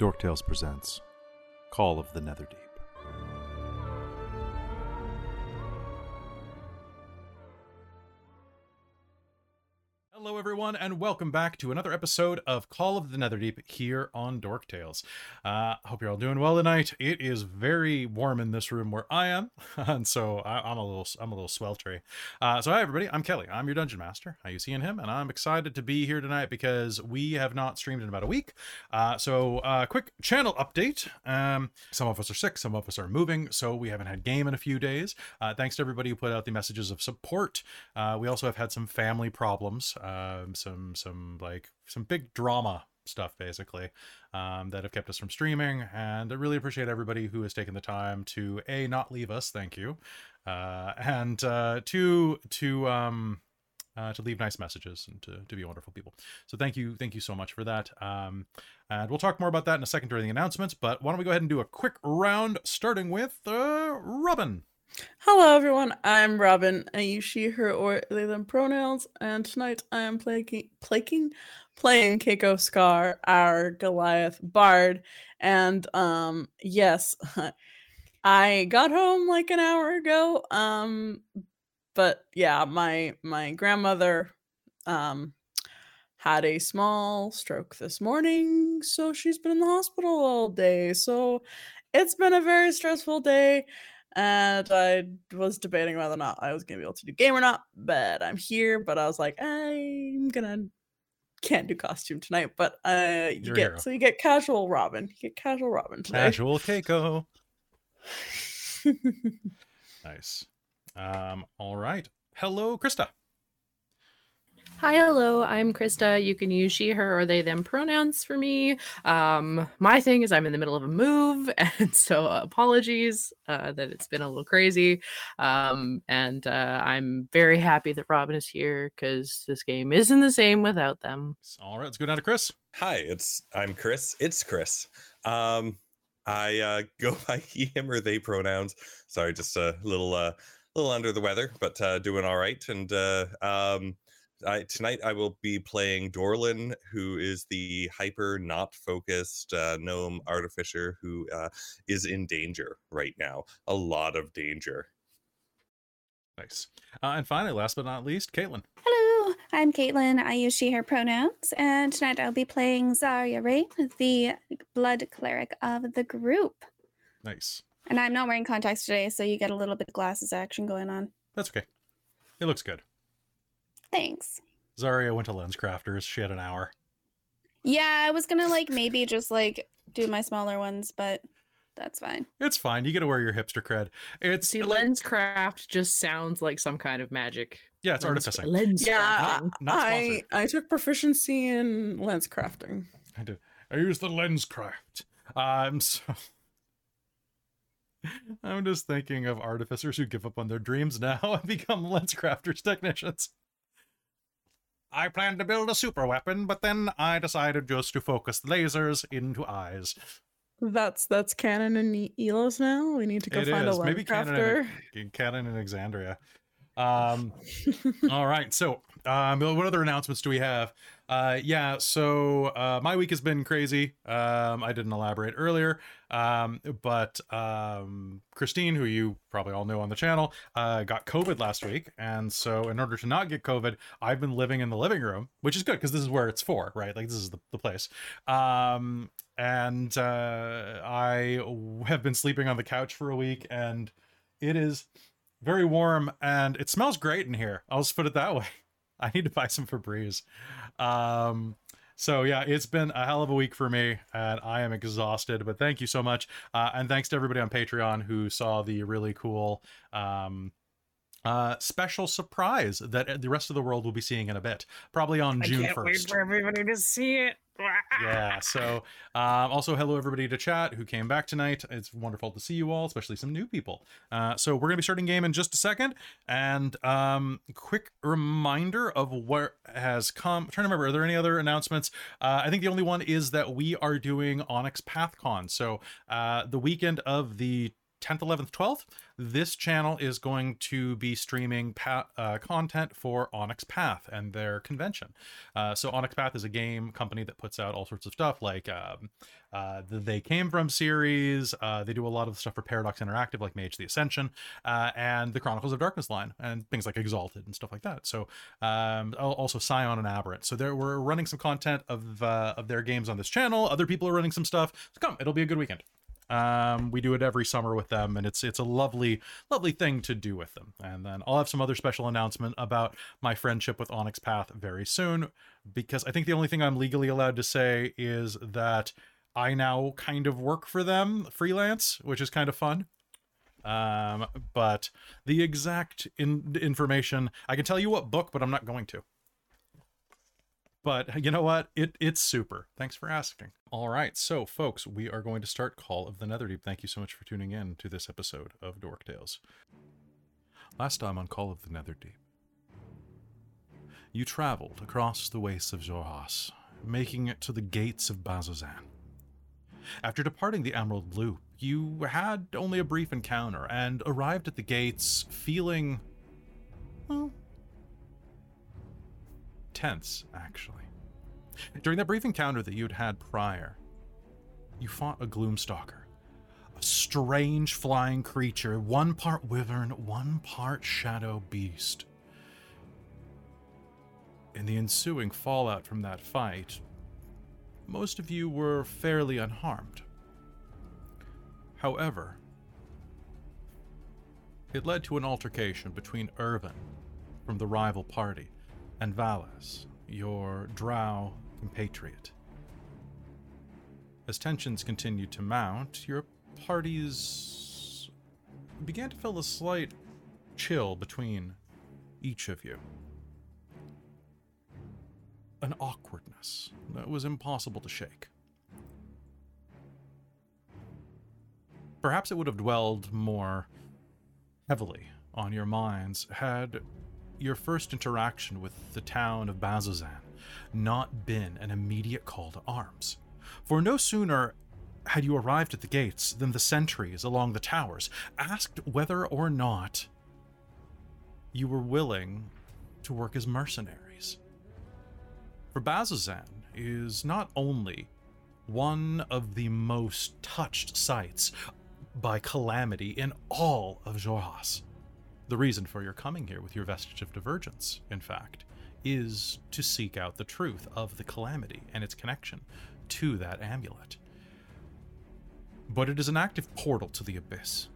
Dorktales presents Call of the Netherdeep. Everyone, and welcome back to another episode of Call of the Netherdeep here on Dork Tales. Uh, hope you're all doing well tonight. It is very warm in this room where I am, and so I, am a little I'm a little sweltery. Uh, so hi, everybody. I'm Kelly. I'm your dungeon master. How you seeing him? And I'm excited to be here tonight because we have not streamed in about a week. Uh, so uh, quick channel update. Um, some of us are sick, some of us are moving, so we haven't had game in a few days. Uh, thanks to everybody who put out the messages of support. Uh, we also have had some family problems um, some some like some big drama stuff basically um, that have kept us from streaming. And i really appreciate everybody who has taken the time to a not leave us thank you uh, and uh, to to um, uh, to leave nice messages and to, to be wonderful people. So thank you thank you so much for that um, and we'll talk more about that in a second during the announcements but why don't we go ahead and do a quick round starting with uh, robin Hello, everyone. I'm Robin. I use she, her, or they, them pronouns, and tonight I am playing, playing, playing Keiko Scar, our Goliath bard. And um, yes, I got home like an hour ago. Um, but yeah, my my grandmother um had a small stroke this morning, so she's been in the hospital all day. So it's been a very stressful day and I was debating whether or not I was gonna be able to do game or not, but I'm here. But I was like, I'm gonna can't do costume tonight, but uh, you get so you get casual Robin, you get casual Robin today. Casual Keiko. nice. Um. All right. Hello, Krista. Hi, hello. I'm Krista. You can use she, her, or they, them pronouns for me. Um, my thing is I'm in the middle of a move, and so apologies uh, that it's been a little crazy. Um, and uh, I'm very happy that Robin is here because this game isn't the same without them. All right, let's go down to Chris. Hi, it's I'm Chris. It's Chris. Um, I uh, go by he, him, or they pronouns. Sorry, just a little, uh, little under the weather, but uh, doing all right. And uh, um I, tonight I will be playing Dorlin, who is the hyper not focused uh, gnome artificer who uh, is in danger right now. A lot of danger. Nice. Uh, and finally, last but not least, Caitlin. Hello, I'm Caitlin. I use she, her pronouns. And tonight I'll be playing Zarya Ray, the blood cleric of the group. Nice. And I'm not wearing contacts today, so you get a little bit of glasses action going on. That's okay. It looks good. Thanks. Zarya went to LensCrafters. She had an hour. Yeah, I was gonna like maybe just like do my smaller ones, but that's fine. It's fine. You get to wear your hipster cred. It's see, like, LensCraft just sounds like some kind of magic. Yeah, it's lens, artificing. Lens yeah, not, not I I took proficiency in lens crafting. I did. I use the LensCraft. I'm so. I'm just thinking of artificers who give up on their dreams now and become LensCrafters technicians. I planned to build a super weapon, but then I decided just to focus lasers into eyes. That's that's canon in Elos now. We need to go it find is. a Maybe canon in, canon in Exandria. Um, all right. So, um, what other announcements do we have? Uh, yeah, so uh, my week has been crazy. Um, I didn't elaborate earlier, um, but um, Christine, who you probably all know on the channel, uh, got COVID last week, and so in order to not get COVID, I've been living in the living room, which is good because this is where it's for, right? Like this is the, the place. Um, and uh, I have been sleeping on the couch for a week, and it is very warm, and it smells great in here. I'll just put it that way. I need to buy some Febreze. Um, so yeah, it's been a hell of a week for me, and I am exhausted. But thank you so much, uh, and thanks to everybody on Patreon who saw the really cool um, uh, special surprise that the rest of the world will be seeing in a bit, probably on I June first. Wait for everybody to see it yeah. So, um, also hello everybody to chat who came back tonight. It's wonderful to see you all, especially some new people. Uh, so we're gonna be starting game in just a second. And um, quick reminder of what has come. I'm trying to remember, are there any other announcements? Uh, I think the only one is that we are doing Onyx PathCon. So uh, the weekend of the 10th, 11th, 12th, this channel is going to be streaming pa- uh, content for Onyx Path and their convention. Uh, so, Onyx Path is a game company that puts out all sorts of stuff like um, uh, the They Came From series. Uh, they do a lot of stuff for Paradox Interactive, like Mage the Ascension, uh, and the Chronicles of Darkness line, and things like Exalted and stuff like that. So, um, al- also Scion and Aberrant. So, there we're running some content of uh, of their games on this channel. Other people are running some stuff. So, come, it'll be a good weekend. Um, we do it every summer with them, and it's it's a lovely, lovely thing to do with them. And then I'll have some other special announcement about my friendship with Onyx Path very soon, because I think the only thing I'm legally allowed to say is that I now kind of work for them freelance, which is kind of fun. Um, but the exact in- information I can tell you what book, but I'm not going to. But you know what? It it's super. Thanks for asking. All right, so folks, we are going to start Call of the Netherdeep. Thank you so much for tuning in to this episode of Dork Tales. Last time on Call of the Netherdeep, you traveled across the wastes of Xhorhas, making it to the gates of Bazzoxan. After departing the Emerald Loop, you had only a brief encounter and arrived at the gates feeling. well, tense, actually. During that brief encounter that you'd had prior, you fought a Gloomstalker. A strange flying creature, one part wyvern, one part shadow beast. In the ensuing fallout from that fight, most of you were fairly unharmed. However, it led to an altercation between Irvin from the rival party and Valis, your drow compatriot. As tensions continued to mount, your parties began to feel a slight chill between each of you. An awkwardness that was impossible to shake. Perhaps it would have dwelled more heavily on your minds had your first interaction with the town of Bazzoxan not been an immediate call to arms. For no sooner had you arrived at the gates than the sentries along the towers asked whether or not you were willing to work as mercenaries. For Bazzoxan is not only one of the most touched sites by calamity in all of Xhorhas. The reason for your coming here with your vestige of divergence, in fact, is to seek out the truth of the calamity and its connection to that amulet. But it is an active portal to the abyss.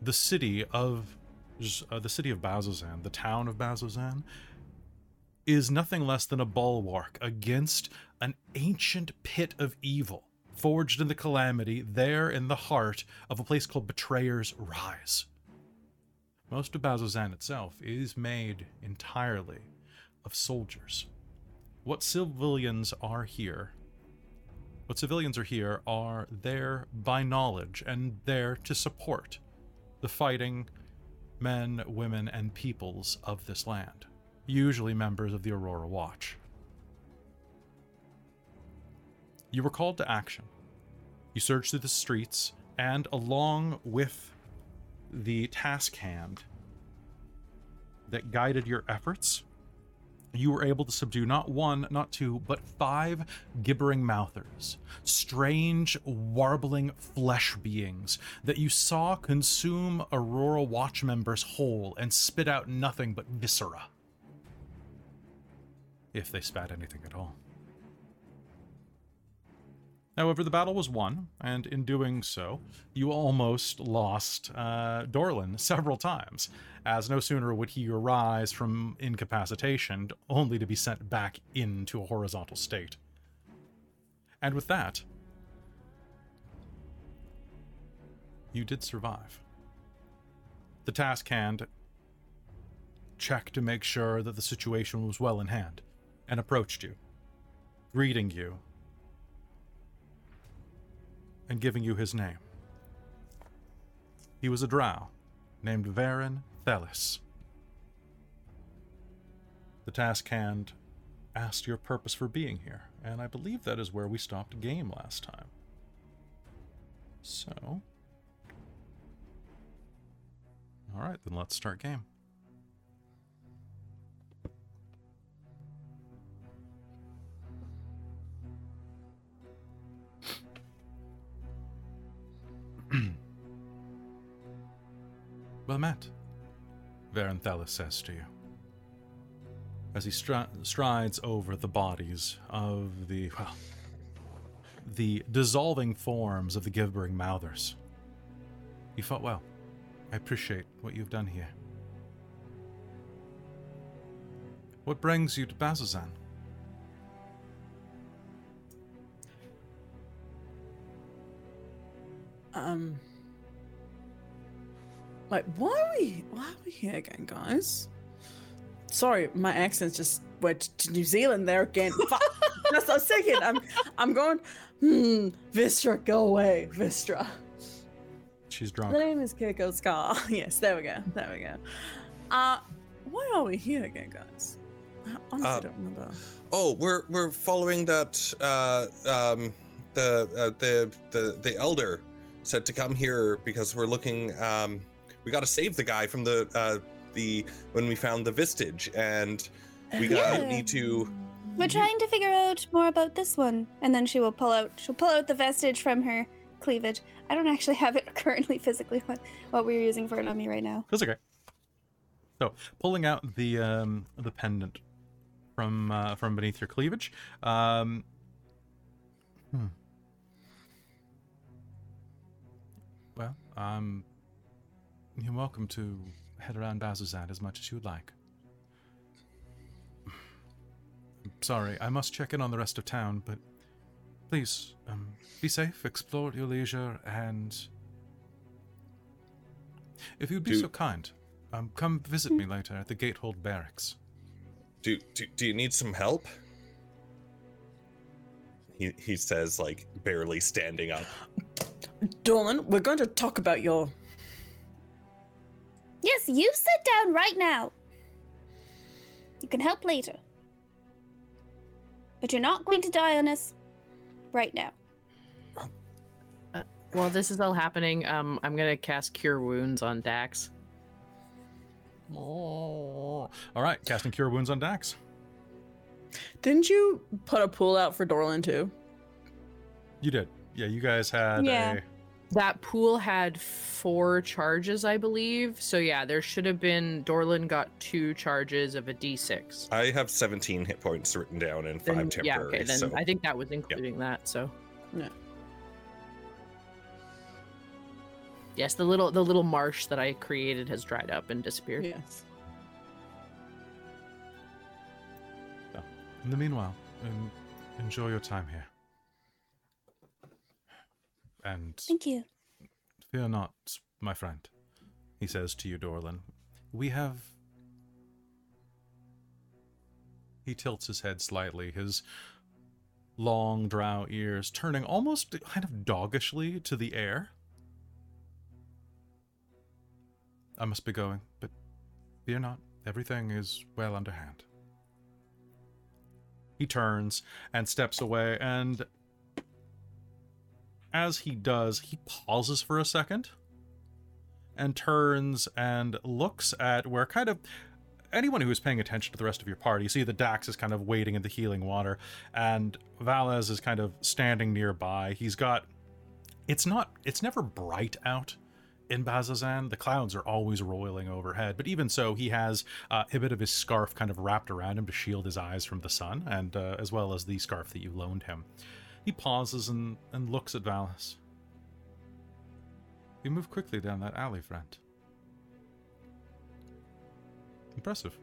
The city of uh, the city of Bazzoxan, the town of Bazzoxan, is nothing less than a bulwark against an ancient pit of evil forged in the calamity there in the heart of a place called Betrayer's Rise. Most of Bazzoxan itself is made entirely of soldiers. What civilians are here, what civilians are here are there by knowledge and there to support the fighting men, women, and peoples of this land, usually members of the Aurora Watch. You were called to action. You surged through the streets, and along with the task hand that guided your efforts, you were able to subdue not one, not two, but five gibbering mouthers, strange, warbling flesh beings that you saw consume Aurora Watch members whole and spit out nothing but viscera. If they spat anything at all. However, the battle was won, and in doing so, you almost lost uh, Dorlin several times, as no sooner would he arise from incapacitation, only to be sent back into a horizontal state. And with that, you did survive. The task hand checked to make sure that the situation was well in hand, and approached you, greeting you and giving you his name. He was a drow named Varen Thelis. The task hand asked your purpose for being here, and I believe that is where we stopped game last time. So. All right, then let's start game. Well met, Varanthalis says to you. As he stri- strides over the bodies of the, well, the dissolving forms of the Gibbering Mouthers. You fought well. I appreciate what you've done here. What brings you to Bazzoxan? Um. Like, why are we? Why are we here again, guys? Sorry, my accent's just went to New Zealand there again. Just a second. I'm, I'm going. Hmm. Vistra, go away, Vistra. She's The drunk. name is Keiko Scar. yes, there we go. There we go. Uh, why are we here again, guys? I honestly Uh, don't remember. Oh, we're we're following that. Uh, um, the uh, the the the elder said to come here because we're looking. Um, we got to save the guy from the uh, the when we found the vestige, and we got Yeah. need to. We're trying to figure out more about this one. And then she will pull out she'll pull out the vestige from her cleavage. I don't actually have it currently physically what, what we're using for it on me right now. That's okay. So, pulling out the um, the pendant from uh, from beneath your cleavage. Um, hmm. Well, um, you're welcome to head around Bazazad as much as you would like. Sorry, I must check in on the rest of town, but please, um, be safe, explore at your leisure, and if you'd be Do- so kind, um, come visit me later at the Gatehold Barracks. Do, do do you need some help? He he says like barely standing up. Dolan, we're going to talk about your. Yes, you sit down right now. You can help later. But you're not going to die on us right now. While this is all happening, um, I'm gonna cast Cure Wounds on Dax. Oh. All right, casting Cure Wounds on Dax. Didn't you put a pool out for Dorlan too? You did. Yeah, you guys had Yeah. That pool had four charges, I believe. So yeah, there should have been. Dorlin got two charges of a D6. I have 17 hit points written down and Then- five temporary. yeah, okay. Then so I think that was including that. So Yeah. yes, the little the little marsh that I created has dried up and disappeared. Yes. In the meanwhile, en- enjoy your time here. And Thank you. fear not, my friend, he says to you, Dorlin. We have. He tilts his head slightly, his long drow ears turning almost kind of doggishly to the air. I must be going, but fear not, everything is well underhand. He turns and steps away, and as he does, he pauses for a second and turns and looks at where kind of anyone who is paying attention to the rest of your party, you see that Dax is kind of wading in the healing water, and Valez is kind of standing nearby. He's got it's not it's never bright out in Bazzoxan. The clouds are always roiling overhead, but even so, he has uh, a bit of his scarf kind of wrapped around him to shield his eyes from the sun, and uh, as well as the scarf that you loaned him. He pauses and, and looks at Valis. You move quickly down that alley, friend. Impressive.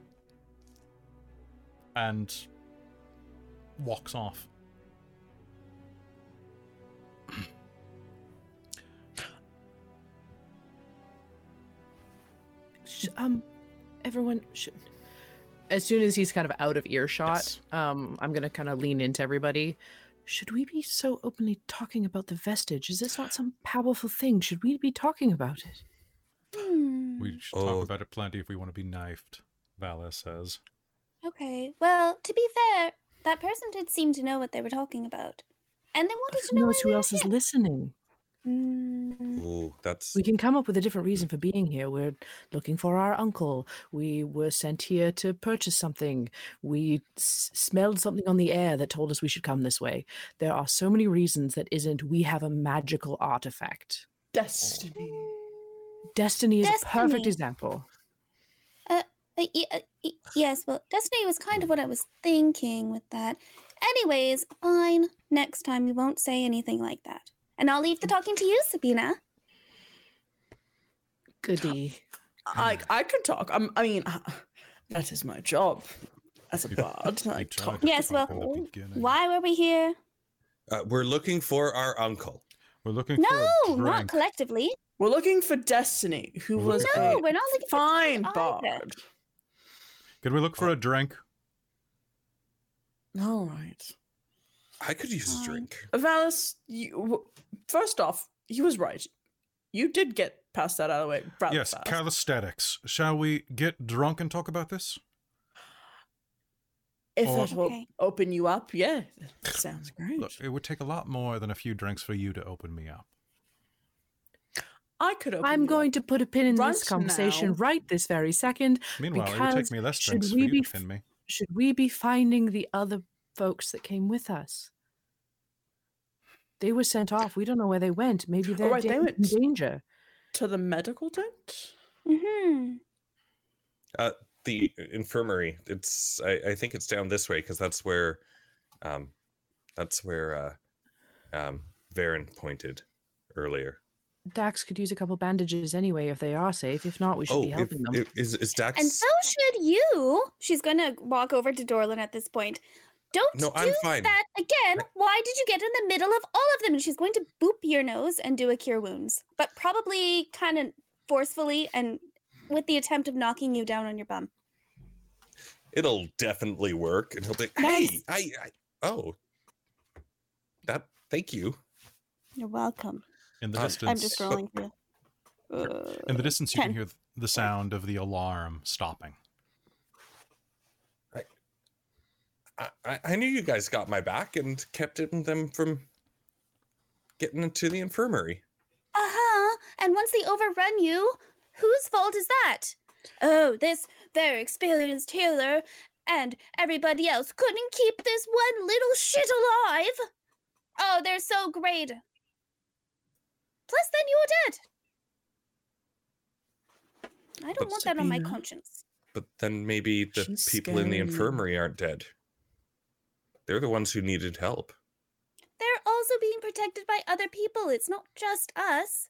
And walks off. Sh- um, everyone should. As soon as he's kind of out of earshot, Yes. um, I'm gonna kind of lean into everybody. Should we be so openly talking about the vestige? Is this not some powerful thing? Should we be talking about it? Hmm. We should Oh. talk about it plenty if we want to be knifed, Valis says. Okay. Well, to be fair, that person did seem to know what they were talking about. And they wanted to Who know knows who else is listening? Mm, Ooh, that's We can come up with a different reason for being here. We're looking for our uncle. We were sent here to purchase something. We s- smelled something on the air that told us we should come this way. There are so many reasons that isn't we have a magical artifact. Destiny. Destiny is a perfect example. uh, y- uh, y- yes, well, Destiny was kind of what I was thinking with that. Anyways, fine. Next time you won't say anything like that. And I'll leave the talking to you, Sabina. Goody. I I could talk. I'm, I mean, that is my job as a bard. I talk. Yes, well, talk in the beginning. Why were we here? uh, we're looking for our uncle. We're looking for No, not collectively. We're looking for Destiny, who We're was looking No, we're not looking for fine Destiny bard. either. Could we look for a drink? All right. I could use a Fine. drink. Valis, you, first off, he was right. You did get past that out of the way rather yes, fast. calisthenics. Shall we get drunk and talk about this? if or- that will Okay. open you up, yeah, that sounds great. Look, it would take a lot more than a few drinks for you to open me up. I could open I'm you going up. to put a pin in Right this conversation now. right this very second. Meanwhile, it would take me less drinks for we you be to f- pin me. Should we be finding the other folks that came with us? They were sent off. We don't know where they went. Maybe they're right, they da- in danger. to the medical tent. Mm-hmm. The infirmary. It's. I, I think it's down this way because that's where, um, that's where uh, um, Varen pointed earlier. Dax could use a couple bandages anyway if they are safe. If not, we should Oh, be if, helping them. if- is is Dax? And so should you. She's gonna walk over to Dorlin at this point. Don't No, do I'm fine. that again. Why did you get in the middle of all of them? And she's going to boop your nose and do a cure wounds, but probably kind of forcefully and with the attempt of knocking you down on your bum. It'll definitely work. And he'll be, Nice. hey, I, I, oh, that. Thank you. You're welcome. In the distance, I'm just rolling for in the distance, you can hear the sound of the alarm stopping. I, I, I knew you guys got my back and kept them from getting into the infirmary. Uh huh. And once they overrun you, whose fault is that? Oh, this very experienced healer and everybody else couldn't keep this one little shit alive. Oh, they're so great. Plus, then you're dead. I don't But want that on my conscience. But then maybe the She's people in the infirmary aren't dead. They're the ones who needed help. They're also being protected by other people. It's not just us.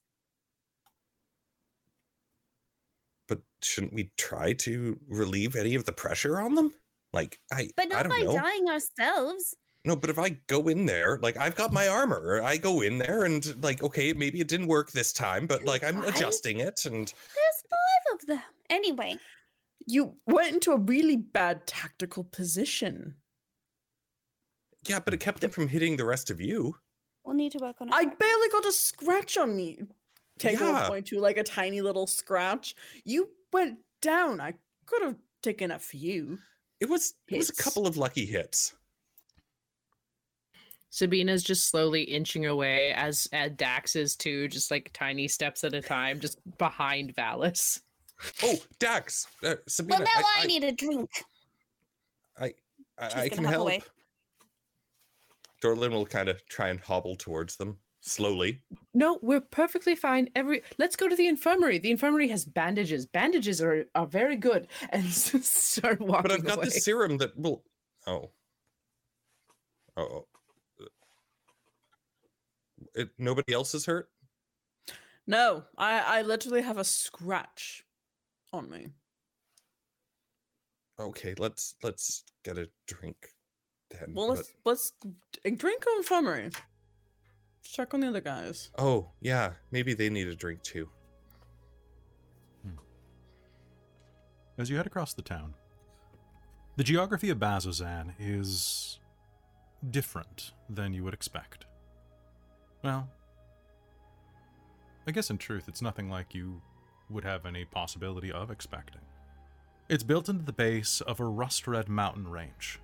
But shouldn't we try to relieve any of the pressure on them? Like I, But I not don't by know. dying ourselves. No, but if I go in there, like I've got my armor, I go in there and like, okay, maybe it didn't work this time, but like I'm Right. adjusting it and There's five of them. Anyway, You went into a really bad tactical position. Yeah, but it kept them from hitting the rest of you. we'll need to work on it. I barely got a scratch on me. Take Yeah. a point to like a tiny little scratch. You went down. I could have taken a few. It was it was a couple of lucky hits. Sabina's just slowly inching away as, as Dax is too, just like tiny steps at a time, just behind Valis. Oh, Dax, uh, Sabina, well, now I, I, need a drink. I, I, I can hop help. away. Dorlin will kind of try and hobble towards them slowly. No, we're perfectly fine. Every let's go to the infirmary. The infirmary has bandages. Bandages are, are very good. And start walking But I've got away. the serum that will. Oh. Oh. It, nobody else is hurt. No, I, I literally have a scratch on me. Okay, let's let's get a drink. Then. Well, let's let's drink on infirmary. Check on the other guys. Oh yeah, maybe they need a drink too. Hmm. As you head across the town, the geography of Bazzoxan is different than you would expect. Well, I guess in truth, it's nothing like you would have any possibility of expecting. It's built into the base of a rust red mountain range,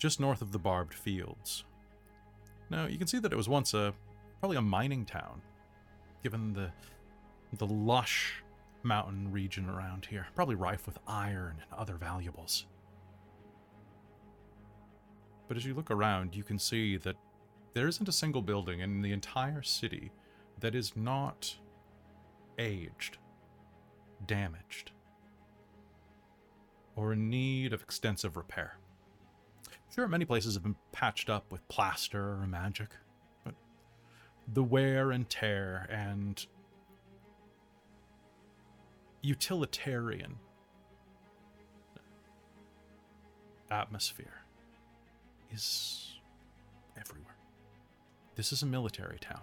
just north of the barbed fields. Now, you can see that it was once a probably a mining town, given the the lush mountain region around here, probably rife with iron and other valuables. But as you look around, you can see that there isn't a single building in the entire city that is not aged, damaged, or in need of extensive repair. Sure, many places have been patched up with plaster or magic, but the wear and tear and utilitarian atmosphere is everywhere. This is a military town.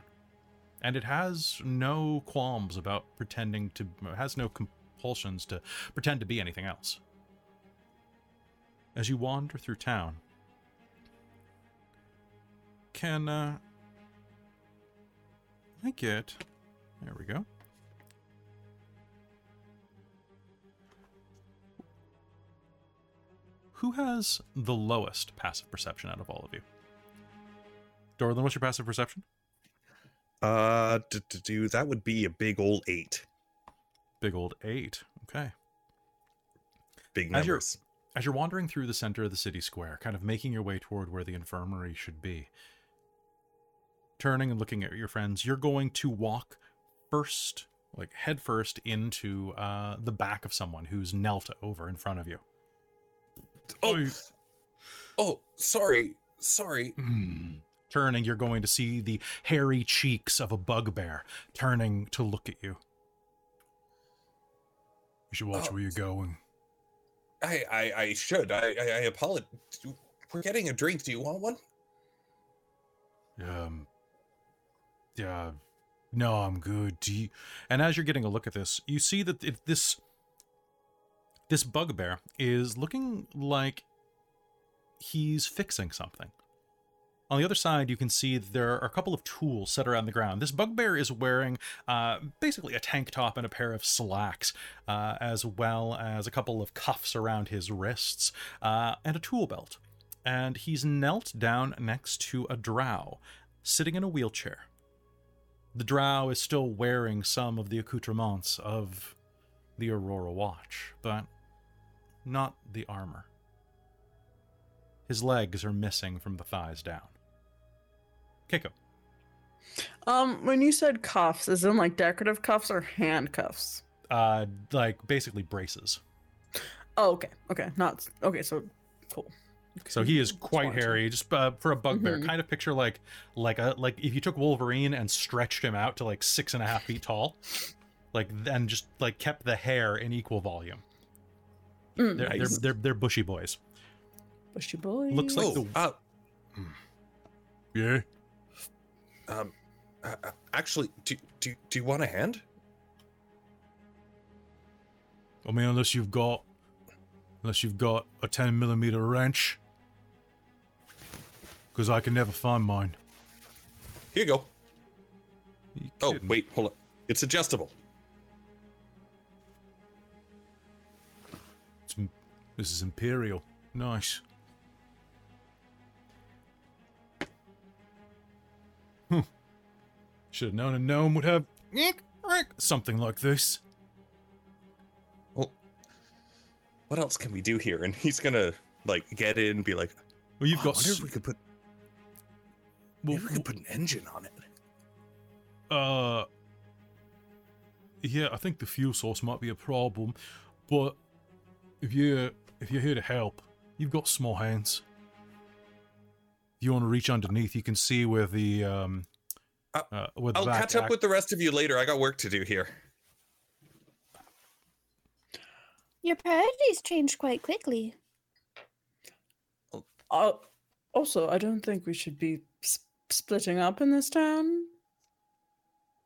And it has no qualms about pretending to, has no compulsions to pretend to be anything else. As you wander through town, can, uh, I get, there we go. Who has the lowest passive perception out of all of you? Dorlin, what's your passive perception? Uh, d- do that would be a big old eight. Big old eight. Okay. Big As you're- As you're wandering through the center of the city square, kind of making your way toward where the infirmary should be, turning and looking at your friends, you're going to walk first, like head first, into uh, the back of someone who's knelt over in front of you. Oh, oh, sorry, sorry. Hmm. Turning, you're going to see the hairy cheeks of a bugbear turning to look at you. You should watch Oh. where you're going. I, I, I should. I, I, I apologize. We're getting a drink. Do you want one? Um. Yeah. No, I'm good. Do you... And as you're getting a look at this, you see that it, this this bugbear is looking like he's fixing something. On the other side, you can see there are a couple of tools set around the ground. This bugbear is wearing uh, basically a tank top and a pair of slacks, uh, as well as a couple of cuffs around his wrists, uh, and a tool belt. And he's knelt down next to a drow, sitting in a wheelchair. The drow is still wearing some of the accoutrements of the Aurora Watch, but not the armor. His legs are missing from the thighs down. Keiko. Um, when you said cuffs, is it like decorative cuffs or handcuffs? Uh, like basically braces. Oh, okay, okay, not okay. So cool. So he is quite hairy. Just uh, for a bugbear, Mhm. kind of picture like like a like if you took Wolverine and stretched him out to like six and a half feet tall, like then just like kept the hair in equal volume. Mm, They're Nice. they're, they're they're bushy boys. bushy boy. Looks like oh, the- uh, Yeah. um, uh, uh, actually, do, do, do you want a hand? I mean, unless you've got unless you've got a ten millimeter wrench, because I can never find mine. Here you go. You Oh, wait, hold on. It's adjustable. It's, this is imperial. Nice. Hmm. Should have known a gnome would have something like this. Well, what else can we do here? And he's gonna like get in and be like, Well, you've "Oh, I got. wonder s- if we could put well, maybe we could put an engine on it. Uh, yeah, I think the fuel source might be a problem, but if you if you're here to help, you've got small hands. If you want to reach underneath, you can see where the um, Uh, uh, where the I'll catch up act- with the rest of you later. I got work to do here. Your priorities change quite quickly. Uh, also, I don't think we should be s- splitting up in this town.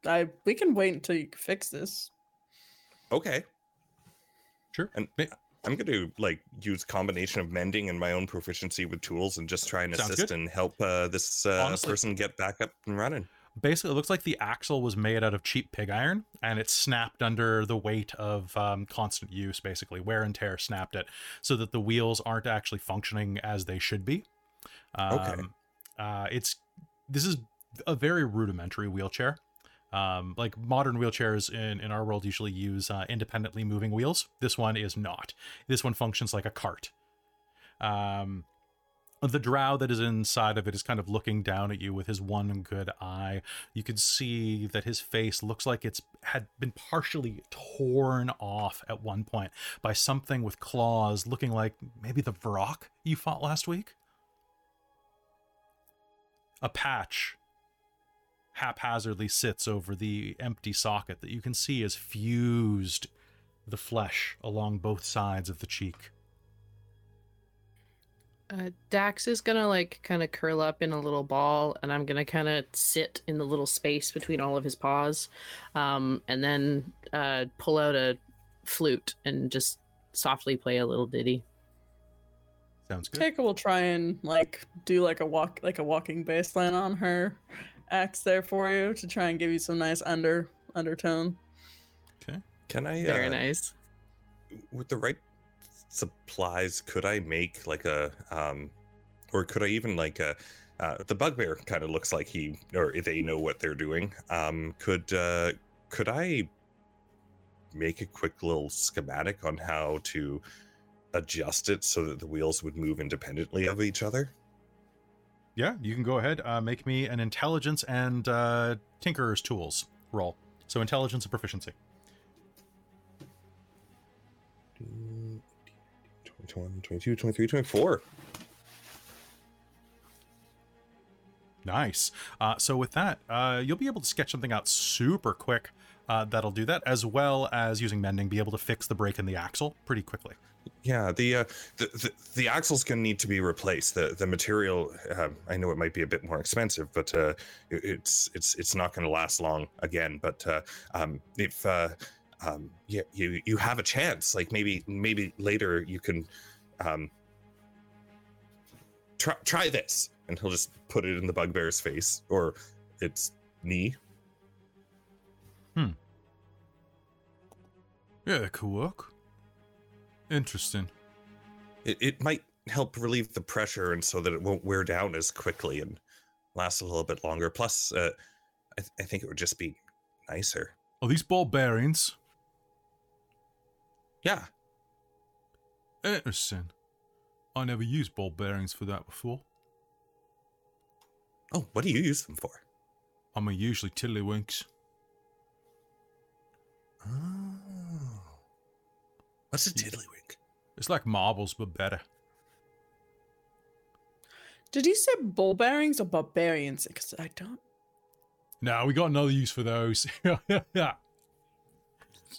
I we can wait until you fix this. Okay. Sure. And I'm going to like use combination of mending and my own proficiency with tools and just try and Sounds assist good. and help uh, this uh, Honestly- person get back up and running. Basically, it looks like the axle was made out of cheap pig iron, and it snapped under the weight of um, constant use. Basically, wear and tear snapped it, so that the wheels aren't actually functioning as they should be. Um, Okay. Uh, it's this is a very rudimentary wheelchair. Um, like modern wheelchairs in, in our world usually use uh, independently moving wheels. This one is not. This one functions like a cart. Um, the drow that is inside of it is kind of looking down at you with his one good eye. You can see that his face looks like it's had been partially torn off at one point by something with claws, looking like maybe the Vrock you fought last week. A patch haphazardly sits over the empty socket that you can see has fused the flesh along both sides of the cheek. Uh, Dax is gonna like kind of curl up in a little ball, and I'm gonna kind of sit in the little space between all of his paws, um, and then uh, pull out a flute and just softly play a little ditty. Sounds good. Keiko will try and like do like a walk like a walking baseline on her axe there for you to try and give you some nice under undertone. Okay. Can I? Very uh, nice. With the right supplies, could I make like a, um, or could I even like a, uh, the bugbear kind of looks like he or they know what they're doing. Um, could uh, could I make a quick little schematic on how to adjust it so that the wheels would move independently of each other? Yeah, you can go ahead. Uh, make me an intelligence and uh, tinkerer's tools roll. So intelligence and proficiency. 21, 22, 23, 24. Nice. Uh, so with that, uh, you'll be able to sketch something out super quick. Uh, that'll do that, as well as using mending, be able to fix the break in the axle pretty quickly. Yeah, the uh, the, the the axle's gonna need to be replaced. The the material, uh, I know it might be a bit more expensive, but uh, it- it's it's it's not gonna last long again. But uh, um, if uh, um, yeah, you you have a chance, like maybe maybe later you can um, try try this, and he'll just put it in the bugbear's face or its knee. Hmm. Yeah, that could work. Interesting. It it might help relieve the pressure, and so that it won't wear down as quickly and last a little bit longer. Plus, uh, I, th- I think it would just be nicer. Are these ball bearings? Yeah. Interesting. I never used ball bearings for that before. Oh, what do you use them for? I mean, usually tiddlywinks. Oh. What's a tiddlywink? It's like marbles, but better. Did you say ball bearings or barbarians? Because I don't. Now we got another use for those. yeah.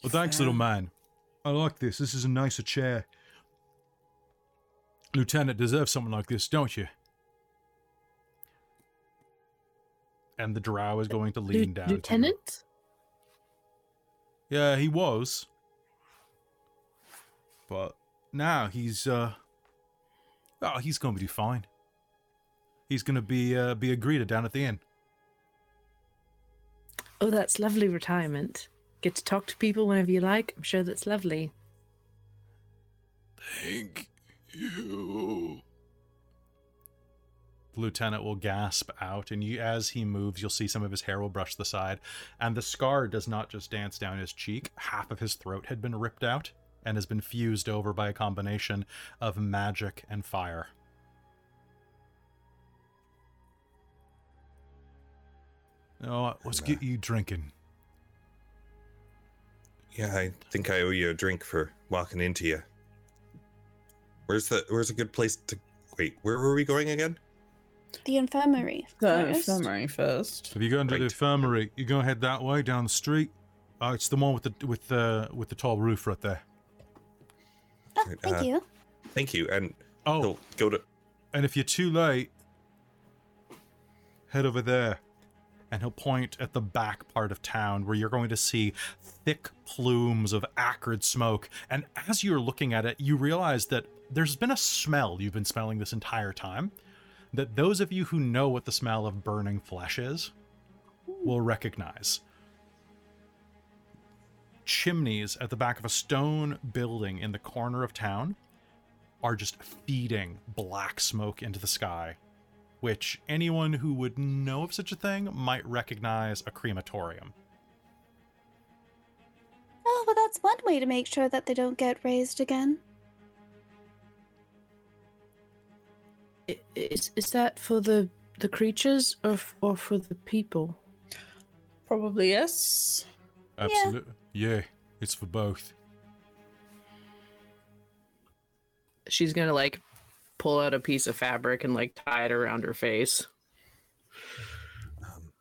Well, thanks, little man. I like this. This is a nicer chair. Lieutenant deserves something like this, don't you? And the drow is going to lean Lieu- down. to. Lieutenant? Yeah, he was. But now he's uh oh, he's gonna be fine. He's gonna be uh be a greeter down at the inn. Oh, that's lovely retirement. Get to talk to people whenever you like. I'm sure that's lovely. Thank you. The lieutenant will gasp out, and you, as he moves, you'll see some of his hair will brush the side, and the scar does not just dance down his cheek. Half of his throat had been ripped out and has been fused over by a combination of magic and fire. Oh, let's And, get you drinking. Yeah, I think I owe you a drink for walking into you. Where's the Where's a good place to wait? Where were we going again? The infirmary. The first. infirmary first. If you go into the infirmary, you go head that way down the street. Uh, it's the one with the with the with the tall roof right there. Oh, Right, thank uh, you. Thank you. And Oh, go to. and if you're too late, head over there. And he'll point at the back part of town where you're going to see thick plumes of acrid smoke. And as you're looking at it, you realize that there's been a smell you've been smelling this entire time. That those of you who know what the smell of burning flesh is will recognize. Chimneys at the back of a stone building in the corner of town are just feeding black smoke into the sky. which anyone who would know of such a thing might recognize a crematorium. Oh, well, that's one way to make sure that they don't get raised again. Is is that for the the creatures or f- or for the people? Probably yes. Absolutely. Yeah, it's for both. She's gonna like pull out a piece of fabric and like tie it around her face. Um,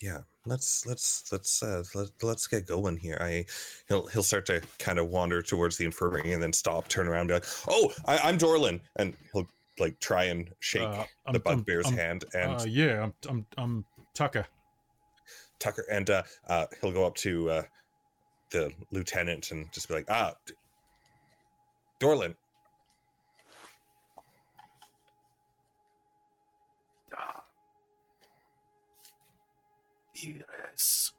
yeah, let's let's let's uh, let, let's get going here. I he'll he'll start to kind of wander towards the infirmary and then stop, turn around, and be like, "Oh, I, I'm Dorlin," and he'll like try and shake Uh, the I'm- I'm- bugbear's hand and Uh, yeah, I'm, I'm, I'm Tucker. Tucker, and uh, uh, he'll go up to uh, the lieutenant and just be like, "Ah, D- Dorlin, Yes.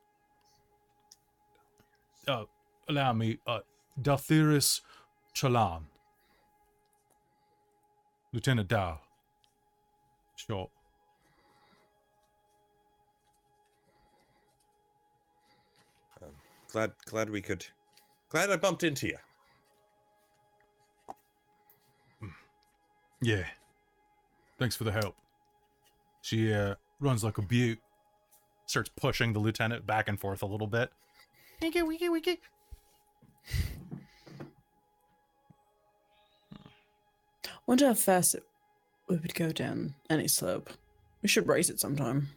Uh, allow me, uh, Dalthiris Chalan. Lieutenant Dow. Sure. Glad glad we could, glad I bumped into you." Yeah. Thanks for the help. She uh, runs like a butte. Starts pushing the lieutenant back and forth a little bit. Wiki, wiki, wiki. Wonder how fast it we would go down any slope. We should race it sometime.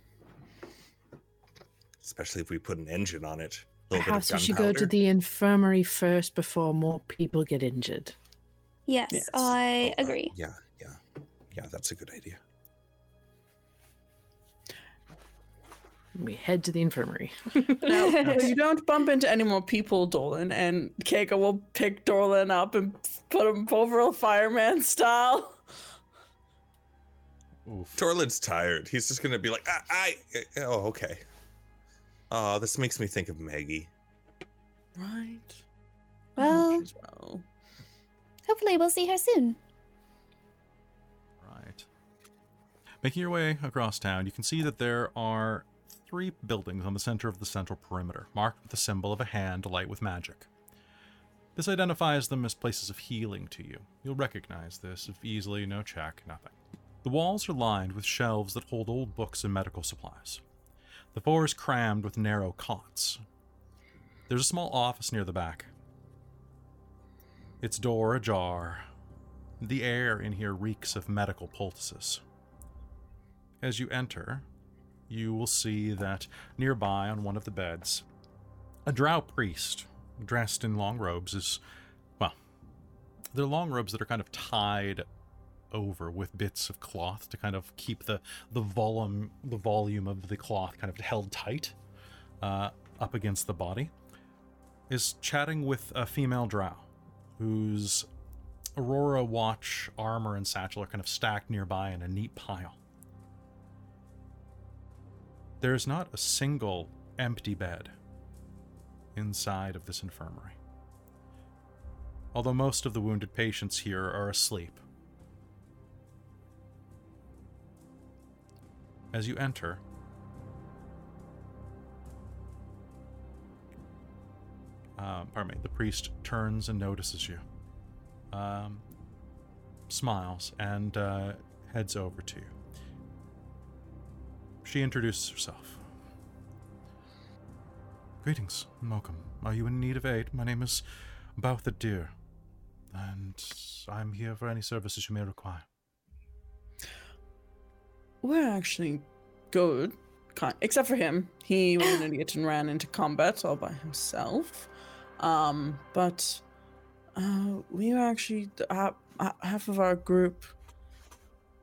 Especially if we put an engine on it. A little Perhaps we of should go to the infirmary first before more people get injured. Yes, Yes. I Oh, uh, agree. yeah, yeah, yeah. That's a good idea. We head to the infirmary. Now, you don't bump into any more people, Dolan, and Keiko will pick Dolan up and put him over a fireman style. Oof. Dorlin's tired. He's just gonna be like, I, I oh, okay. Oh, this makes me think of Maggie. Right. Well, well. hopefully we'll see her soon. Right. Making your way across town, you can see that there are three buildings on the center of the central perimeter, marked with the symbol of a hand alight with magic. This identifies them as places of healing to you. You'll recognize this if easily, no check, nothing. The walls are lined with shelves that hold old books and medical supplies. The floor is crammed with narrow cots. There's a small office near the back. Its door ajar, the air in here reeks of medical poultices. As you enter, you will see that nearby on one of the beds, a drow priest dressed in long robes is, well, they're long robes that are kind of tied over with bits of cloth to kind of keep the the volume the volume of the cloth kind of held tight uh, up against the body. Is chatting with a female drow whose Aurora watch, armor, and satchel are kind of stacked nearby in a neat pile. There is not a single empty bed inside of this infirmary. Although most of the wounded patients here are asleep. As you enter, uh, pardon me, the priest turns and notices you um, smiles and uh, heads over to you. She introduces herself. Greetings welcome. Are you in need of aid? My name is Boutha Deer, and I'm here for any services you may require. We're actually good, except for him. He was an idiot and ran into combat all by himself. Um, but uh, we were actually half, half of our group.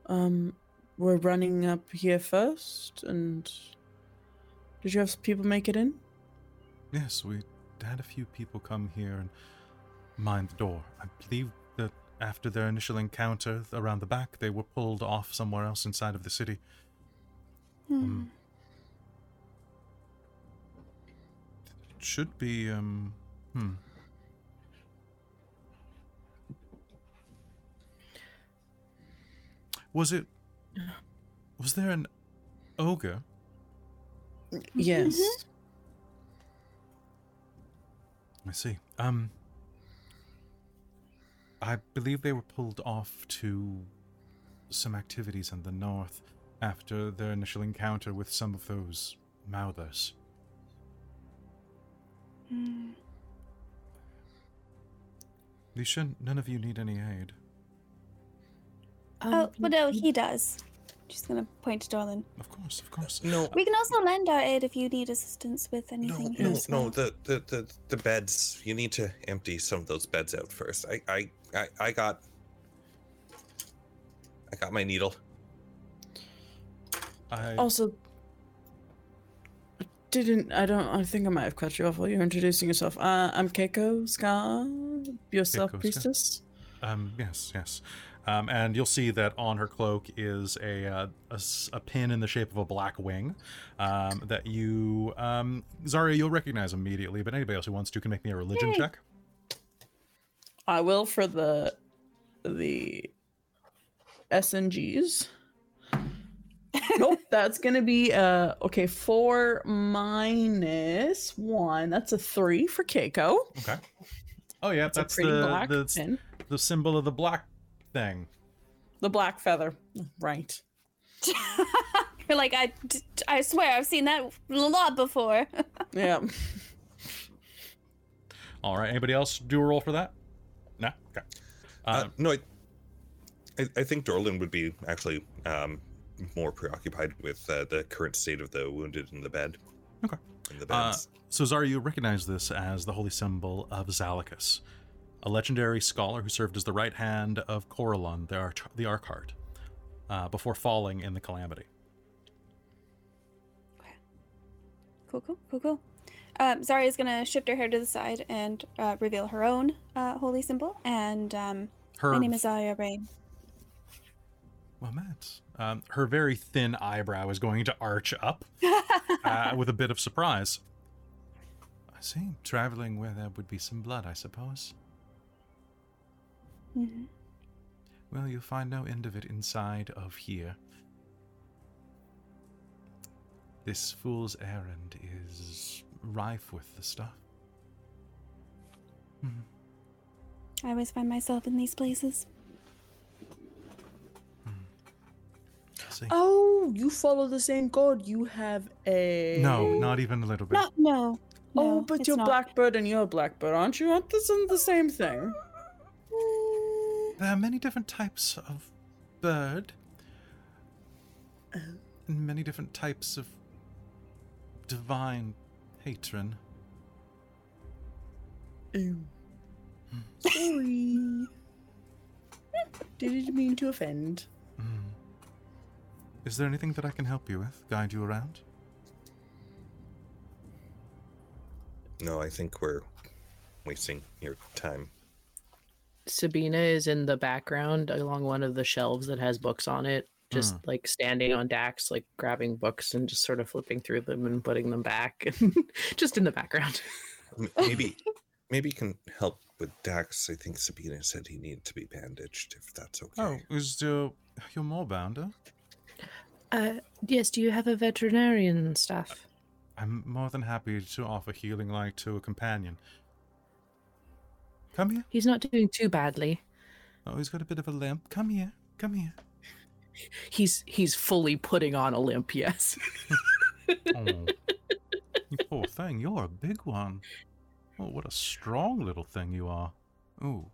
Um, were running up here first, and did you have people make it in? Yes, we had a few people come here and mind the door. I believe after their initial encounter around the back, they were pulled off somewhere else inside of the city. Hmm. It should be, um, hmm. Was it Was there an ogre? Yes. I see. Um, I believe they were pulled off to some activities in the north after their initial encounter with some of those mouthers. Hmm. You should. None of you need any aid. Um, oh, well, no, he does. Just gonna point to Dorlin. Of course, of course. No, We can also lend our aid if you need assistance with anything. here no, no. The, the the the beds. You need to empty some of those beds out first. I I I, I got. I got my needle. I. Also, didn't I don't I think I might have cut you off while you're introducing yourself. Uh, I'm Keiko Ska, yourself Keiko Ska. priestess. Um, yes, yes. Um, and you'll see that on her cloak is a, uh, a, s- a pin in the shape of a black wing um, that you, um, Zarya, you'll recognize immediately, but anybody else who wants to can make me a religion Yay. check. I will for the the SNGs. nope, that's gonna be uh okay, four minus one. That's a three for Keiko. Okay. Oh, yeah, It's a that's pretty the, black the, pin. the symbol of the black thing. The black feather. Right. You're like, I, I swear I've seen that a lot before. Yeah. All right. Anybody else do a roll for that? No? Okay. Uh, Uh, no, I, I, I think Dorlin would be actually um, more preoccupied with uh, the current state of the wounded in the bed. Okay. In the Uh, beds. so, Zara, you recognize this as the holy symbol of Zalicus, a legendary scholar who served as the right hand of Corellon, the, Arch- the Archheart, uh, before falling in the calamity. Cool, cool, cool, cool. Um, Zarya's gonna shift her hair to the side and uh, reveal her own uh, holy symbol. And um, Her, my name is Zarya Rain. well, Matt, um, her very thin eyebrow is going to arch up uh, with a bit of surprise. I see. Traveling where there would be some blood, I suppose. Mhm. Well, you'll find no end of it inside of here. This fool's errand is rife with the stuff. Hmm. I always find myself in these places. I see. Oh, you follow the same code. You have a no, not even a little bit. No, no. Oh, but you're not. Blackbird and you're Blackbird, aren't you? Aren't this the same thing? Mm, There are many different types of bird, Oh. and many different types of divine patron. Oh. Sorry. Didn't mean to offend. Hmm. Is there anything that I can help you with? Guide you around? no, I think we're wasting your time. Sabina is in the background along one of the shelves that has books on it, just like standing on Dax, like grabbing books and just sort of flipping through them and putting them back, just in the background. Maybe, maybe you can help with Dax. I think Sabina said he needed to be bandaged, if that's okay. Oh, is you your your bounder? Uh, yes. Do you have a veterinarian staff? I'm more than happy to offer healing light to a companion. Come here. He's not doing too badly. Oh, he's got a bit of a limp. Come here. Come here. He's he's fully putting on a limp. Yes. Oh, you poor thing. You're a big one. Oh, what a strong little thing you are. Oh,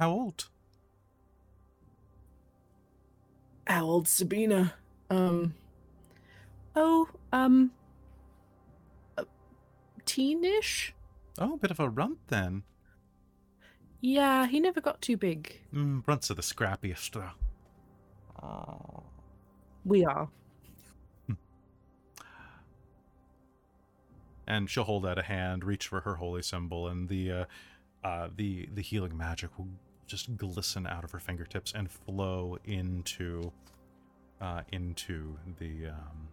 how old? How old Sabina? Um. Oh, um. uh, Teenish? Oh, a bit of a runt then. Yeah, he never got too big. Mm, runts are the scrappiest, though. Oh. We are. and she'll hold out a hand, reach for her holy symbol, and the uh, uh, the the healing magic will just glisten out of her fingertips and flow into uh, into the um,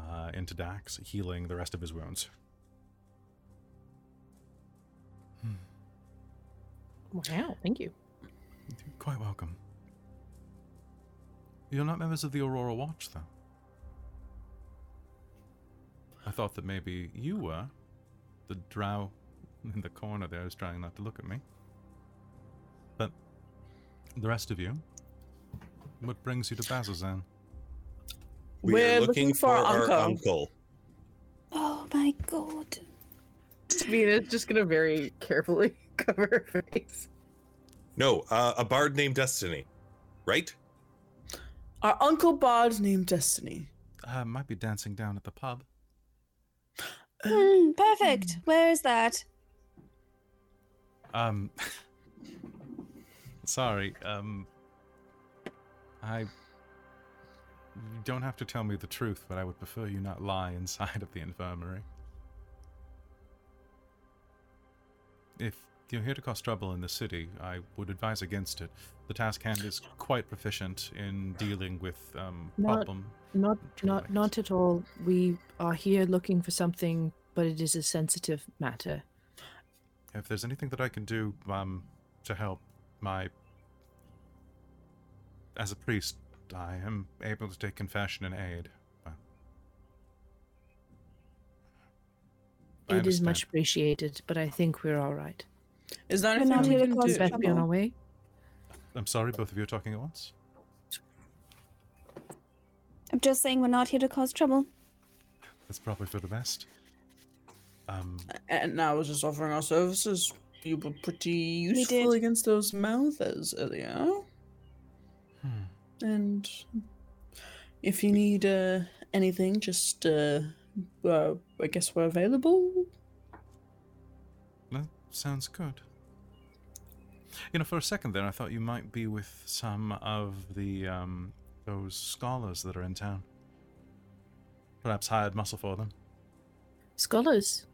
uh, into Dax, healing the rest of his wounds. Wow, thank you. You're quite welcome. You're not members of the Aurora Watch, though. I thought that maybe you were. The drow in the corner there is trying not to look at me. But the rest of you, what brings you to Bazzoxan? We We're are looking looking for for our uncle. uncle. Oh my god. Vina's just gonna very carefully cover her face. No, uh, a bard named Destiny, right? Our Uncle Bard named Destiny. Uh, might be dancing down at the pub. Hmm, perfect. Where is that? Um, sorry. Um, I. You don't have to tell me the truth, but I would prefer you not lie inside of the infirmary. If you're here to cause trouble in the city, I would advise against it. The task hand is quite proficient in dealing with um, Not- problem. Not not not at all. We are here looking for something, but it is a sensitive matter. If there's anything that I can do um, to help my. As a priest, I am able to take confession and aid. It is much appreciated, but I think we're all right. Is there We're anything not we here to can cause do? Best be on our trouble. way. I'm sorry, both of you are talking at once. I'm just saying we're not here to cause trouble. That's probably for the best. Um, And now we're just offering our services. You were pretty useful against those mouthers earlier. hmm. And if you need uh, anything, just uh, uh, I guess we're available. That sounds good. You know, for a second there, I thought you might be with some of the um, those scholars that are in town. Perhaps hired muscle for them Scholars.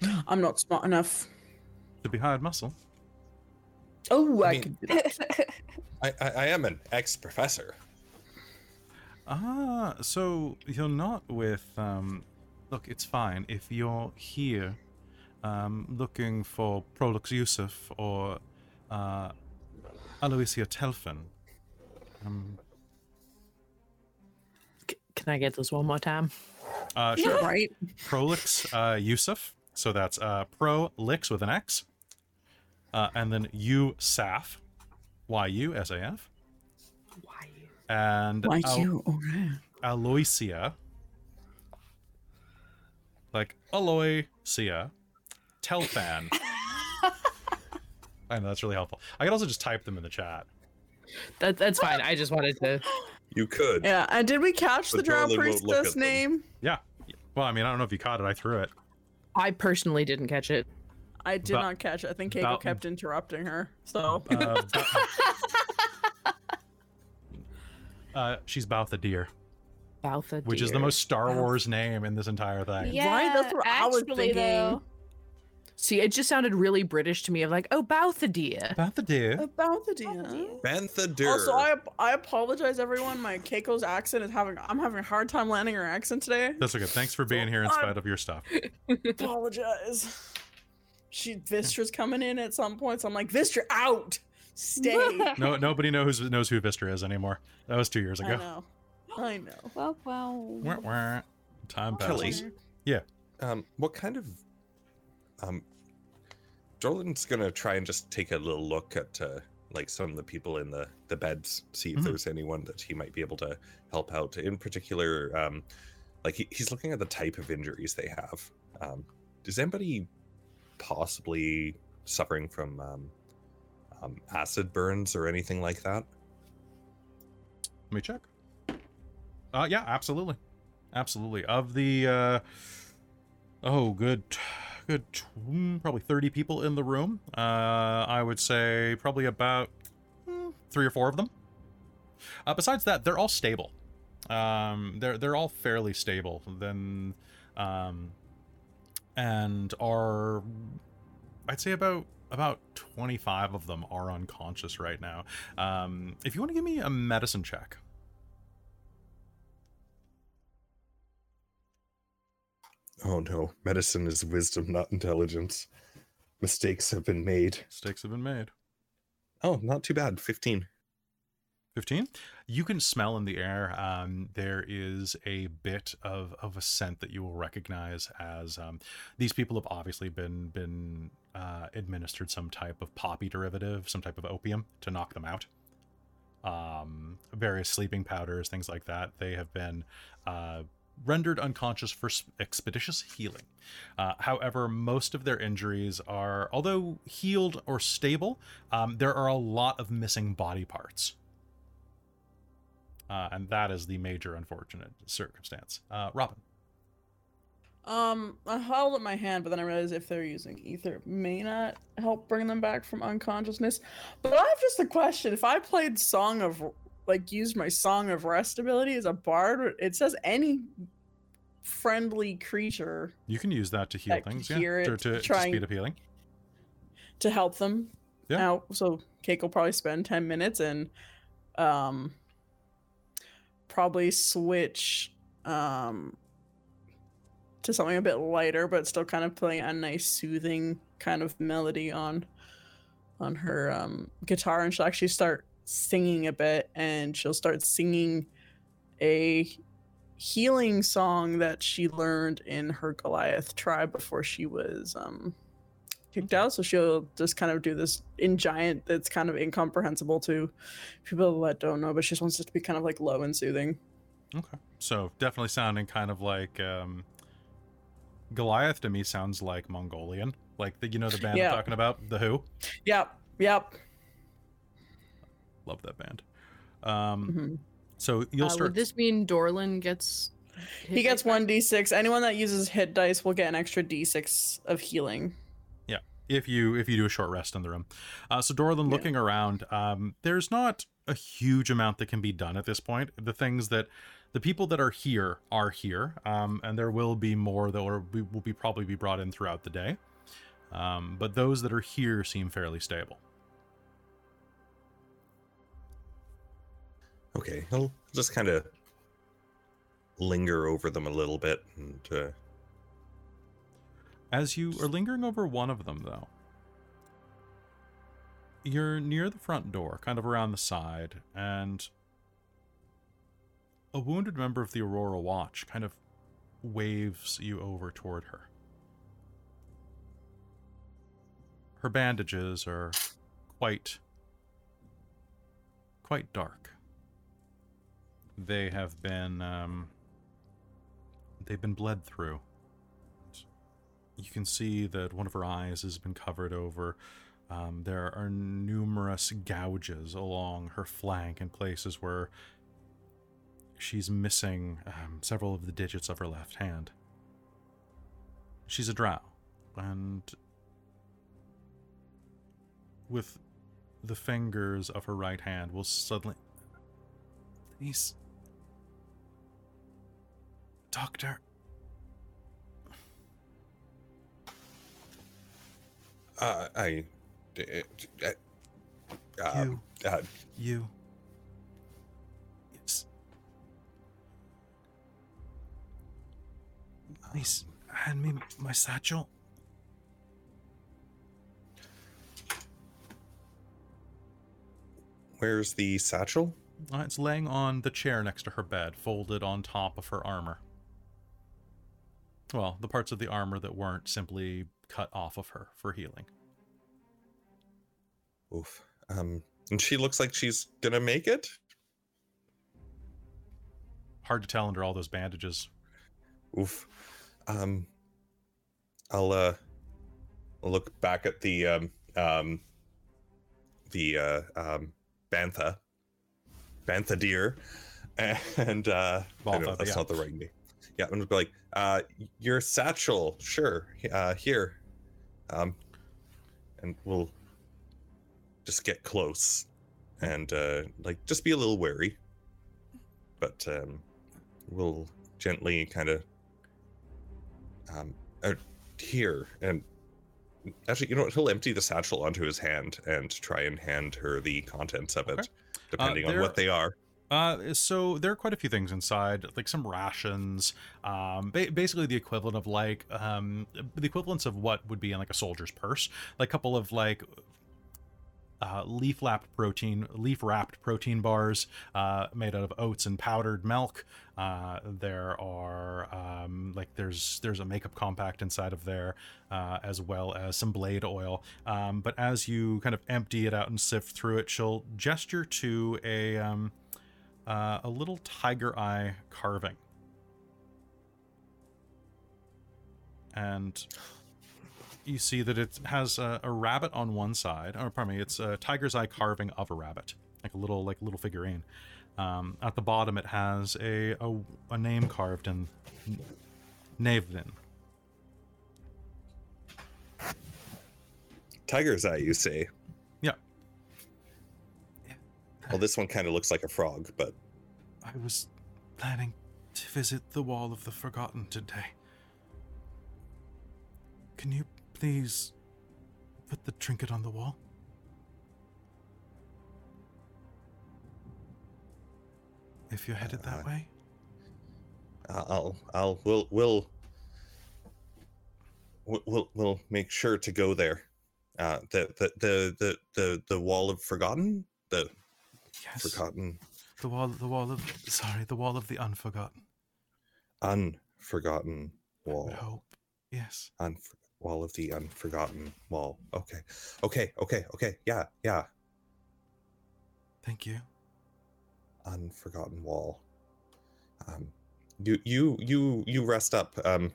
I'm not smart enough. to be hired muscle. Oh, I, mean- can do that. I, I, I am an ex-professor. Ah, so you're not with. Um, look, it's fine if you're here, um, looking for Prolix Yusaf or uh, Aloysia Telfin. Um, C- can I get this one more time? uh, sure. right? Prolix uh, Yusaf. So that's uh, Prolix with an X. Uh, and then Yusaf. Y U S A F. Why? And Why Al- you? Oh, yeah. Aloysia. Like Aloysia. Telfan. I know that's really helpful. I could also just type them in the chat. That that's fine. I just wanted to. You could. Yeah, and did we catch the But drow Dorlin won't look priestess them. name? Yeah. Well, I mean, I don't know if you caught it. I threw it. I personally didn't catch it. I did Ba- not catch it. I think Keiko Ba- kept interrupting her. So Uh, Ba- uh, she's Baltha Deer, Baltha which is the dear. most Star Wars name in this entire thing. Right, that's what I was actually, thinking. though. See, it just sounded really British to me. Of like, oh, Baltha dear. Baltha Deer. about the deal. Bantha Dur. Also, I I apologize, everyone. My Keiko's accent is having I'm having a hard time landing her accent today. That's okay. Thanks for being here in I'm- spite of your stuff. apologize. She Vistra's coming in at some point, so I'm like, Vistra out, stay. No, nobody knows knows who Vistra is anymore. That was two years ago. I ago. know, I know. Well, well. Wah, wah. Time Kelly. Yeah. Um, what kind of um, Dorlin's gonna try and just take a little look at uh, like some of the people in the the beds, see if Mhm. there's anyone that he might be able to help out. In particular, um, like he, he's looking at the type of injuries they have. Um, is anybody possibly suffering from um, um, acid burns or anything like that? Let me check. Uh, yeah, absolutely, absolutely. Of the, uh, oh, good, good, mm, probably thirty people in the room. Uh, I would say probably about mm, three or four of them. Uh, besides that, they're all stable. Um, they're they're all fairly stable. Then, um, and are, I'd say about about 25 of them are unconscious right now. Um, if you want to give me a medicine check. Oh no, medicine is wisdom, not intelligence. Mistakes have been made. Mistakes have been made. Oh, not too bad. 15. 15 you can smell in the air um, there is a bit of, of a scent that you will recognize as um, these people have obviously been been uh, administered some type of poppy derivative some type of opium to knock them out um, various sleeping powders things like that they have been uh, rendered unconscious for expeditious healing uh, however most of their injuries are although healed or stable um, there are a lot of missing body parts uh, and that is the major unfortunate circumstance. Uh, Robin, Um, I held up my hand, but then I realized if they're using ether, it may not help bring them back from unconsciousness. But I have just a question: If I played Song of, like, used my Song of Rest ability as a bard, it says any friendly creature you can use that to heal That things, yeah, hear to, it, to, to trying- speed up healing. to help them Yeah. out. So Cake will probably spend ten minutes and, um, probably switch, um, to something a bit lighter, but still kind of playing a nice soothing kind of melody on, on her um guitar, and she'll actually start singing a bit, and she'll start singing a healing song that she learned in her Goliath tribe before she was um kicked out. So she'll just kind of do this in giant that's kind of incomprehensible to people that don't know, but she just wants it to be kind of like low and soothing. Okay. So definitely sounding kind of like um, Goliath to me sounds like Mongolian, like the you know the band Yeah. I'm talking about, the Who. Yep, yep. Love that band. Um, mhm. so you'll Uh, start. Would this mean Dorlin gets? He gets one d6. Anyone that uses hit dice will get an extra d6 of healing. Yeah, if you if you do a short rest in the room. Uh, so Dorlin, Yeah. looking around, um, there's not a huge amount that can be done at this point. The things that the people that are here are here, um, and there will be more that will be, will be probably be brought in throughout the day. Um, but those that are here seem fairly stable. Okay, I'll just kind of linger over them a little bit and uh, As you are lingering over one of them, though, you're near the front door, kind of around the side, and a wounded member of the Aurora Watch kind of waves you over toward her. Her bandages are quite quite dark. They have been um, they've been bled through. You can see that one of her eyes has been covered over. Um, there are numerous gouges along her flank in places where she's missing um, several of the digits of her left hand. She's a drow, and with the fingers of her right hand will suddenly. These. Doctor. uh, I. Uh, uh, You. uh, You. Yes. Please hand me my satchel. where's the satchel? Uh, it's laying on the chair next to her bed, folded on top of her armor. Well, the parts of the armor that weren't simply cut off of her for healing. Oof. Um, and she looks like she's gonna make it. Hard to tell under all those bandages. Oof. Um, I'll uh, look back at the um, um, the uh, um, bantha, bantha deer, and uh, I know that's yeah. not the right name. Yeah, I'm gonna be like, uh, your satchel, sure, uh, here, um, and we'll just get close, and uh, like just be a little wary, but um, we'll gently kind of um, uh, here and actually, you know what? He'll empty the satchel onto his hand and try and hand her the contents of it, Okay. depending on there- what they are. Uh, so there are quite a few things inside, like some rations, um, ba- basically the equivalent of like um, the equivalence of what would be in like a soldier's purse, like a couple of like uh, leaf wrapped protein, leaf wrapped protein bars uh, made out of oats and powdered milk. Uh, there are um, like there's there's a makeup compact inside of there, uh, as well as some blade oil. Um, but as you kind of empty it out and sift through it, she'll gesture to a um, uh, a little tiger eye carving, and you see that it has a, a rabbit on one side, or pardon me, it's a tiger's eye carving of a rabbit, like a little like little figurine. Um, at the bottom, it has a, a, a name carved in Navlin. Tiger's eye, you say? Well, this one kind of looks like a frog, but I was planning to visit the Wall of the Forgotten today. Can you please put the trinket on the wall? If you're headed that Uh, way? I'll, I'll, we'll, we'll, we'll, we'll, we'll make sure to go there. Uh, the, the, the, the, the, the wall of forgotten, the Yes. forgotten, The wall the wall of sorry, the wall of the unforgotten. unforgotten wall, hope. Yes. Unf- wall of the unforgotten wall. Okay, okay, okay, okay. Yeah, yeah. Thank you. unforgotten wall. Um, you you you you rest up. Um,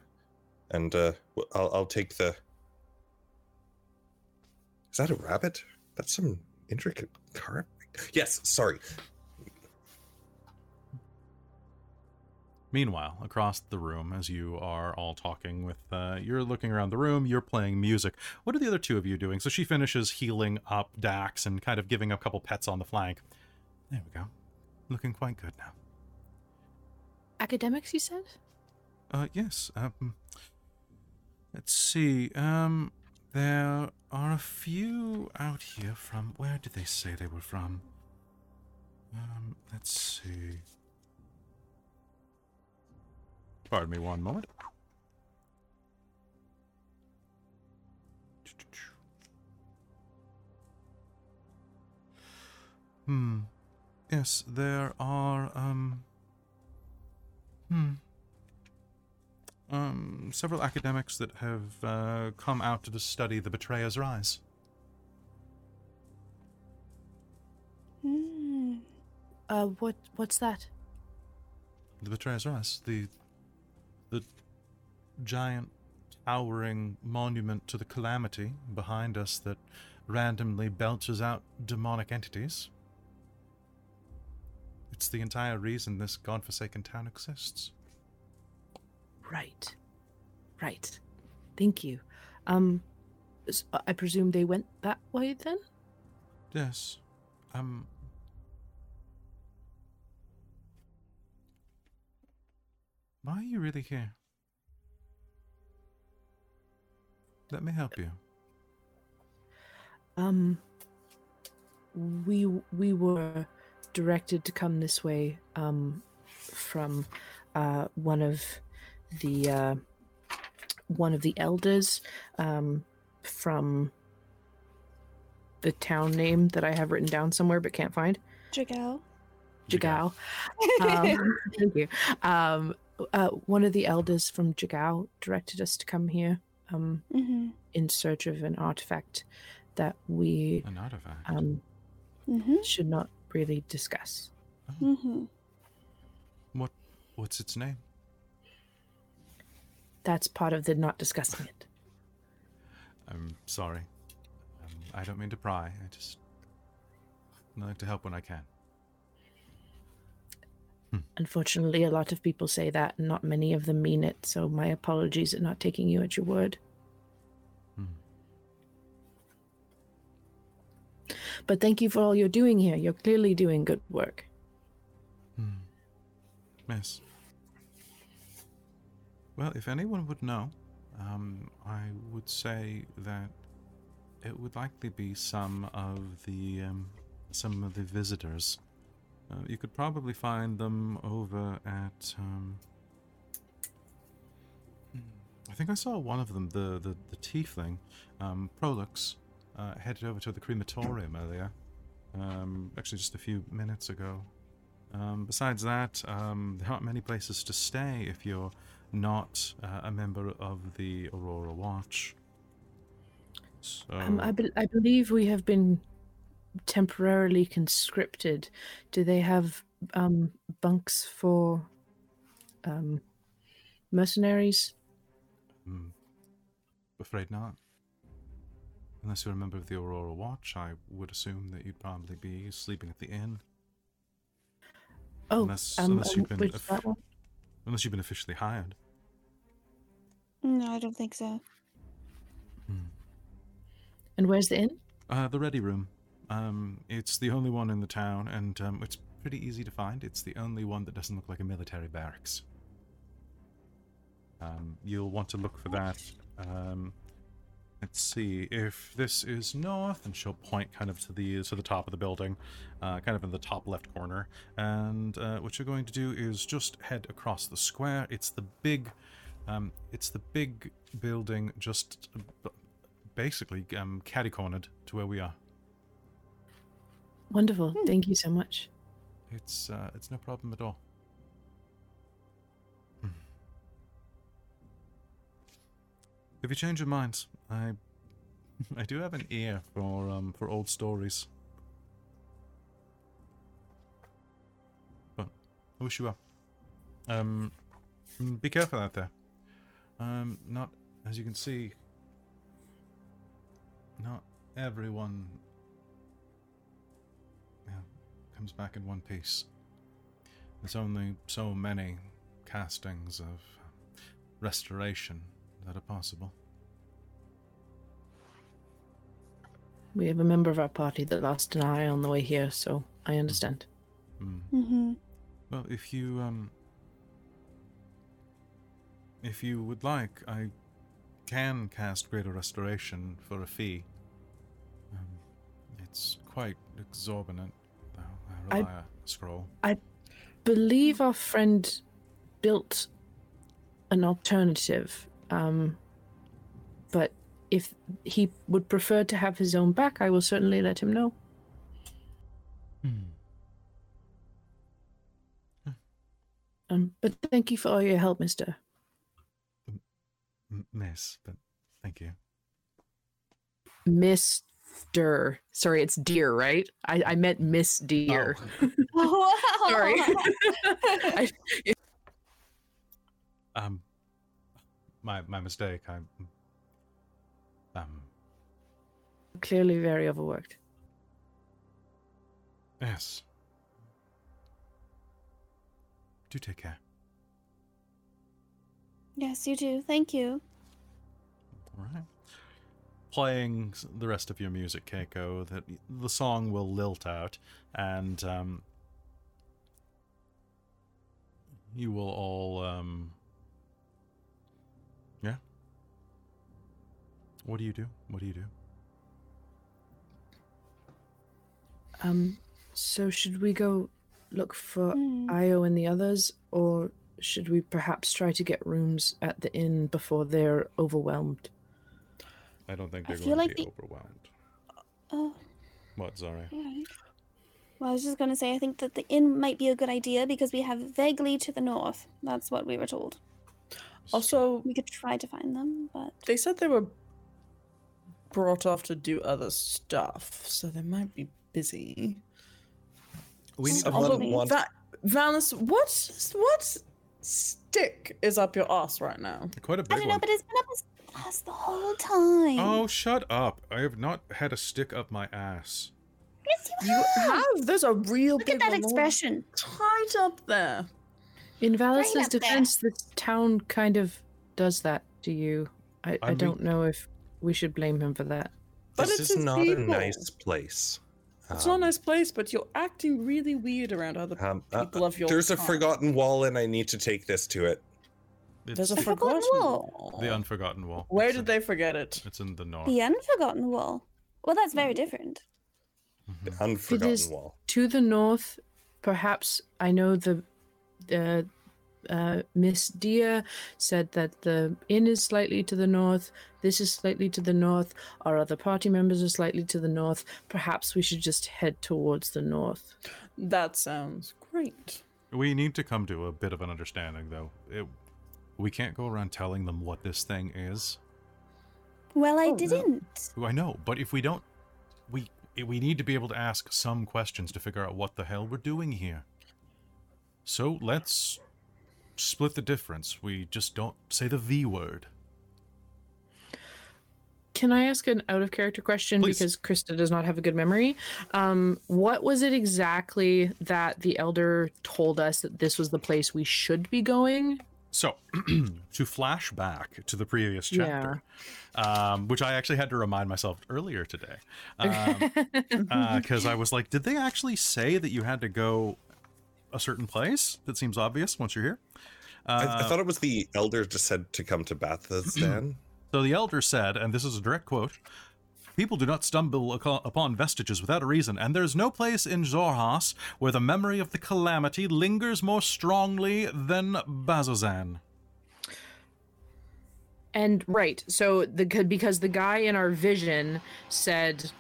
and uh, I'll I'll take the. Is that a rabbit? That's some intricate carving. Yes, sorry. Meanwhile, across the room, as you are all talking with, uh, you're looking around the room, you're playing music. What are the other two of you doing? So she finishes healing up Dax and kind of giving a couple pets on the flank. There we go. Looking quite good now. Academics, you said? Uh, yes. Um, let's see. Um, there are a few out here from. Where did they say they were from? Um, let's see. Pardon me one moment. Hmm. Yes, there are, um. Hmm um, several academics that have uh, come out to study the Betrayer's Rise. Hmm. Uh, what? What's that? The Betrayer's Rise, the the giant, towering monument to the calamity behind us that randomly belches out demonic entities. It's the entire reason this godforsaken town exists. Right. Right. Thank you. Um, I presume they went that way then? Yes. Um. Why are you really here? Let me help you. Um, we we were directed to come this way um, from uh, one of the uh, one of the elders um, from the town name that I have written down somewhere but can't find. Jagao. Jagao. Um, thank you. Um, uh, one of the elders from Jagao directed us to come here um, Mm-hmm. in search of an artifact that we An artifact. um, Mm-hmm. should not really discuss. Mm-hmm. What? What's its name? That's part of the not discussing it. I'm sorry. Um, I don't mean to pry. I just I like to help when I can. Unfortunately, a lot of people say that, and not many of them mean it. So my apologies at not taking you at your word. Hmm. But thank you for all you're doing here. You're clearly doing good work. Hmm. Yes. Well, if anyone would know, um, I would say that it would likely be some of the um, some of the visitors. Uh, you could probably find them over at. Um, I think I saw one of them, the the, the tiefling, um, Prolix. uh, headed over to the crematorium earlier. Um, actually, just a few minutes ago. Um, besides that, um, there aren't many places to stay if you're not uh, a member of the Aurora Watch. So, Um, I, bel I believe we have been temporarily conscripted. Do they have um, bunks for um, mercenaries? mm, afraid not. Unless you're a member of the Aurora Watch, I would assume that you'd probably be sleeping at the inn. Oh, Unless- um, unless you've um, been which aff-? Unless you've been officially hired. No, I don't think so. And where's the inn? Uh, the Ready Room. Um, it's the only one in the town, and um, it's pretty easy to find. It's the only one that doesn't look like a military barracks. Um, you'll want to look for that. Um, let's see if this is north, and she'll point kind of to the to the top of the building, uh, kind of in the top left corner. And uh, what you're going to do is just head across the square. It's the big, um, it's the big building just basically um, catty-cornered to where we are. Wonderful. Hmm. Thank you so much. It's uh, it's no problem at all. If you change your minds, I I do have an ear for um for old stories. But I wish you well. Um, mm, be careful out there. Um, not as you can see. Not everyone yeah, comes back in one piece. There's only so many castings of restoration that are possible. We have a member of our party that lost an eye on the way here, so I understand. Mm. Mm-hmm. Well, if you um, if you would like, I can cast Greater Restoration for a fee. Um, it's quite exorbitant, though. I I- rely a scroll. Believe our friend built an alternative, um, but if he would prefer to have his own back, I will certainly let him know. Hmm. Um, but thank you for all your help, Mister. M- miss, but thank you. Mister. Sorry, it's deer, right? I, I meant Miss Deer. Oh. Sorry. I, Um, my my mistake. I um clearly very overworked. yes. Do take care. yes, you do. Thank you. All right. Playing the rest of your music, Keiko, that the song will lilt out, and um, you will all um, What do you do? What do you do? Um, so should we go look for Hmm. Io and the others, or should we perhaps try to get rooms at the inn before they're overwhelmed? I don't think I they're feel going like to be the- overwhelmed. Oh, What? Sorry. alright. Well, I was just going to say, I think that the inn might be a good idea because we have vaguely to the north. That's what we were told. Also, We could try to find them, but they said they were brought off to do other stuff, so they might be busy. We need to Also- find- Probably. want Va- Valis, what what stick is up your ass right now? quite a I big don't know, one. but it's been up his ass the whole time. Oh, shut up! I have not had a stick up my ass. yes, you You have. have. There's a real Look big at that one expression. tight up there. In Right Valis's there. defense, the town kind of does that to you. I, I I, mean- don't know if we should blame him for that. But this it's is not people. a nice place. It's not a Um, nice place, but you're acting really weird around other um, uh, people of your. There's a forgotten wall, and I need to take this to it. There's a forgotten forgotten wall. wall. the unforgotten wall. Where It's did in- they forget it? It's in the north. The unforgotten wall. Well, that's very Mm-hmm. different. The Mhm. unforgotten wall. To the north, perhaps I know the the uh, Miss Dia said that the inn is slightly to the north. This is slightly to the north. Our other party members are slightly to the north. Perhaps we should just head towards the north. That sounds great. We need to come to a bit of an understanding, though. It, we can't go around telling them what this thing is. Well, I Oh, didn't. Who I know, but if we don't, we we need to be able to ask some questions to figure out what the hell we're doing here. So let's split the difference. We just don't say the V word. Can I ask an out of character question Please. because Krista does not have a good memory? Um, what was it exactly that the elder told us that this was the place we should be going? So, to flash back to the previous chapter, um, which I actually had to remind myself earlier today, because I was like, did they actually say that you had to go a certain place? That seems obvious once you're here. I, I Uh, thought it was the elder just said to come to Bazzoxan. So the elder said, and this is a direct quote People do not stumble upon vestiges without a reason, and there is no place in Xhorhas where the memory of the calamity lingers more strongly than Bazzoxan. And right, so the because the guy in our vision said,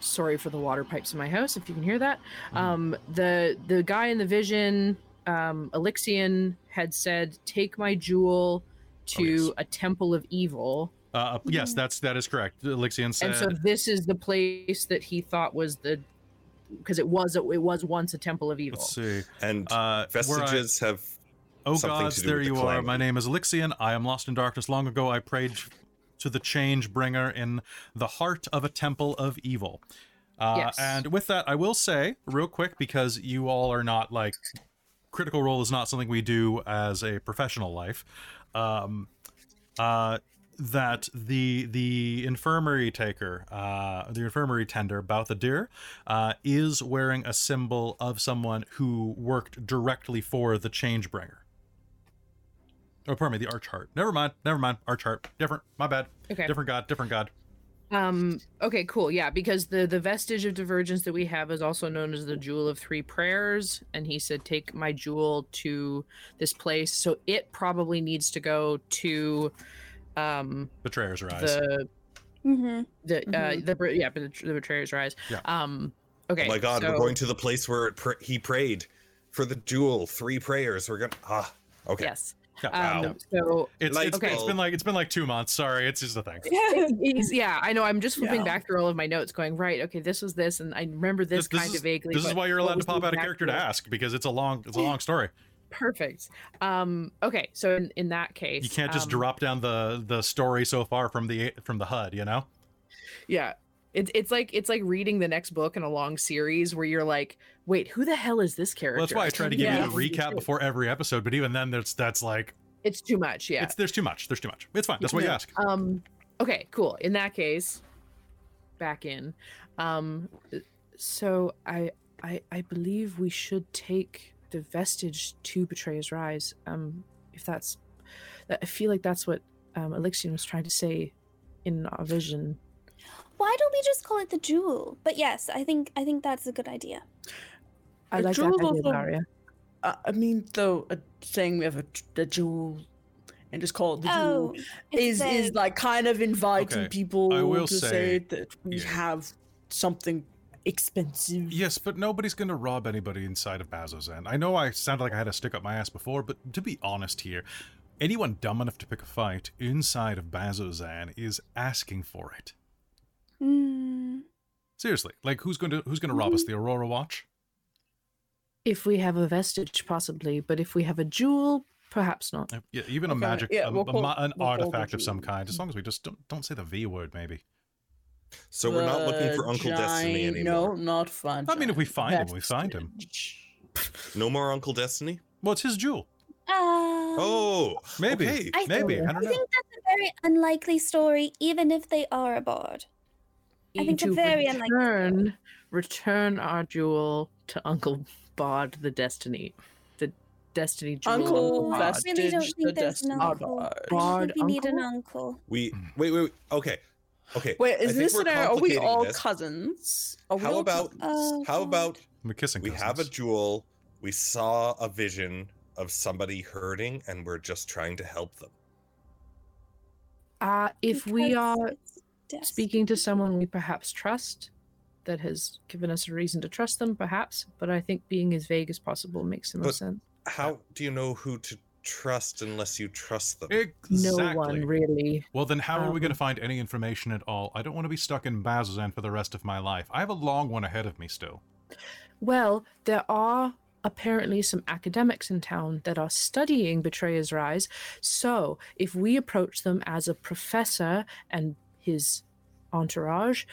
"Sorry for the water pipes in my house." If you can hear that, um, the the guy in the vision, um, Elixion, had said, "Take my jewel to Oh, yes. a temple of evil." Uh, yes, that's that is correct. Elixion said, and so this is the place that he thought was the because it was it was once a temple of evil. "Let's see, And uh, where I- vestiges have Oh gods, there the you are. My name is Elixion. I am lost in darkness. Long ago, I prayed to the Change Bringer in the heart of a temple of evil. Uh, Yes. And with that, I will say real quick because you all are not like critical role is not something we do as a professional life. Um, uh, that the the infirmary taker, uh, the infirmary tender, Balthadir, uh, is wearing a symbol of someone who worked directly for the Changebringer. Oh, pardon me, the Archheart. Never mind, never mind. Archheart, different. My bad. Okay. Different god, different god. Um. Okay. Cool. Yeah. Because the the vestige of divergence that we have is also known as the jewel of three prayers, and he said, "Take my jewel to this place." So it probably needs to go to, um, Betrayer's rise. the Mm-hmm. the uh Mhm. the yeah, but the, the betrayer's rise. Yeah. Um. Okay. Oh my god, so- we're going to the place where it pr- he prayed for the jewel. Three prayers. We're gonna ah. Okay. Yes. Yeah. Um. Wow. So It's, Light it's, it's bulb. been like it's been like two months. Sorry, it's just a thing. It's- yeah, I know. I'm just flipping Yeah. back through all of my notes, going right. Okay, this was this, and I remember this, kind is, of vaguely. This is why you're allowed to pop out a character to ask because it's a long it's a long story. Perfect. Um. Okay, so in, in that case, You can't just um, drop down the the story so far from the from the HUD, you know? Yeah. It's it's like it's like reading the next book in a long series where you're like, wait, who the hell is this character? Well, that's why I try to give Yeah. you the recap before every episode, but even then there's that's like It's too much. Yeah. it's there's too much. There's too much. It's fine. That's what you ask. Um. Okay. Cool. In that case, back in. Um. So I I I believe we should take the vestige to Betrayer's Rise. Um. If that's, I feel like that's what um Elixion was trying to say in our vision. Why don't we just call it the jewel? But yes, I think I think that's a good idea. I The like that jewel's idea, also- Daria. Uh, I mean, though, uh, saying we have a, the jewel and just call it the Oh, jewel it's is is like kind of inviting Okay, people I will to say- say, that we yeah. have something expensive. Yes, but nobody's going to rob anybody inside of Bazzoxan. I know I sounded like I had to stick up my ass before, but to be honest here, anyone dumb enough to pick a fight inside of Bazzoxan is asking for it. Mm, Seriously, like who's going to who's going to rob us? The Aurora Watch? If we have a vestige, possibly, but if we have a jewel, perhaps not. Yeah, even a Okay, magic, yeah, a- we'll call- ma- an we'll artifact of some kind. As long as we just don't don't say the V word, maybe. So we're not looking for The Uncle Destiny anymore. No, not fun. I mean, if we find him, we find him. No more Uncle Destiny. Well, it's his jewel. um, Oh, Maybe, okay. I maybe. think, I don't know. think that's a very unlikely story, even if they are a bard. I think to it's very unlikely. return, return our jewel to Uncle Bod the Destiny, the Destiny jewel. Uncle Bod. Vestige, really don't the think there's an uncle. Bard. I Bard think we need an uncle? uncle. We wait, wait, wait. Okay, okay. Wait, is think this we're scenario? Are we all this. cousins? Are we How all about cousins? Oh, how God. about We're kissing. we have a jewel? We saw a vision of somebody hurting and we're just trying to help them. Uh, if we are speaking to someone we perhaps trust, that has given us a reason to trust them, perhaps, but I think being as vague as possible makes the most But- sense. How do you know who to trust unless you trust them? Exactly. No one really. Well, then how are we going to Um, find any information at all? I don't want to be stuck in Bazzoxan for the rest of my life. I have a long one ahead of me still. Well, there are apparently some academics in town that are studying Betrayer's Rise. So, if we approach them as a professor and his entourage,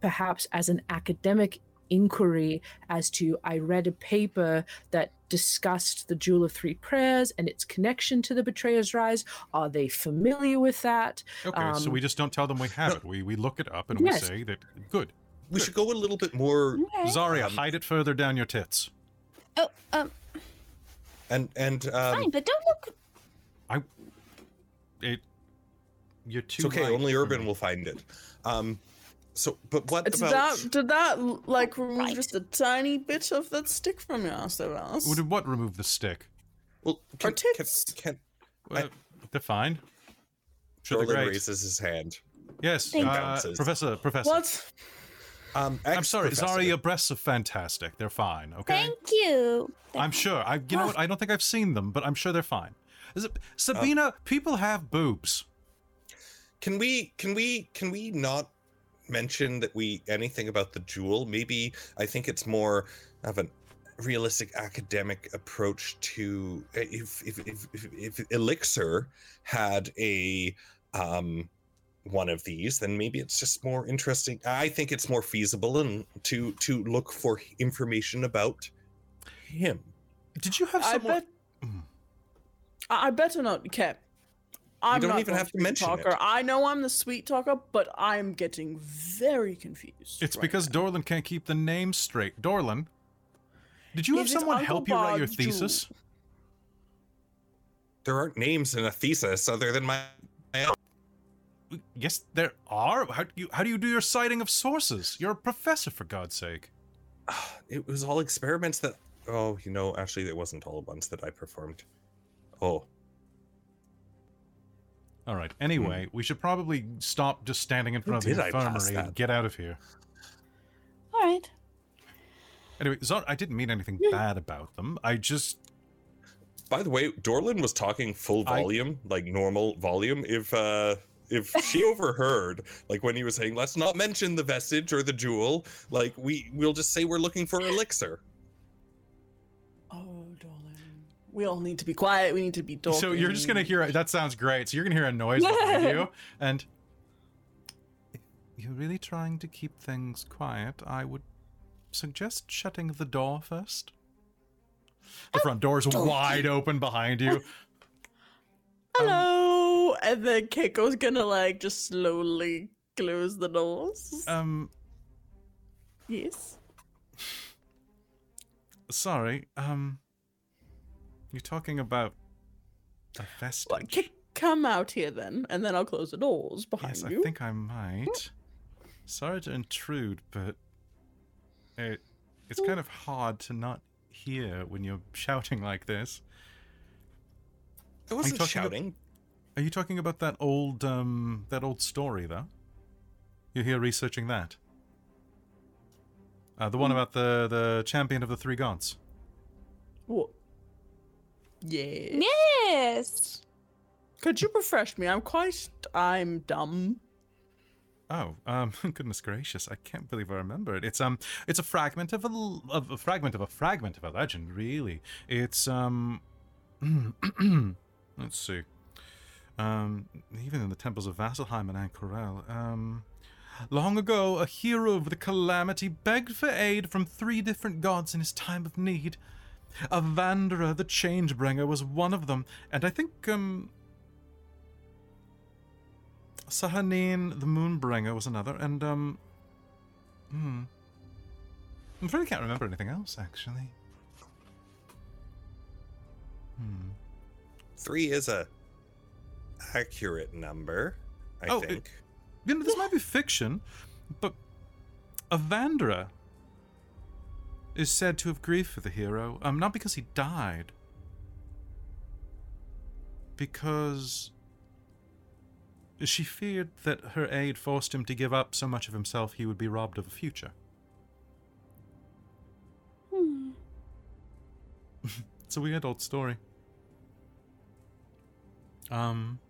perhaps as an academic inquiry as to I read a paper that discussed the Jewel of Three Prayers and its connection to the Betrayer's Rise. Are they familiar with that? Okay, so Um, we just don't tell them we have no. it. We we look it up and Yes. we say that good. we should go a little bit more Okay. Zarya, hide it further down your tits. Oh, um, and and um, fine, but don't look. I. It. You're too. it's okay. Only Urban me. will find it. Um, so but what Did about? that, did that like remove Right. just a tiny bit of that stick from your ass, there, Alice? Would what remove the stick? well, can, can, tits. can, Uh, they're fine. Sure, they're raises his hand. Yes, uh, Professor. Professor. What? Um, I'm sorry, ex-professor. Your breasts are fantastic. They're fine. Okay. Thank you. I'm sure. I. You know what? I don't think I've seen them, but I'm sure they're fine. Is it, Sabina? people have boobs. Can we can we can we not mention that we anything about the jewel? Maybe I think it's more of an realistic academic approach to eh, if if if, if, if Elixir had a um one of these then maybe it's just more interesting i think it's more feasible and to to look for information about him Did you have I bet. Mm. I I better not. Okay. I'm don't not even have to sweet mention talker. it. I know I'm the sweet talker, but I'm getting very confused. It's right because now. Dorlin can't keep the name straight. Dorlin, did you have Is it someone Uncle help you write your Bob's thesis? there aren't names in a thesis other than my Yes, there are. How do you how do you do your citing of sources? You're a professor, for God's sake. it was all experiments that oh you know actually it wasn't all ones that i performed oh All right. Anyway, we should probably stop just standing in Who front of the did I pass infirmary and get out of here. All right. Anyway, Zar, I didn't mean anything bad about them. I just by the way dorlin was talking full I- volume like normal volume if uh if she overheard like when he was saying let's not mention the vestige or the jewel like we we'll just say we're looking for elixir We all need to be quiet. We need to be talking. so you're just gonna hear that sounds great. So you're gonna hear a noise behind you, and if you're really trying to keep things quiet, I would suggest shutting the door first. The front door's wide open behind you. Hello, and then Keiko's gonna like just slowly close the doors. Um, yes. sorry. Um, you're talking about a vestige. Well, Ke- come out here then, and then I'll close the doors behind Yes, I think I might. Sorry to intrude, but it, it's kind of hard to not hear when you're shouting like this. i wasn't talking ab- shouting Are you talking about that old um that old story though? You're here researching that. Uh, the one about the the champion of the three gods. What? Yeah. Yes. Could you refresh me? I'm quite. I'm dumb. Oh, um, goodness gracious! I can't believe I remember it. It's um, it's a fragment of a l- of a fragment of a fragment of a legend. Really, it's um, let's see, um, even in the temples of Vasselheim and Ank'Harel, um, long ago, a hero of the calamity begged for aid from three different gods in his time of need. Avandra, the Changebringer, was one of them, and I think um, Sehanine, the Moonbringer, was another, and um, hmm, I really can't remember anything else actually. Hmm. three is a accurate number i Oh, it- think You know, this might be fiction, but Avandra is said to have grieved for the hero, um, not because he died, because she feared that her aid forced him to give up so much of himself he would be robbed of a future. Hmm. It's a weird old story. Um.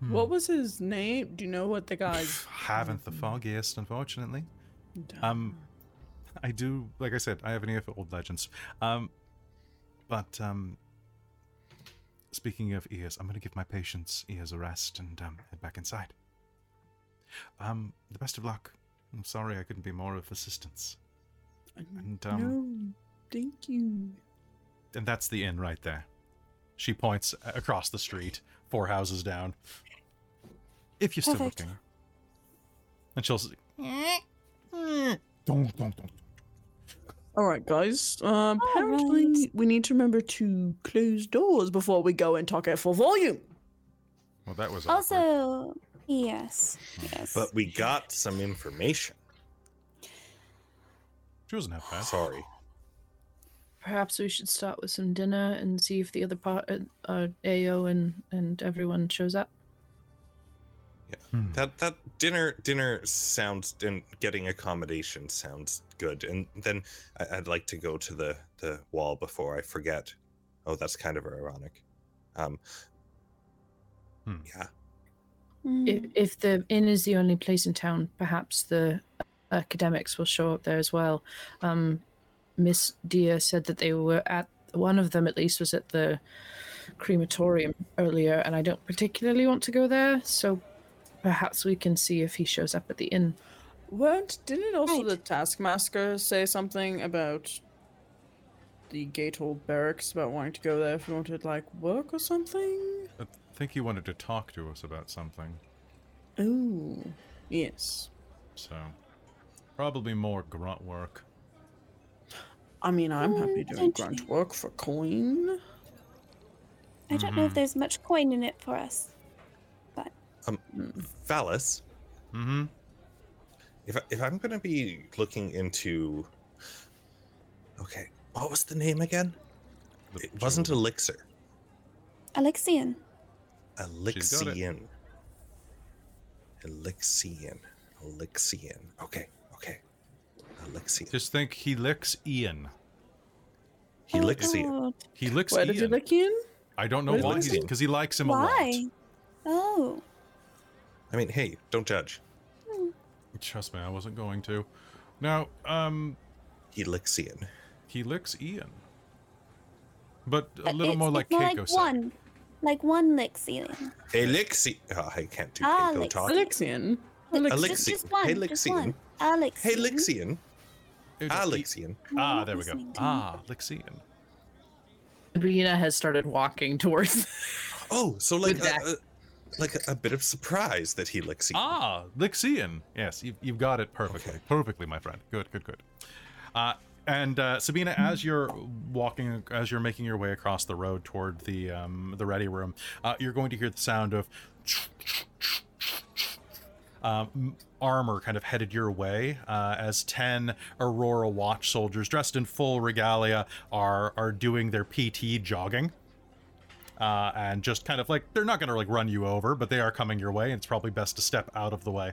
hmm. What was his name? Do you know what the guy's Haven't the foggiest, unfortunately. Um, I do, like I said, I have an ear for old legends. Um, but um, speaking of ears, I'm going to give my patients ears a rest and um, head back inside. Um, the best of luck. I'm sorry I couldn't be more of assistance. And um, no, thank you. and that's the inn right there. She points across the street, four houses down. If you're still Perfect. looking, and she'll. say, Don't, don't, don't. All right, guys. Um, apparently, right. we need to remember to close doors before we go and talk at full volume. Well, that was awkward. Also, yes, yes. But we got some information. She wasn't half bad. Sorry. Perhaps we should start with some dinner and see if the other part, uh, uh, Ao and and everyone shows up. Hmm. That that dinner dinner sounds and getting accommodation sounds good. And then I, I'd like to go to the the wall before I forget. Oh, that's kind of ironic. Um. Hmm. Yeah. Hmm. If, if the inn is the only place in town, perhaps the academics will show up there as well. Um, Miss Dia said that they were at one of them, at least, was at the crematorium earlier, and I don't particularly want to go there. So perhaps we can see if he shows up at the inn. Weren't didn't also Right. the taskmaster say something about the Gatehold barracks about wanting to go there if we wanted like work or something? I think he wanted to talk to us about something. Oh, yes. So, probably more grunt work. I mean, I'm happy Mm, doing grunt potentially. work for coin. I don't know if Mhm. there's much coin in it for us. Phallus. Mm-hmm. If I, if I'm gonna be looking into. Okay, what was the name again? It wasn't elixir. Alexian. Elixian. Elixian. Elixian. Okay, okay. Elixian. Just think he licks Ian. Elixian. Oh, God. He licks Where did you Ian. lick in? I don't know Where why, he's because he likes him a Why? Oh. I mean, hey, don't judge. Trust me, I wasn't going to. Now, um, Elixian. he licks Ian. But a Uh, little it's- more it's like more Keiko like said. one. Like one Lexian. Elixir. Oh, I can't do Ah, Keiko Elixir. talk. Alexian. Like, Alexian. just, just one. Hey, just Lexian. one. Hey, Lixian. It- Ah, there we go. listening to you. Ah, Lixian. Sabrina has started walking towards. Oh, so like With a, that. a- like a, a bit of surprise that he Lixian. Ah, Lixian. Yes, you've, you've got it perfectly. Okay. Perfectly, my friend. Good, good, good. Uh, and uh, Sabina, as you're walking, as you're making your way across the road toward the um, the ready room, uh, you're going to hear the sound of um, armor kind of headed your way uh, as 10 Aurora Watch soldiers dressed in full regalia are are doing their PT jogging. Uh, and just kind of like they're not going to like run you over, but they are coming your way, and it's probably best to step out of the way.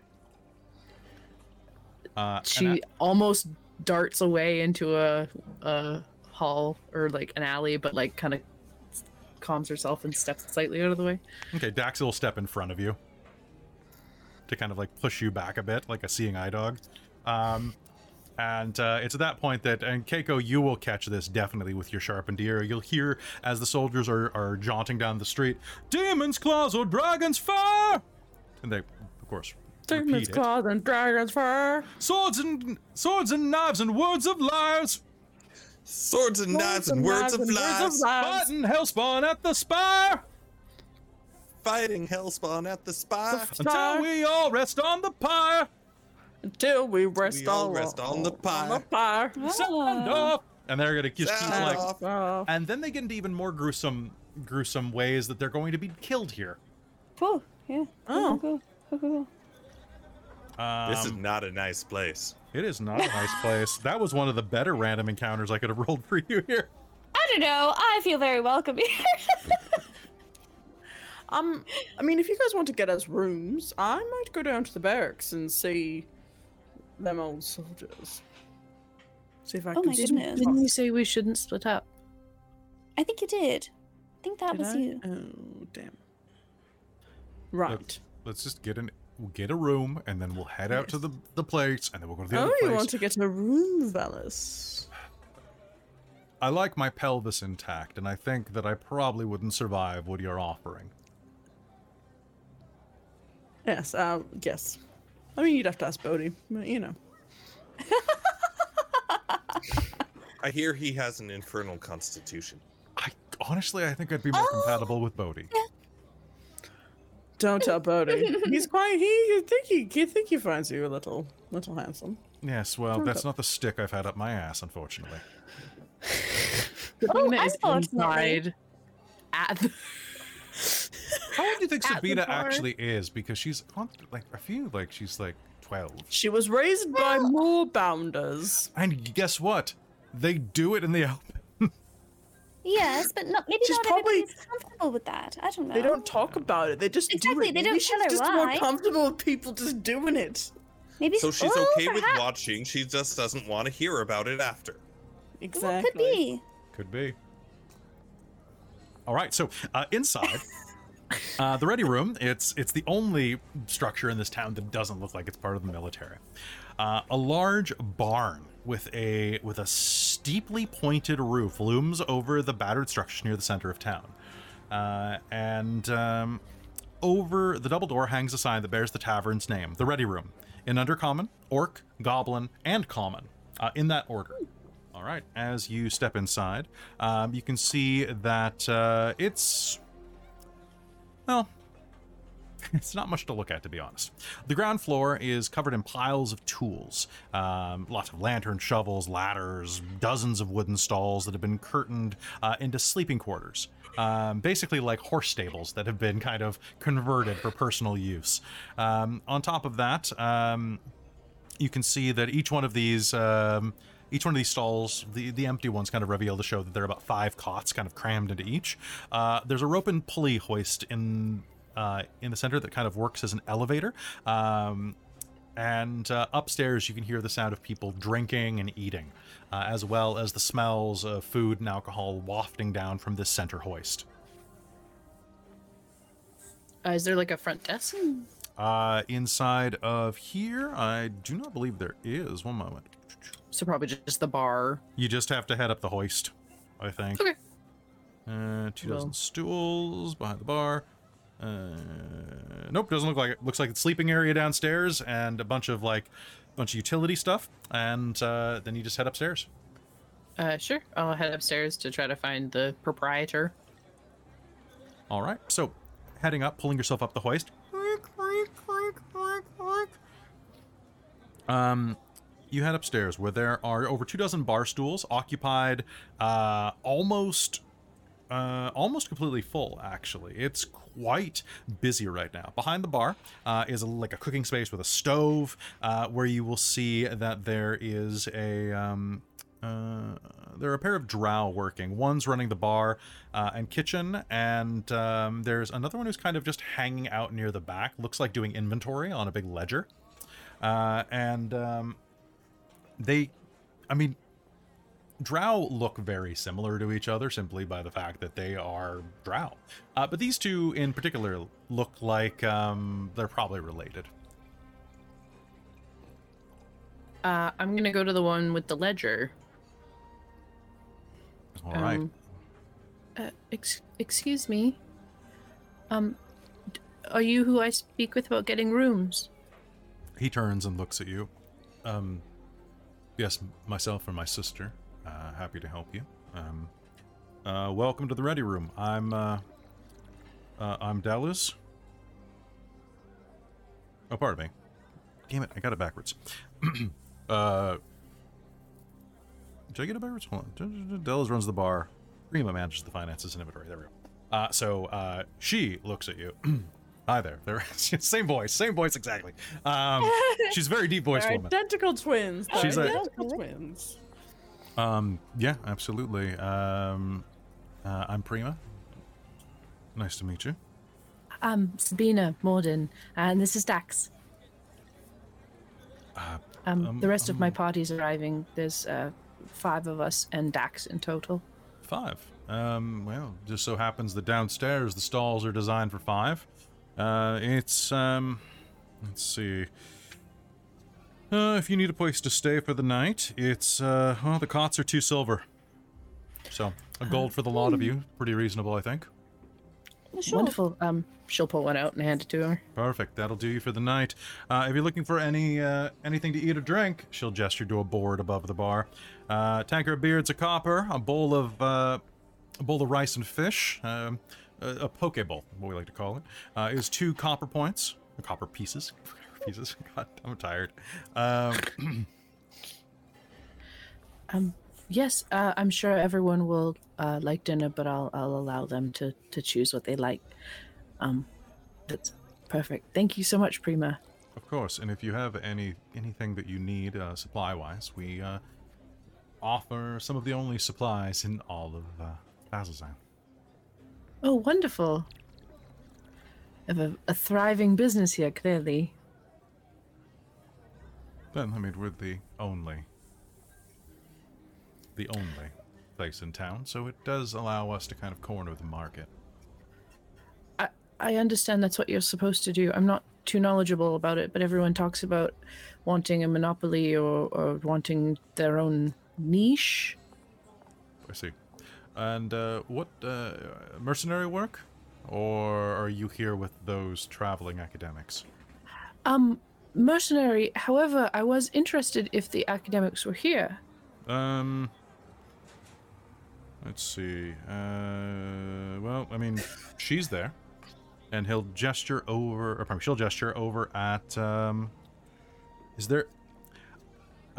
Uh, she I- almost darts away into a, a hall or like an alley, but like kind of calms herself and steps slightly out of the way. okay, Dax will step in front of you to kind of like push you back a bit, like a seeing eye dog. Um, and uh, it's at that point that, and Keiko, you will catch this definitely with your sharpened ear. You'll hear as the soldiers are, are jaunting down the street, "Demon's claws or dragon's fire!" And they, of course, Demon's repeat it. claws and dragon's fur. Swords and swords and knives and words of lies. Swords and knives and words of lies. Fighting hellspawn at the spire Fighting hellspawn at the spire. Star. until we all rest on the pyre. Until we rest, We all all rest on the On the pyre. pyre. Sound Ah. off. And they're gonna just keep like, off. And then they get into even more gruesome, gruesome ways that they're going to be killed here. Cool. Yeah. Oh. Cool. Cool. Cool. cool. Um, This is not a nice place. it is not a nice place. That was one of the better random encounters I could have rolled for you here. I don't know. I feel very welcome here. Um, I mean, if you guys want to get us rooms, I might go down to the barracks and see them old soldiers. See if I Oh can. my see- goodness. Didn't you say we shouldn't split up? I think you did. I think that Did was I? you. Oh, damn. Right. Let's just get in, we'll get a room, and then we'll head out to the the place, and then we'll go to the other place. Oh, other you place. want to get a room, Velis? I like my pelvis intact, and I think that I probably wouldn't survive what you're offering. Yes, uh, yes. I mean, you'd have to ask Bodhi, but you know. I hear he has an infernal constitution. I honestly, I think I'd be more Oh! compatible with Bodhi. Don't tell Bodhi. He's quite. He, he think he, he think he finds you a little, little handsome. Yes, well, Don't that's tell- not the stick I've had up my ass, unfortunately. The Oh, thing that is unfortunately. inside at the How old do you think Sabina actually is? Because she's on- like I feel like she's like twelve. She was raised by more bounders. And guess what? They do it in the open. Yes, but not, maybe She's not probably- everybody's comfortable with that. I don't know. They don't talk about it. They just Exactly, do it. they Maybe don't she's tell her just why. more comfortable with people just doing it. Maybe So she's oh, okay with perhaps. watching, she just doesn't want to hear about it after. Exactly. Well, could be. Could be. All right, so uh, inside uh, the ready room, it's it's the only structure in this town that doesn't look like it's part of the military. Uh, a large barn with a with a steeply pointed roof looms over the battered structure near the center of town, uh, and um, over the double door hangs a sign that bears the tavern's name, the Ready Room, in Undercommon, Orc, Goblin, and Common, uh, in that order. All right, as you step inside, um, you can see that uh, it's. Well, it's not much to look at, to be honest. The ground floor is covered in piles of tools um, lots of lanterns, shovels, ladders, dozens of wooden stalls that have been curtained uh, into sleeping quarters. Um, basically, like horse stables that have been kind of converted for personal use. Um, on top of that, um, you can see that each one of these um, each one of these stalls the, the empty ones kind of reveal to show that there are about five cots kind of crammed into each. Uh, there's a rope and pulley hoist in uh, in the center that kind of works as an elevator. Um, and uh, upstairs you can hear the sound of people drinking and eating uh, as well as the smells of food and alcohol wafting down from this center hoist. Uh, is there like a front desk? uh, inside of here i do not believe there is. One moment So probably just the bar. You just have to head up the hoist, I think. Okay. Uh, two dozen Well. stools behind the bar. Uh, nope, doesn't look like it. Looks like the sleeping area downstairs and a bunch of like, bunch of utility stuff. And uh, then you just head upstairs. Uh, sure. I'll head upstairs to try to find the proprietor. All right. So, heading up, pulling yourself up the hoist. Um, you head upstairs where there are over two dozen bar stools occupied, uh, almost, uh, almost completely full. Actually, it's quite busy right now. Behind the bar uh, is a, like a cooking space with a stove, uh, where you will see that there is a um, uh, there are a pair of drow working. One's running the bar uh, and kitchen, and um, there's another one who's kind of just hanging out near the back. Looks like doing inventory on a big ledger. Uh, and um, they, I mean, drow look very similar to each other simply by the fact that they are drow. Uh, but these two in particular look like um, they're probably related. Uh, I'm gonna go to the one with the ledger. All right. Um, uh, ex- excuse me. Um, d- are you who I speak with about getting rooms? He turns and looks at you. Um, yes, myself and my sister. Uh, happy to help you. Um, uh, welcome to the ready room. I'm, uh, uh, I'm Dallas. Oh, pardon me. Damn it, I got it backwards. uh, did I get it backwards? Hold on. Dallas runs the bar. Rima manages the finances and inventory. There we go. Uh, so uh, she looks at you. Hi there. There, same voice, same voice exactly. Um, she's a very deep voice woman. identical twins. They're She's a- identical twins. Um, yeah, absolutely. Um, uh, I'm Prima. Nice to meet you. Um, Sabina Morden, and this is Dax. Uh, Um, Um, the rest of my um, party's arriving. There's uh, five of us and Dax in total. Five. Um, well, just so happens that downstairs the stalls are designed for five. Uh, it's um, let's see. Uh, if you need a place to stay for the night, it's uh, well, the cots are two silver. So a gold for the lot of you, pretty reasonable, I think. Sure. Wonderful. Um, she'll pull one out and hand it to her. Perfect. That'll do you for the night. Uh, if you're looking for any uh, anything to eat or drink, she'll gesture to a board above the bar. Uh, tanker of beards, a copper, a bowl of uh, a bowl of rice and fish, um, a, a poke what we like to call it, uh, is two copper points, copper pieces. pieces. God, I'm tired. Um, Um, yes, uh, I'm sure everyone will uh, like dinner, but I'll I'll allow them to to choose what they like. Um, that's perfect. Thank you so much, Prima. of course, and if you have any anything that you need uh, supply-wise, we uh, offer some of the only supplies in all of uh. Oh, wonderful. Have a, a thriving business here, clearly. Then, I mean, we're the only, the only place in town, so it does allow us to kind of corner the market. I I understand that's what you're supposed to do. I'm not too knowledgeable about it, but everyone talks about wanting a monopoly or, or wanting their own niche. I see. And uh, what uh, mercenary work, or are you here with those traveling academics? Um, mercenary. However, I was interested if the academics were here. Um, let's see. Uh, well, I mean, she's there, and he'll gesture over, or pardon she'll gesture over at. Um, is there?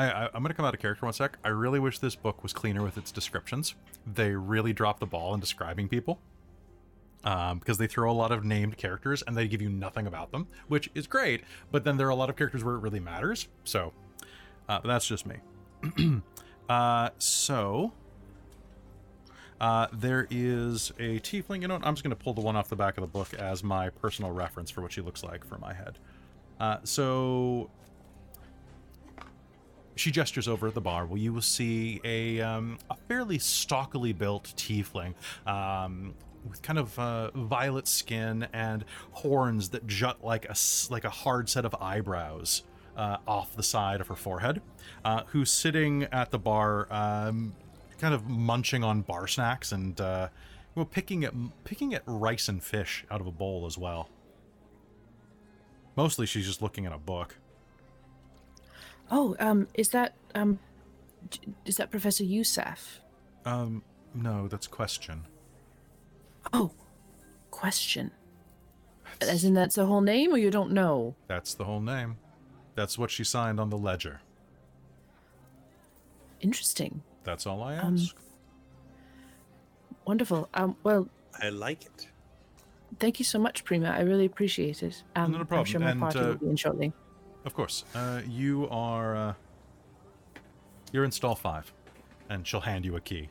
I, I I'm gonna come out of character one sec. I really wish this book was cleaner with its descriptions. They really drop the ball in describing people. Um, because they throw a lot of named characters and they give you nothing about them, which is great. But then there are a lot of characters where it really matters. So, uh, but that's just me. uh, so uh, there is a tiefling. You know? I'm just going to pull the one off the back of the book as my personal reference for what she looks like for my head. Uh, so she gestures over at the bar. Well, you will see a, um, a fairly stockily built tiefling. Um, with kind of uh, violet skin and horns that jut like a like a hard set of eyebrows uh, off the side of her forehead, uh, who's sitting at the bar, um, kind of munching on bar snacks and uh, well, picking at picking at rice and fish out of a bowl as well. Mostly, she's just looking at a book. Oh, um, is that um, is that Professor Yusaf? Um, no, that's question. Oh, question. As in that's the whole name, or you don't know? That's the whole name. That's what she signed on the ledger. Interesting. That's all I Um, ask. Wonderful. Um, well, I like it. thank you so much, Prima. I really appreciate it. Um, Not a I'm problem, sure my and, party uh, will be in shortly. Of course. Uh, you are. Uh, you're in stall five, and she'll hand you a key.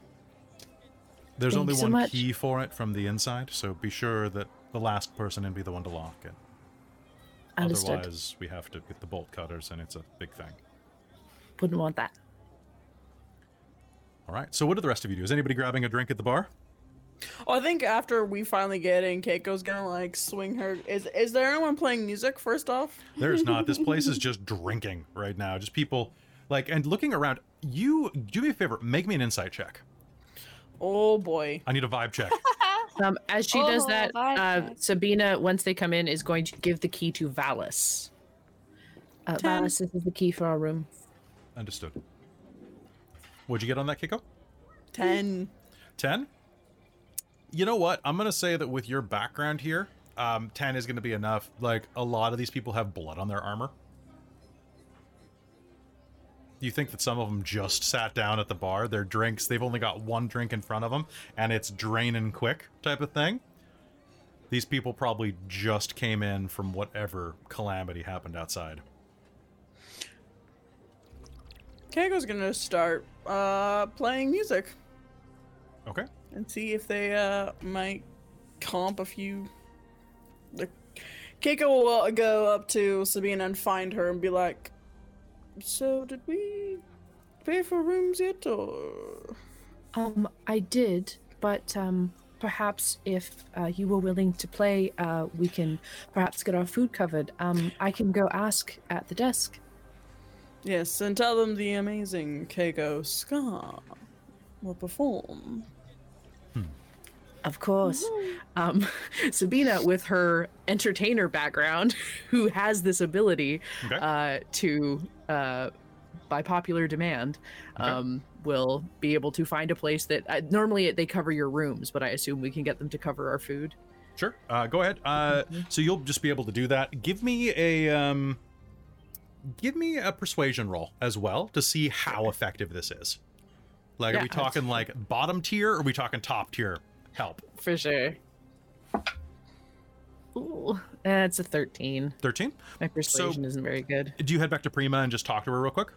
There's only so one much. key for it from the inside, so be sure that the last person in be the one to lock it. Understood. Otherwise, we have to get the bolt cutters, and it's a big thing. Wouldn't want that. All right. So, what do the rest of you do? Is anybody grabbing a drink at the bar? Oh, I think after we finally get in, Keiko's gonna like swing her. Is is there anyone playing music? First off, There's not. This place is just drinking right now. Just people like and looking around. You do me a favor. Make me an insight check. oh boy. I need a vibe check. Um, as she does Oh, that, uh, Sabina, once they come in, is going to give the key to Valis. Uh, Valis, this is the key for our room. Understood. What'd you get on that, Keiko? Ten. 10 you know what? I'm gonna say that with your background here um 10 is gonna be enough. Like a lot of these people have blood on their armor. You think that some of them just sat down at the bar their drinks they've only got one drink in front of them and it's draining quick type of thing? These people probably just came in from whatever calamity happened outside. Keiko's gonna start uh playing music okay and see if they uh might comp a few Keiko will uh, go up to Sabina and find her and be like, "So did we pay for rooms yet, or?" Um, I did, but um, perhaps if uh, you were willing to play, uh, we can perhaps get our food covered. Um, I can go ask at the desk. Yes, and tell them the amazing Keiko Scar will perform. Of course. Um, Sabina, with her entertainer background, who has this ability Okay. uh, to, uh, by popular demand, Okay. um, will be able to find a place that uh, normally they cover your rooms, but I assume we can get them to cover our food. Sure. Uh, go ahead. Uh, so you'll just be able to do that. Give me a um, give me a persuasion roll as well to see how effective this is. Like, are we talking like bottom tier? or Are we talking top tier help? For sure. Ooh, that's a 13. Thirteen. My persuasion isn't very good. Do you head back to Prima and just talk to her real quick?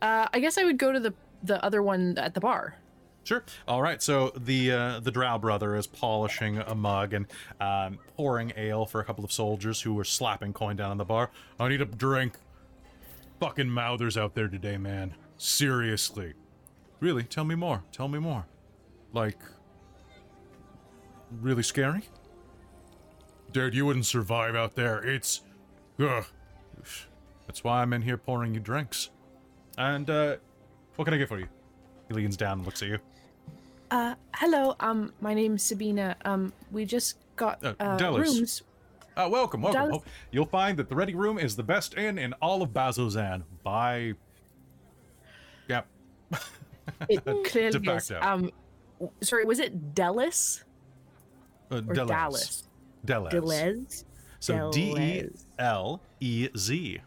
Uh, I guess I would go to the the other one at the bar. Sure. All right. So the uh, the Drow brother is polishing a mug and um, pouring ale for a couple of soldiers who were slapping coin down on the bar. I need a drink. Fucking mouthers out there today, man. Seriously. Really? Tell me more. Tell me more. Like, really scary? Dude, you wouldn't survive out there. It's, ugh. That's why I'm in here pouring you drinks. And uh, what can I get for you? He leans down and looks at you. Uh, hello. Um, my name's Sabina. Um, we just got Uh, uh, Dallas. rooms. Uh, welcome, welcome. Dallas- You'll find that the Ready Room is the best inn in all of Bazzoxan by. Yep. It clearly is. Um, sorry, was it Dallas Uh, Delez. Dallas? Delez. Delez. So D E. L E Z.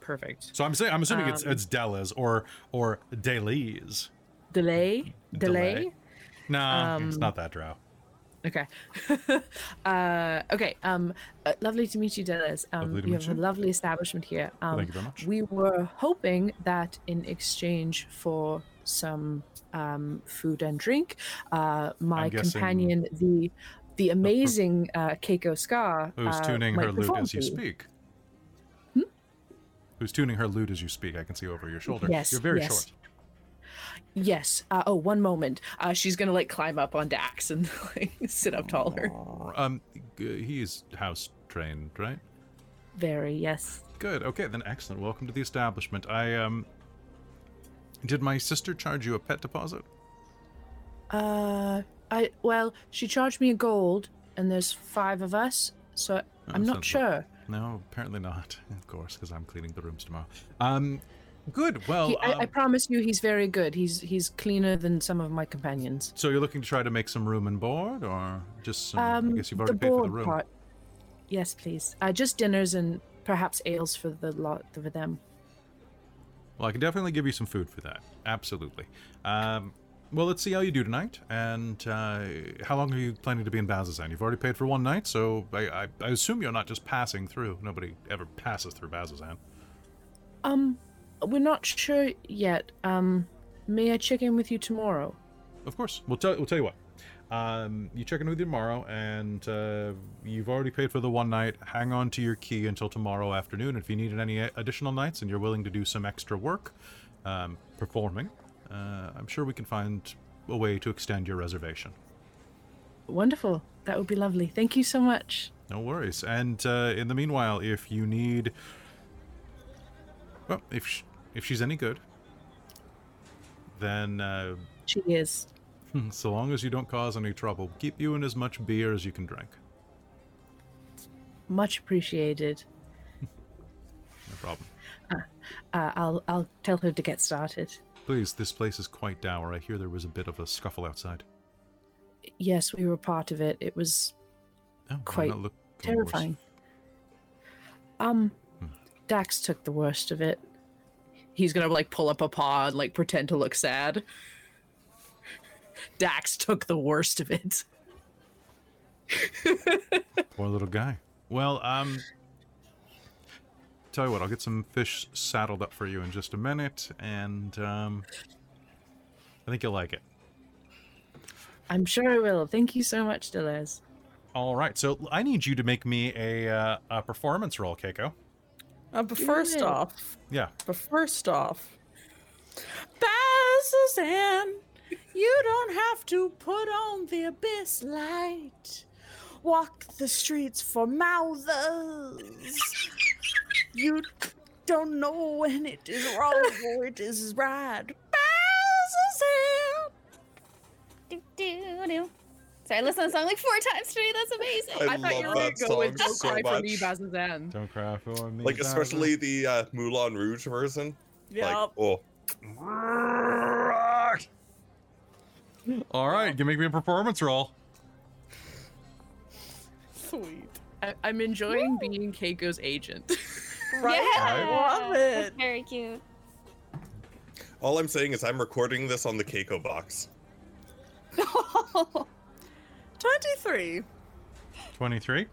Perfect. So I'm saying I'm assuming it's Um, it's Delez or or Deleze. Delay. Delay. Delay. No, it's Um, not that drow. Okay. uh, okay. Um, uh, lovely to meet you, Delez. Um, Lovely to you have you. a lovely establishment here. Um, Thank you very much. We were hoping that in exchange for some um, food and drink, uh, my guessing- companion, the the amazing uh, Keiko Scar, Who's uh, tuning her lute as you speak? Who's tuning her lute as you speak? I can see over your shoulder. Yes, You're very yes. short. Yes. Uh, oh, one moment. Uh, she's gonna like climb up on Dax and like sit up taller. Um, he's house trained, right? Very yes. Good. Okay, then excellent. Welcome to the establishment. I um did my sister charge you a pet deposit? Uh, I well, she charged me a gold, and there's five of us, so I'm Oh, not sounds sure. No, apparently not. Of course, because I'm cleaning the rooms tomorrow. Um, good. Well, He, I, I um, promise you, he's very good. He's he's cleaner than some of my companions. so you're looking to try to make some room and board, or just some? Um, I guess you've already paid for the room. part. Yes, please. Uh, just dinners and perhaps ales for the lot for them. Well, I can definitely give you some food for that. Absolutely. Um, well, let's see how you do tonight. And uh, how long are you planning to be in Bazzoxan? You've already paid for one night, so I, I, I assume you're not just passing through. Nobody ever passes through Bazzoxan. Um, we're not sure yet. Um, may I check in with you tomorrow? Of course. We'll tell, we'll tell you what. Um, you check in with you tomorrow, and uh, you've already paid for the one night. Hang on to your key until tomorrow afternoon. If you need any additional nights and you're willing to do some extra work um, performing, uh, I'm sure we can find a way to extend your reservation. Wonderful. That would be lovely. Thank you so much. No worries. And uh, in the meanwhile, if you need, well, if sh- if she's any good, then uh, She is. so long as you don't cause any trouble, keep you in as much beer as you can drink. Much appreciated. No problem. Uh, I'll I'll tell her to get started. Please, this place is quite dour. I hear there was a bit of a scuffle outside. Yes, we were part of it. It was Oh, Quite not looking worse. terrifying. Um, Dax took the worst of it. He's gonna like pull up a paw and like pretend to look sad. Dax took the worst of it. Poor little guy. Well, um, tell you what, I'll get some fish saddled up for you in just a minute, and um, I think you'll like it. I'm sure I will. Thank you so much, Deleuze. All right, so I need you to make me a uh, a performance roll, Keiko. Uh, but first it. off, Yeah. but first off, Bazzoxan, you don't have to put on the abyss light. Walk the streets for mouthers. You don't know when it is wrong or it is right. Bazzoxan. Do, do, do. Sorry, I listened to the song like four times today. That's amazing. I I, thought you love were that gonna go with song "Don't so Cry for Me" much. Bazzoxan. Don't cry for me. Like especially the uh, Moulin Rouge version. Yep. Like oh, All right, you make me a performance roll. Sweet. I, I'm enjoying being Keiko's agent. Right? I love That's it. very cute. all I'm saying is I'm recording this on the Keiko box. 23. 23.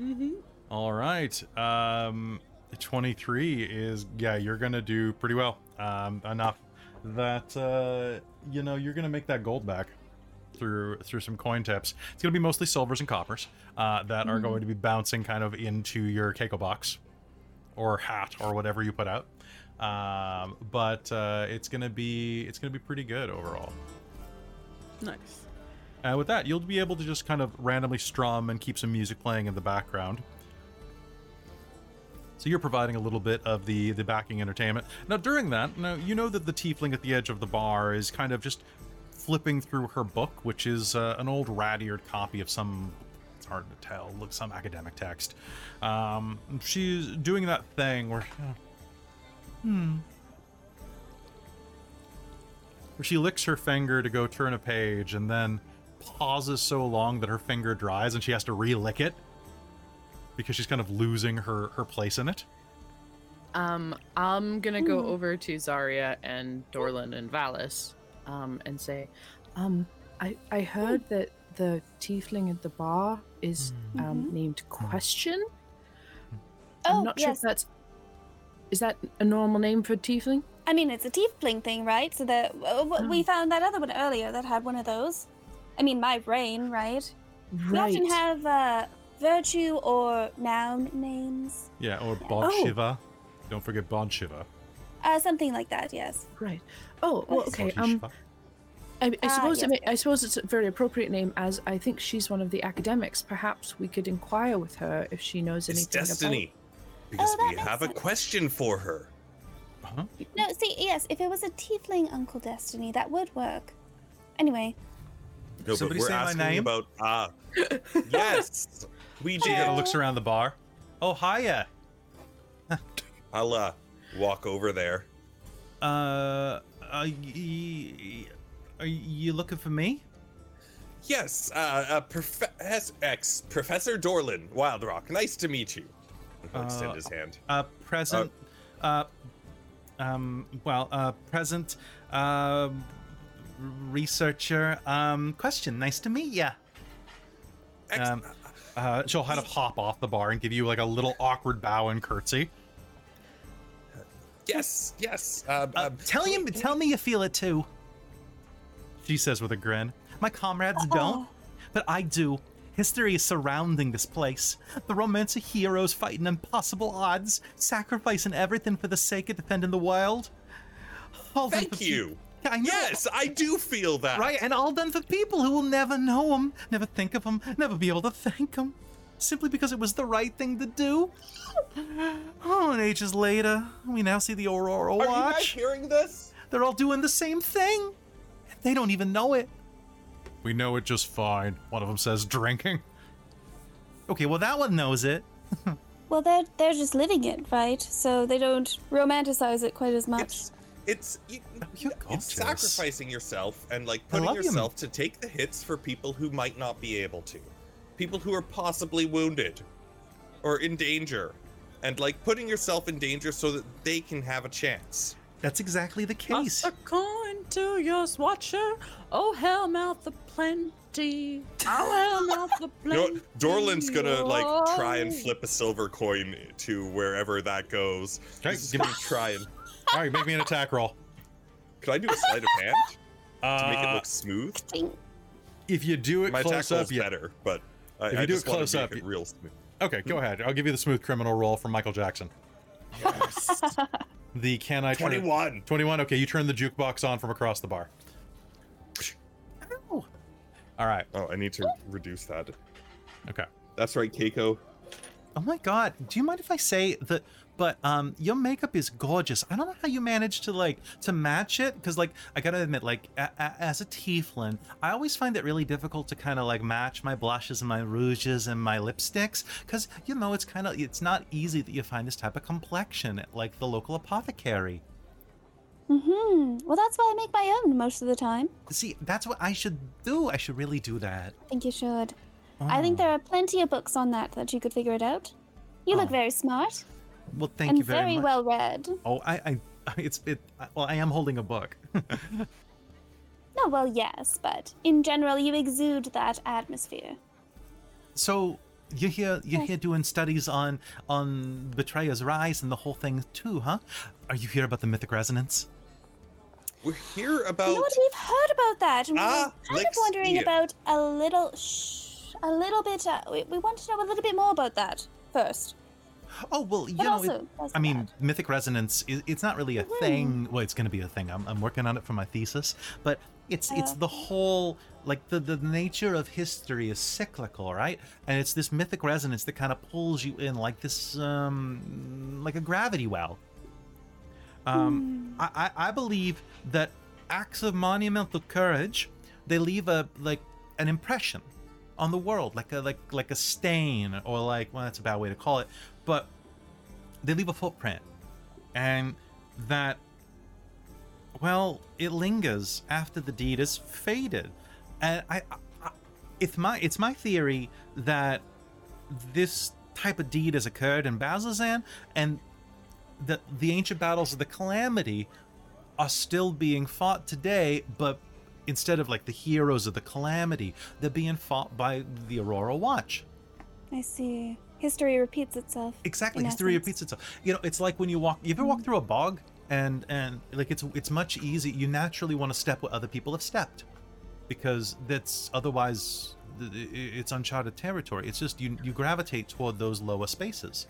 Mm-hmm. All right. Um 23 is yeah, you're going to do pretty well. Um enough that uh you know, you're going to make that gold back through through some coin tips. It's going to be mostly silvers and coppers uh that are going to be bouncing kind of into your Keiko box or hat or whatever you put out. Um but uh it's to be it's going to be pretty good overall. Nice. And with that, you'll be able to just kind of randomly strum and keep some music playing in the background. So you're providing a little bit of the the backing entertainment. Now during that, now you know that the tiefling at the edge of the bar is kind of just flipping through her book, which is uh, an old rat-eared copy of some. It's hard to tell. Look, some academic text. Um, she's doing that thing where. uh, hmm. Where she licks her finger to go turn a page and then pauses so long that her finger dries and she has to re-lick it because she's kind of losing her her place in it. Um, I'm gonna go over to Zarya and Dorlin and Valis, um, and say, um, I I heard that the tiefling at the bar is um, named Question. I'm Oh, not sure yes. if that's is that a normal name for tiefling. I mean, it's a tiefling thing, right? So that uh, w- we found that other one earlier that had one of those. I mean, my brain, right? We Right. often have uh, virtue or noun names, Yeah, or Bod Oh. Shiva. Don't forget Bod Shiva. uh, something like that. Yes. Right. Oh, well, okay. Um, I, I Ah, suppose it yes, may, I suppose it's a very appropriate name, as I think she's one of the academics. Perhaps we could inquire with her if she knows It's anything destiny. Because Oh, we makes have a question for her. Huh? No, see, yes, if it was a tiefling Uncle Destiny, that would work. Anyway, No, Somebody but we're say my asking name? about ah. yes, we She kind of looks around the bar. Oh, hiya. I'll uh, walk over there. Uh, are you, are you looking for me? Yes, uh, uh prof- ex Professor Dorlin, Wild Rock. Nice to meet you. He'll extend Uh, his hand. Uh, present. Uh, um, well, uh, present. Um, researcher. Um, question. Nice to meet ya. Ex- Um, uh, she'll kind of hop off the bar and give you like a little awkward bow and curtsy. yes, yes. Um, Uh, um, tell you, tell me you feel it too. She says with a grin. My comrades don't, but I do. History is surrounding this place. The romance of heroes fighting impossible odds, sacrificing everything for the sake of defending the wild. All done thank for you. Pe- I know. Yes, I do feel that. Right, and all done for people who will never know him, never think of him, never be able to thank him, simply because it was the right thing to do. Oh, and ages later, we now see the Aurora Are you guys hearing this? They're all doing the same thing. They don't even know it. We know it just fine, one of them says, drinking. Okay, well, that one knows it. well, they're they're just living it, right? So they don't romanticize it quite as much. It's it's you, you're it's sacrificing yourself and like putting love you. yourself to take the hits for people who might not be able to, people who are possibly wounded or in danger, and like putting yourself in danger so that they can have a chance. That's exactly the case. Toss a coin to your swatcher. Oh, hell mouth the plenty. Oh, hell mouth of You know plenty. Dorlin's gonna like try and Oh. flip a silver coin to wherever that goes. He's give gonna try and. All right, make me an attack roll. Could I do a sleight of hand to make it Uh, look smooth? If you do it My attack close roll's up, yeah. better, but I, If you I do just it close up, it you- real smooth. Okay, go ahead. I'll give you the smooth criminal roll from Michael Jackson. Yes. The can I turn 21. 21. Okay, you turn the jukebox on from across the bar. Ow. All right. Oh, I need to reduce that. Okay. That's right, Keiko. Oh my god, do you mind if I say that but um your makeup is gorgeous. I don't know how you managed to like to match it cuz like I got to admit like a- a- as a tieflin, I always find it really difficult to kind of like match my blushes and my rouges and my lipsticks cuz you know it's kind of it's not easy that you find this type of complexion at like the local apothecary. Mm-hmm. Well, that's why I make my own most of the time. See, that's what I should do. I should really do that. I think you should. I think Oh. there are plenty of books on that that you could figure it out. You look Oh. very smart Well, thank and you very, much. Very well read. Oh, I, I, it's it. Well, I am holding a book. No, well, yes, but in general, you exude that atmosphere. so you're here, you're Yes. here doing studies on on Betrayer's Rise and the whole thing too, huh? Are you here about the mythic resonance? We're here about. You know what? We've heard about that, and we Ah, were kind of wondering Lexia. about a little, shh, a little bit. Uh, we, we want to know a little bit more about that first. Oh well, you But know. also, it, I mean, bad. mythic resonance. Is, it's not really a Mhm. thing. Well, it's going to be a thing. I'm, I'm working on it for my thesis, but it's it's Oh. the whole like the the nature of history is cyclical, right? And it's this mythic resonance that kind of pulls you in like this, um, like a gravity well. Um. I, I I believe that acts of monumental courage they leave a like an impression on the world, like a like like a stain or like well that's a bad way to call it, but they leave a footprint, and that well it lingers after the deed is faded, and I, I it's my it's my theory that this type of deed has occurred in Bazzoxan, and that the ancient battles of the calamity are still being fought today, but instead of like the heroes of the calamity, they're being fought by the Aurora Watch. I see. History repeats itself. Exactly, history essence. repeats itself. You know, it's like when you walk. You ever walk mm-hmm. through a bog, and and like it's it's much easier. You naturally want to step where other people have stepped, because that's otherwise it's uncharted territory. It's just you you gravitate toward those lower spaces.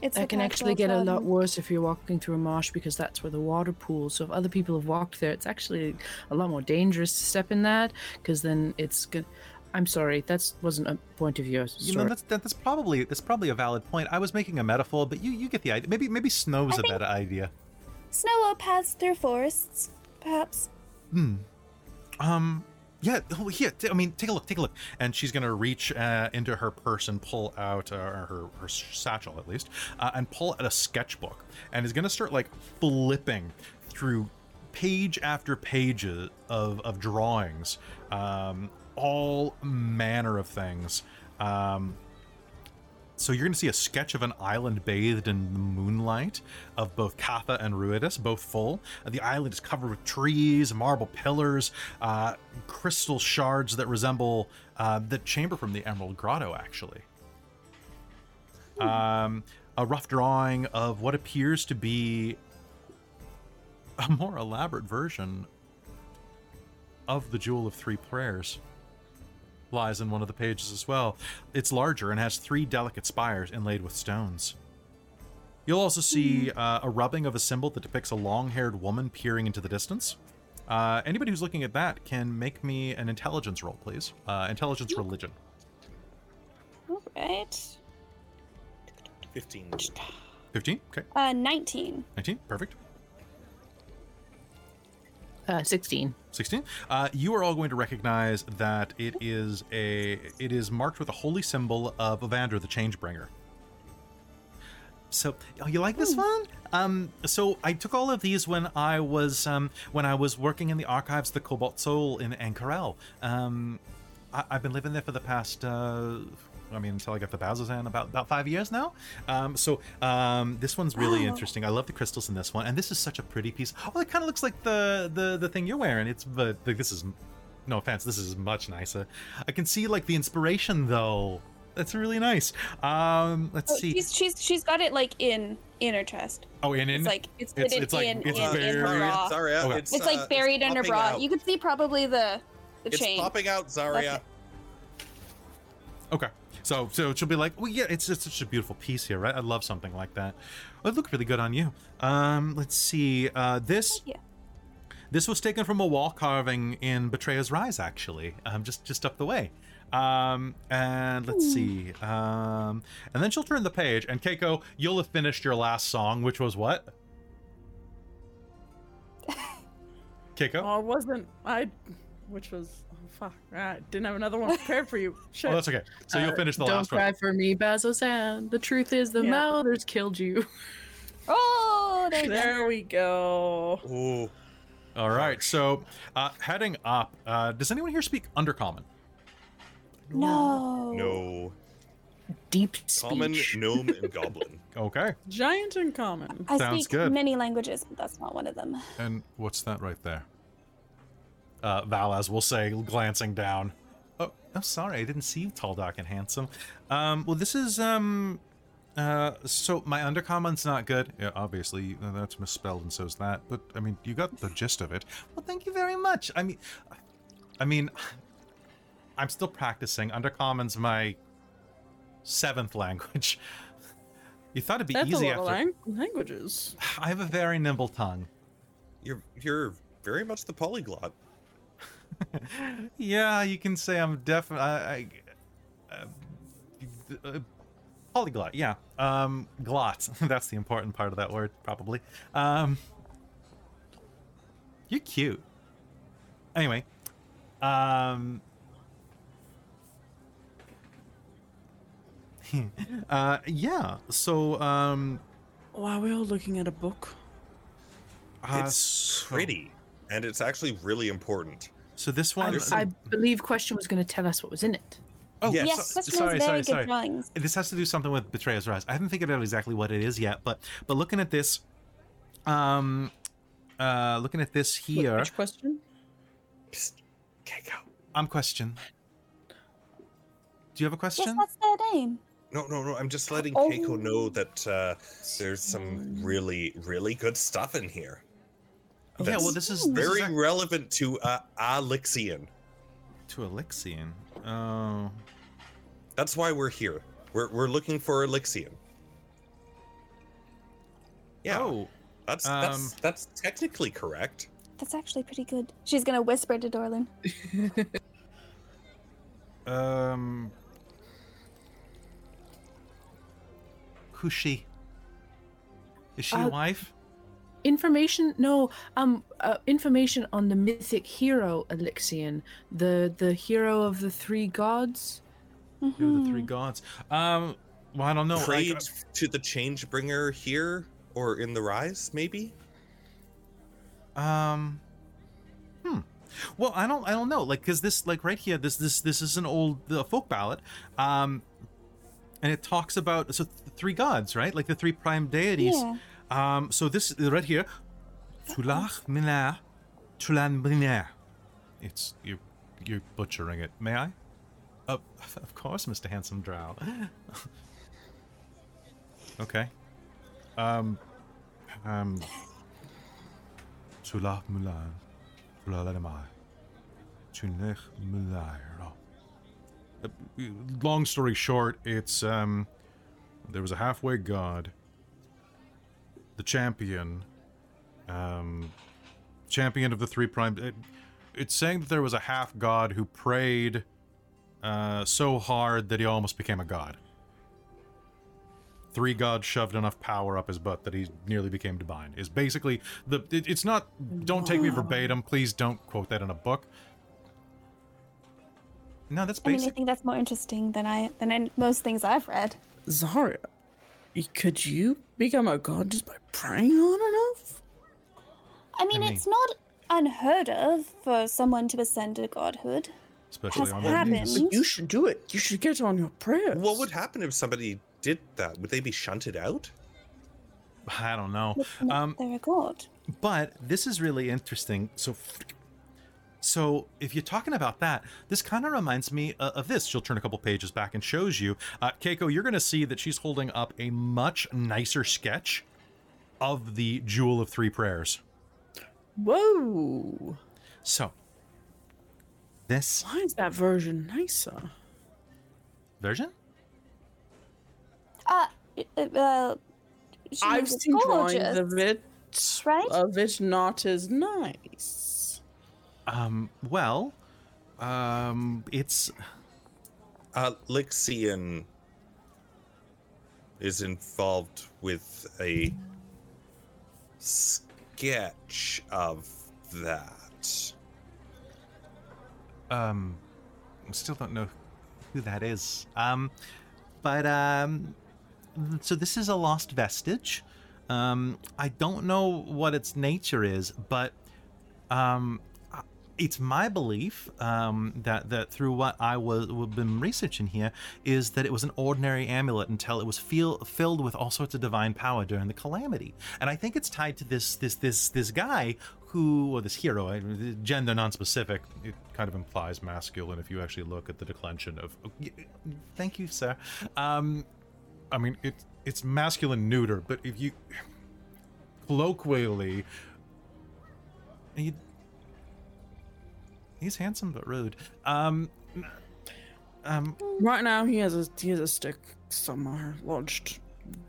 It's That can actually well get a lot worse if you're walking through a marsh because that's where the water pools. So if other people have walked there, it's actually a lot more dangerous to step in that because then it's good. I'm sorry, that wasn't a point of yours. You know, that's that, that's probably that's probably a valid point. I was making a metaphor, but you you get the idea. Maybe maybe snow's I a think- better idea. Snow paths through forests, perhaps. Hmm. Um, yeah. Oh, here. t- I mean, take a look. Take a look. And she's gonna reach uh, into her purse and pull out uh, her her satchel at least, uh, and pull out a sketchbook, and is gonna start like flipping through page after page of of drawings, um, all manner of things. Um, so you're going to see a sketch of an island bathed in the moonlight of both Catha and Ruidus, both full. The island is covered with trees, marble pillars, uh, crystal shards that resemble uh, the chamber from the Emerald Grotto, actually. Um, a rough drawing of what appears to be a more elaborate version of the Jewel of Three Prayers lies in one of the pages as well. It's larger and has three delicate spires inlaid with stones. You'll also see uh, a rubbing of a symbol that depicts a long haired woman peering into the distance. Uh, anybody who's looking at that can make me an intelligence roll, please. Uh, intelligence religion. All right. 15. 15? Okay. Uh, 19. 19? Perfect. uh, 16. 16 uh, you are all going to recognize that it is a it is marked with a holy symbol of Avandra the changebringer. So oh, you like this one? Um so i took all of these when i was um when i was working in the archives of the cobalt soul in Ank'Harel um I, i've been living there for the past uh I mean, until I got the Bazzoxan about about five years now. Um, so um, this one's really Wow. interesting. I love the crystals in this one, and this is such a pretty piece. Oh, it kind of looks like the the the thing you're wearing. It's but like, this is no offense, this is much nicer. I can see like the inspiration though. That's really nice. Um, let's Oh, see. she's she's she's got it like in in her chest. Oh, in in. It's like it's It's- it's like- in, it's in, in very- her bra. Zarya, Okay. it's, It's uh, like buried in her bra. out. You can see probably the the It's chain. popping out, Zarya. Okay. Okay. So so she'll be like, well, yeah, it's just such a beautiful piece here, right? I love something like that. It looked really good on you. Um, let's see. Uh, this Yeah. this was taken from a wall carving in Betrayer's Rise, actually, um, just just up the way. Um, and let's see. Um, and then she'll turn the page, and Keiko, you'll have finished your last song, which was what? Keiko. Oh, it wasn't I? Which was fuck. I didn't have another one prepared for you. Shit. Oh, that's okay. So you'll Uh, finish the Don't last cry one. for me, Bazzoxan. The truth is, the Yeah. Mouthers killed you. Oh, there you go. there we go. Ooh. All right. So uh, heading up. Uh, does anyone here speak Undercommon? No. No. Deep speech. Common, gnome, and goblin. Okay. Giant and common. I Sounds speak good. many languages, but that's not one of them. And what's that right there? Uh, Valaz will say, glancing down. Oh, I'm sorry, I didn't see you, tall, dark, and handsome. Um, well, this is um, uh, so my undercommon's not good. Yeah, obviously that's misspelled, and so's that. But I mean, you got the gist of it. Well, thank you very much. I mean, I mean, I'm still practicing. Undercommon's my seventh language. You thought it'd be That's a easy lot after. lang- languages. I have a very nimble tongue. You're you're very much the polyglot. Yeah, you can say I'm definitely I, I, uh, uh, polyglot. Yeah, um, glot. That's the important part of that word, probably. Um, you're cute. Anyway, um, uh, yeah. So, um, Why are we all looking at a book? uh, it's so- pretty, and it's actually really important. So this one. I believe question was going to tell us what was in it. oh, Yes. Yes, so- sorry, very sorry, good sorry. drawings. this has to do something with Betrayer's Rise. I haven't figured out exactly what it is yet, but but looking at this, um, uh, looking at this Wh- here, Which question? Psst, Keiko. I'm question. Do you have a question? Yes, question? that's their name. No, no, no. I'm just letting Oh. Keiko know that uh, there's some really, really good stuff in here. Yeah, well, this is this Very is ac- relevant to uh, Alyxian. to Elixian. Oh, That's why we're here. We're, we're looking for Elixian. Yeah, oh, that's um, that's that's technically correct. That's actually pretty good. She's gonna whisper to Dorlin. um, who's she? Is she a Uh, wife? Information? No. Um. Uh, information on the mythic hero Elixian, the the hero of the three gods. Who are the Mm-hmm. three gods? Um, well, I don't know. I- Prayed to the change bringer here or in the Rise, maybe. Um. Hmm. Well, I don't. I don't know. Like, cause this, like, right here, this, this, this is an old uh, folk ballad. Um, and it talks about so th- three gods, right? Like the three prime deities. Yeah. Um. So this right here, Tulach Minar, Tulan Minar. It's you're You're butchering it. May I? Uh, of course, Mr. Handsome Drow. okay. Um. Um. Tulach Milan, Tulalemai, Tunech Milairo. Uh, Long story short, it's um, there was a halfway god, the champion, um, champion of the three prime. It, it's saying that there was a half god who prayed uh, so hard that he almost became a god. Three gods shoved enough power up his butt that he nearly became divine. Is basically the. It, it's not. Don't take me verbatim. Please don't quote that in a book. No, that's I mean, I think that's more interesting than I than I, most things I've read. Zarya, y- could you become a god just by praying on enough? I mean, mean- it's not unheard of for someone to ascend to godhood. especially has on that. happened. You should do it. You should get on your prayers. What would happen if somebody did that? Would they be shunted out? I don't know. Um, they're a god. but this is really interesting. So, so if you're talking about that, this kind of reminds me uh, of this. She'll turn a couple pages back and shows you, uh, Keiko. You're going to see that she's holding up a much nicer sketch of the Jewel of Three Prayers. Whoa! So, this Why is that version nicer? version? Uh, uh, uh I've was a seen drawings of it. right? Of it not as nice. Um, well, um, it's Uh, Lixian is involved with a sketch of that. um, still don't know who that is. Um, but um, so this is a lost vestige. Um, I don't know what its nature is, but um, it's my belief um, that that through what I was been researching here is that it was an ordinary amulet until it was feel, filled with all sorts of divine power during the calamity, and I think it's tied to this this this this guy who or this hero, gender non-specific. It kind of implies masculine if you actually look at the declension of. oh, Thank you, sir. Um, I mean, it, it's masculine neuter, but if you colloquially, he, he's handsome but rude. Um, um, Right now, he has a he has a stick somewhere lodged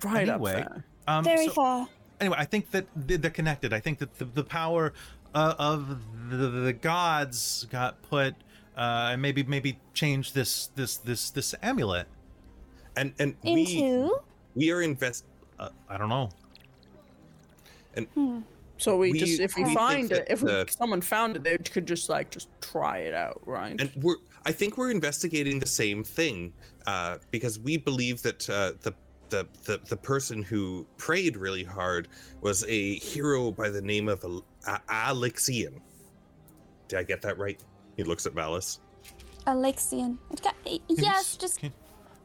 right Anyway, up there. um, Very so- far. anyway, I think that they- they're connected. I think that the, the power uh, of the, the gods got put, uh, and maybe maybe changed this this this this amulet. And and we Into we are invest. Uh, I don't know. So we, we- just if we, we find it, that if we, the- someone found it, they could just like just try it out, right? And we're I think we're investigating the same thing uh, because we believe that uh, the, the the the person who prayed really hard was a hero by the name of Al- Alyxian. Did I get that right? He looks at Valis. Alyxian. Got, Can you yes, s- just Can,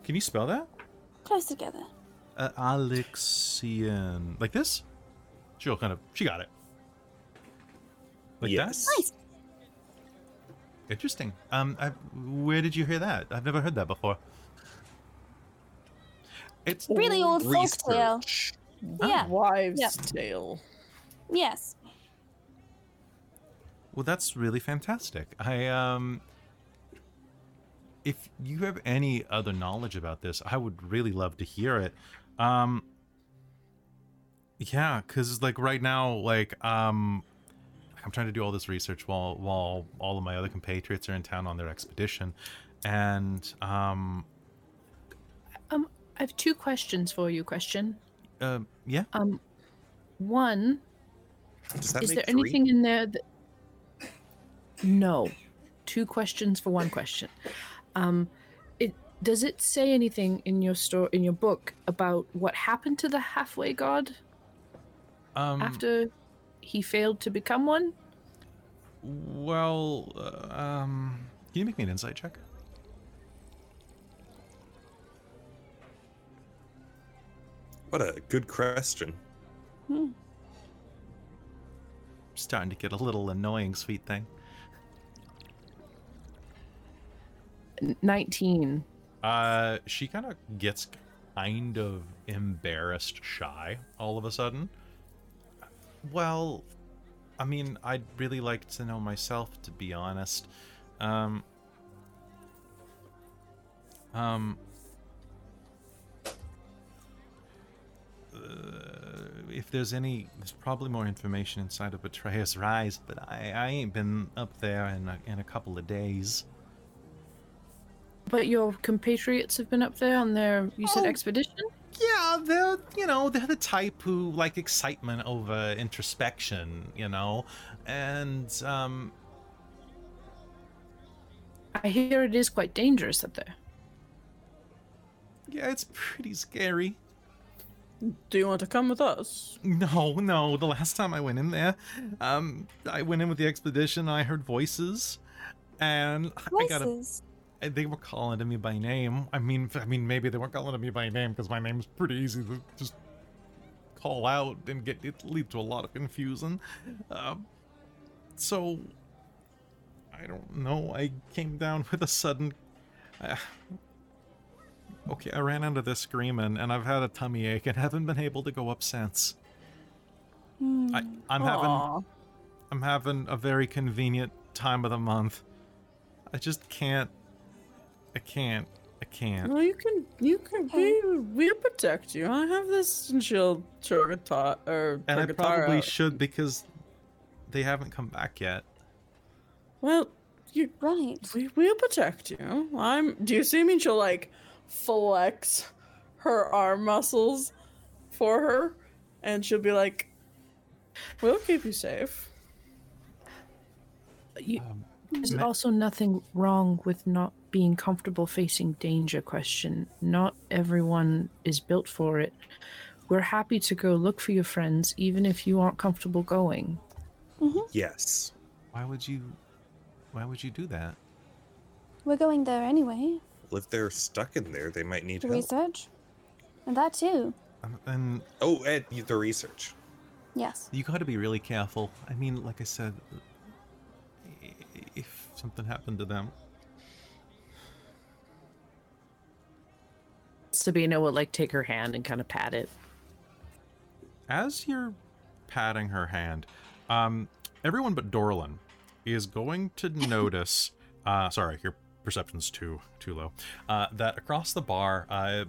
can you spell that? close together. Uh, Alyxian. Like this? She'll kind of. She got it. Like Yes. that? Nice. Interesting. Um, I, where did you hear that? I've never heard that before. It's Really old folktale. Research. Yeah. Wives' Yeah. tale. Yes. well, that's really fantastic. I um, if you have any other knowledge about this, I would really love to hear it. Um, yeah, because like right now, like um, I'm trying to do all this research while while all of my other compatriots are in town on their expedition, and um, Um, I have two questions for you. Question. uh, yeah. Um, one, Does that is make there three? anything in there that? No, two questions for one question. Um, it does it say anything in your store in your book about what happened to the halfway god Um, after he failed to become one? Well, uh, um, can you make me an insight check? What a good question. Starting to get a little annoying, sweet thing. Nineteen. Uh, she kind of gets kind of embarrassed, shy all of a sudden. Well, I mean, I'd really like to know myself, to be honest. Um, um, uh, if there's any, there's probably more information inside of Betrayer's Rise, but I, I ain't been up there in a, in a couple of days. But your compatriots have been up there on their you said Oh. expedition. Yeah, they're you know they're the type who like excitement over introspection, you know, and um, I hear it is quite dangerous up there. yeah, it's pretty scary. Do you want to come with us? No, no, the last time I went in there, um, I went in with the expedition. I heard voices, and I got a Voices. They were calling to me by name. I mean, I mean, maybe they weren't calling to me by name because my name's pretty easy to just call out and get it lead to a lot of confusion. Um, so I don't know. I came down with a sudden. Uh, okay, I ran into this screaming, and I've had a tummy ache and haven't been able to go up since. I, I'm having. I'm having a very convenient time of the month. I just can't. I can't I can't. Well, you can, you can Hey. be. We'll protect you. I have this, and she'll throw a guitar or And I probably out. should because they haven't come back yet. Well, you, Right. we, we'll protect you. I'm. Do you see me? She'll like flex her arm muscles for her, and she'll be like, "We'll keep you safe." You, Um, There's Ma- also nothing wrong with not being comfortable facing danger question. Not everyone is built for it. We're happy to go look for your friends, even if you aren't comfortable going. Yes. why would you? Why would you do that? We're going there anyway Well, if they're stuck in there, they might need to help. research. And that too. Um, and Oh, and the research. Yes. you got to be really careful. I mean, like I said, if something happened to them, Sabina will like take her hand and kind of pat it. as you're patting her hand, um, everyone but Dorlin is going to notice. Uh, sorry, your perception's too too low. Uh, that across the bar, uh,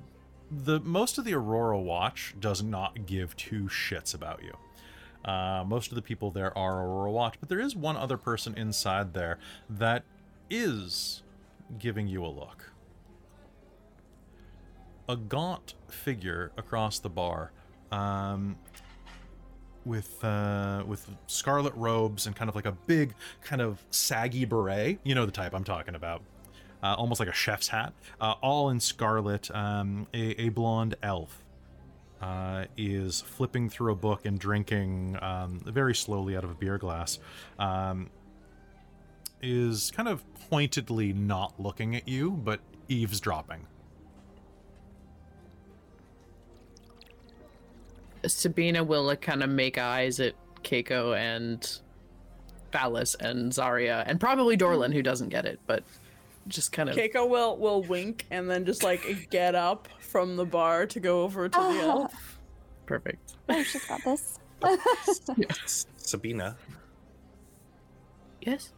the most of the Aurora Watch does not give two shits about you. Uh, most of the people there are Aurora Watch, but there is one other person inside there that is giving you a look. A gaunt figure across the bar, um, with uh, with scarlet robes and kind of like a big, kind of saggy beret. You know the type I'm talking about. Uh, almost like a chef's hat, uh, all in scarlet. Um, a, a blonde elf uh, is flipping through a book and drinking um, very slowly out of a beer glass. Um, is kind of pointedly not looking at you, but eavesdropping. Sabina will like kind of make eyes at Keiko and Valis and Zarya and probably Dorlin who doesn't get it, but just kind of Keiko will will wink and then just like get up from the bar to go over to the Ah. elf. perfect. Oh, she's got this. yes. Sabina, Yes?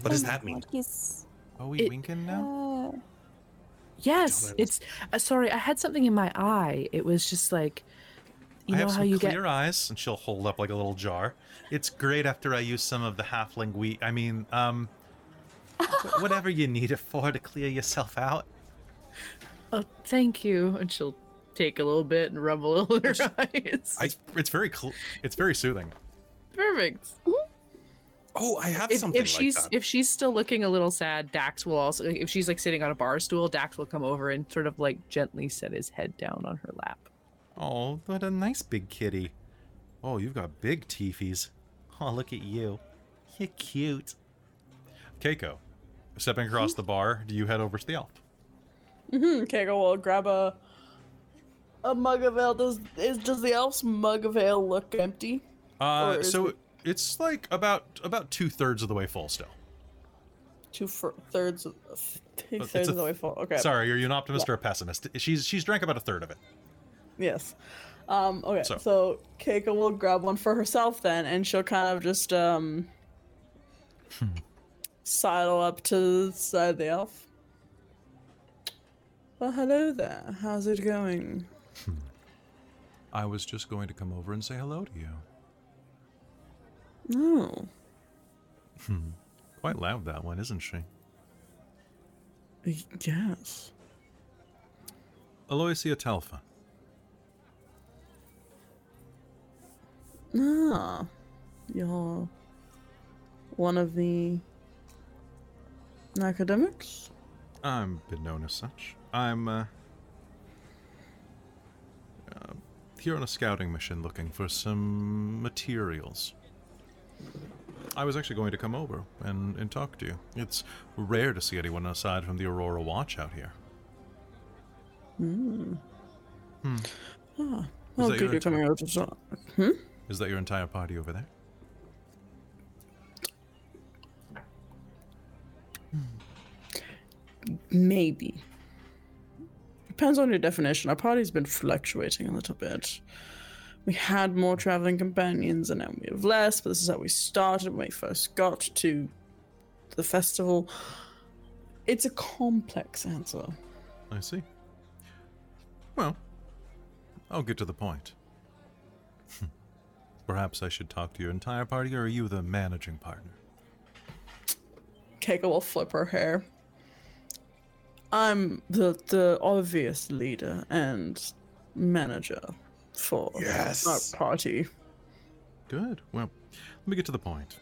what does Oh my that mean? God, He's. Are we It- winking now? Uh, Yes. It's uh, sorry, I had something in my eye. It was just like you I know how you clear get eyes, and she'll hold up like a little jar. It's great after I use some of the halfling wheat. I mean, um, wh- whatever you need it for to clear yourself out. Oh, thank you. And she'll take a little bit and rub a little in her eyes. It's, it's very cl- it's very soothing. Perfect. Oh, I have If, something if she's like that. if she's still looking a little sad, Dax will also if she's like sitting on a bar stool, Dax will come over and sort of like gently set his head down on her lap. Oh, what a nice big kitty. Oh, you've got big teefies. Oh, look at you. You're cute. Keiko, stepping across the bar, do you head over to the elf? Mm-hmm. Keiko will grab a a mug of ale. Does is does the elf's mug of ale look empty? Uh, so it- it's like about about two thirds of the way full still. Two fir- thirds of two Uh, it's thirds of the way full. Okay. Sorry, are you an optimist or a pessimist? She's she's drank about a third of it. Yes. Um, okay, So- so. Keiko will grab one for herself then, and she'll kind of just um sidle up to the side of the elf. Well, hello there. How's it going? I was just going to come over and say hello to you. Oh, Quite loud that one, isn't she? yes. Aloysia Telfa. Ah, you're one of the academics. I'm been known as such. I'm uh, uh, here on a scouting mission looking for some materials. I was actually going to come over and, and talk to you. It's rare to see anyone aside from the Aurora Watch out here. Hmm. Hmm. Ah, oh, that good you're coming over to talk. Hmm? Is that your entire party over there? Maybe. Depends on your definition. Our party's been fluctuating a little bit. We had more traveling companions and now we have less, but this is how we started when we first got to the festival. it's a complex answer. I see. Well, I'll get to the point. Hmm. Perhaps I should talk to your entire party, or are you the managing partner? Keiko will flip her hair. I'm the the obvious leader and manager for Yes. our party. Good. Well, let me get to the point.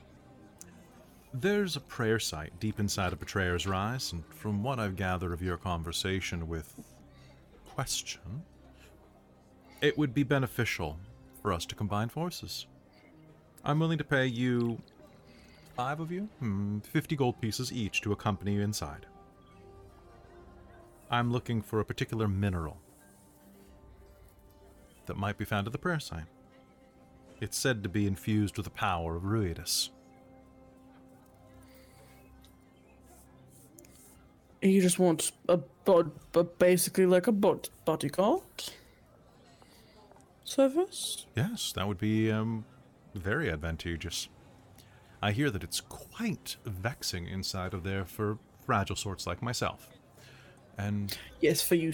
There's a prayer site deep inside of Betrayer's Rise, and from what I've gathered of your conversation with Question, it would be beneficial for us to combine forces. I'm willing to pay you five of you, hmm, 50 gold pieces each to accompany you inside. I'm looking for a particular mineral that might be found at the prayer site. It's said to be infused with the power of Ruidus. You just want a bod, but basically like a bod, bodyguard service. Yes, that would be um, very advantageous. I hear that it's quite vexing inside of there for fragile sorts like myself. And Yes, for you.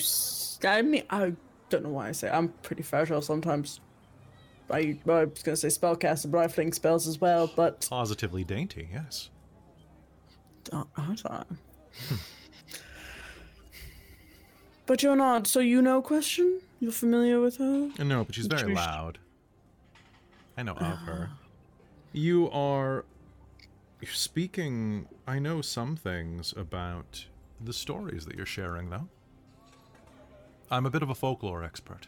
I mean, I don't know why I say I'm pretty fragile sometimes. I, I was gonna say spellcaster, but I fling spells as well. But positively dainty, yes. aren't I? but you're not. So you know, question. You're familiar with her? Uh, No, but she's very loud. I know of her. You are you're speaking. I know some things about the stories that you're sharing, though. I'm a bit of a folklore expert.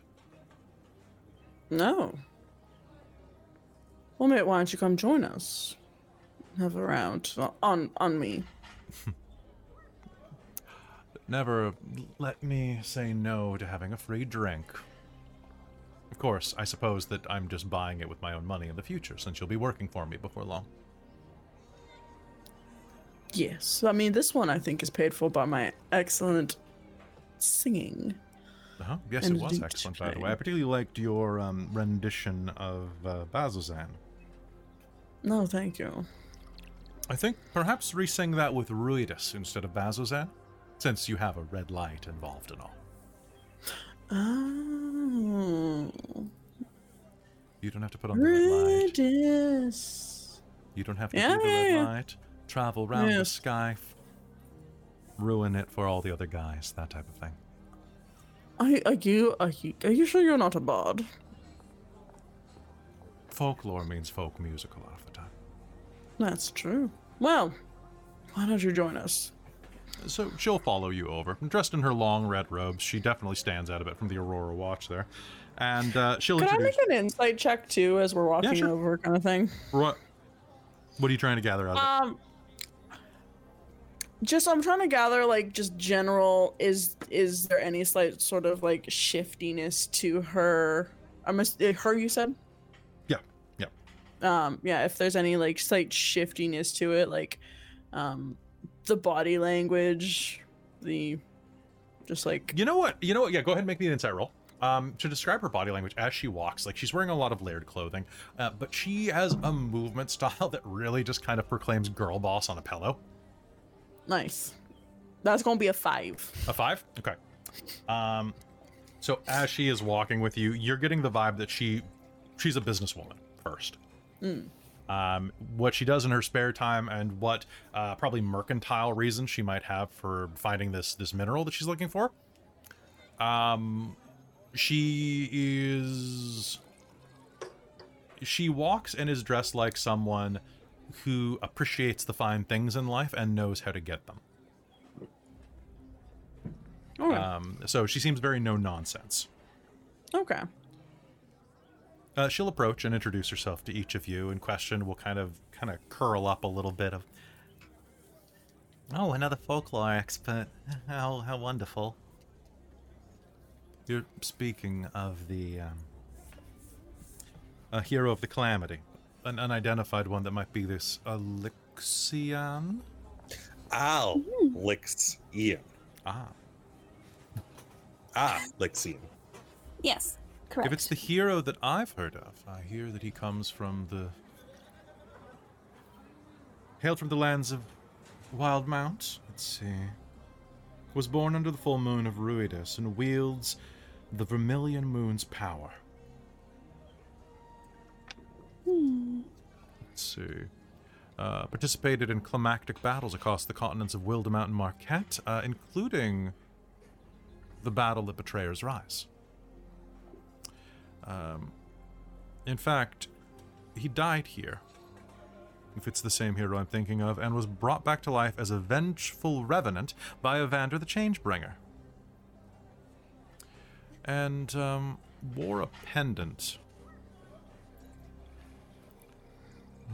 No. Well, mate, why don't you come join us? Have a round on on me. Never let me say no to having a free drink. Of course, I suppose that I'm just buying it with my own money in the future, since you'll be working for me before long. Yes, I mean this one I think is paid for by my excellent singing. Uh-huh. Yes, And it was excellent, by the way. I particularly liked your um, rendition of uh, Bazzoxan. No, thank you. I think perhaps re-sing that with Ruidus instead of Bazzoxan, since you have a red light involved and all. Oh, You don't have to put on the red light. You don't have to Yeah, do the red yeah. light. Travel round the sky. Ruin it for all the other guys. That type of thing. Are, are you are you are you sure you're not a bard? Folklore means folk music a lot of the time. That's true. Well, why don't you join us? So she'll follow you over. Dressed in her long red robes, she definitely stands out a bit from the Aurora Watch there. And uh, she'll Could I make an insight check too as we're walking sure. over, kind of thing? What? What are you trying to gather out of it? Just I'm trying to gather like just general. Is is there any slight sort of like shiftiness to her? I'm ass- uh, her. You said. Yeah, yeah. Um. Yeah. If there's any like slight shiftiness to it, like, um, the body language, the, just like You know what? You know what? Yeah, go ahead and make me an insight roll. Um, to describe her body language as she walks, like she's wearing a lot of layered clothing, uh, but she has a movement style that really just kind of proclaims girl boss on a pillow. Nice. That's gonna be a five. A five? Okay. Um, so as she is walking with you, you're getting the vibe that she, she's a businesswoman first. Um, what she does in her spare time and what uh, probably mercantile reasons she might have for finding this this mineral that she's looking for. Um, she is. She walks and is dressed like someone who appreciates the fine things in life and knows how to get them. Okay. Um, so she seems very no nonsense. okay. Uh, she'll approach and introduce herself to each of you, and question will kind of kind of curl up a little bit of. Oh, another folklore expert. How how wonderful. You're speaking of the um, a hero of the calamity, an unidentified one that might be this Elixion. Al licks Ian. Ah, Ah, licks Ian. Yes, correct. if it's the hero that I've heard of, I hear that he comes from the hailed from the lands of Wildemount. Let's see. was born under the full moon of Ruidus and wields the Vermilion Moon's power. Let's see. Uh, participated in climactic battles across the continents of Wildemount and Marquet, uh, including the battle at Betrayer's Rise. Um, in fact, he died here, if it's the same hero I'm thinking of, and was brought back to life as a vengeful revenant by Avandra the Changebringer. And um, wore a pendant.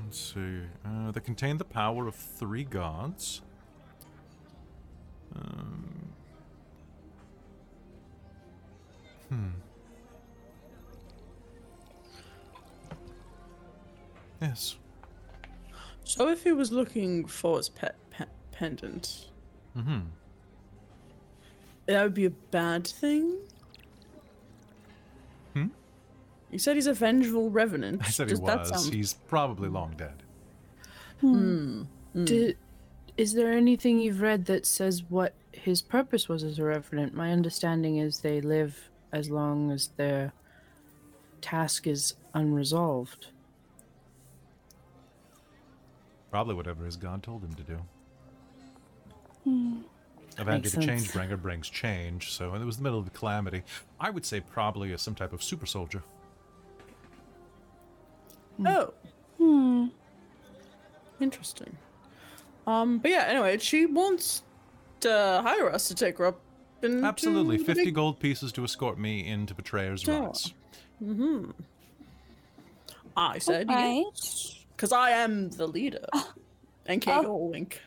Let's see. Uh, that contained the power of three gods. Um, hmm. Yes. So if he was looking for his pet pe- pendant, Mm-hmm. that would be a bad thing. Hmm? You said he's a vengeful revenant. I said Does he that was. sound- He's probably long dead. Hmm. Did, is there anything you've read that says what his purpose was as a revenant? My understanding is they live as long as their task is unresolved. Probably whatever his god told him to do. Hmm. Avandra Makes the sense. Changebringer brings change, so it was the middle of the calamity. I would say probably as some type of super soldier. Oh, Hmm. interesting. Um, but yeah. Anyway, she wants to hire us to take her up. Into Absolutely. the 50 big gold pieces to escort me into Betrayer's tower. Rise. Mm-hmm. I said yes, Right. because I am the leader. And Kate Oh. wink.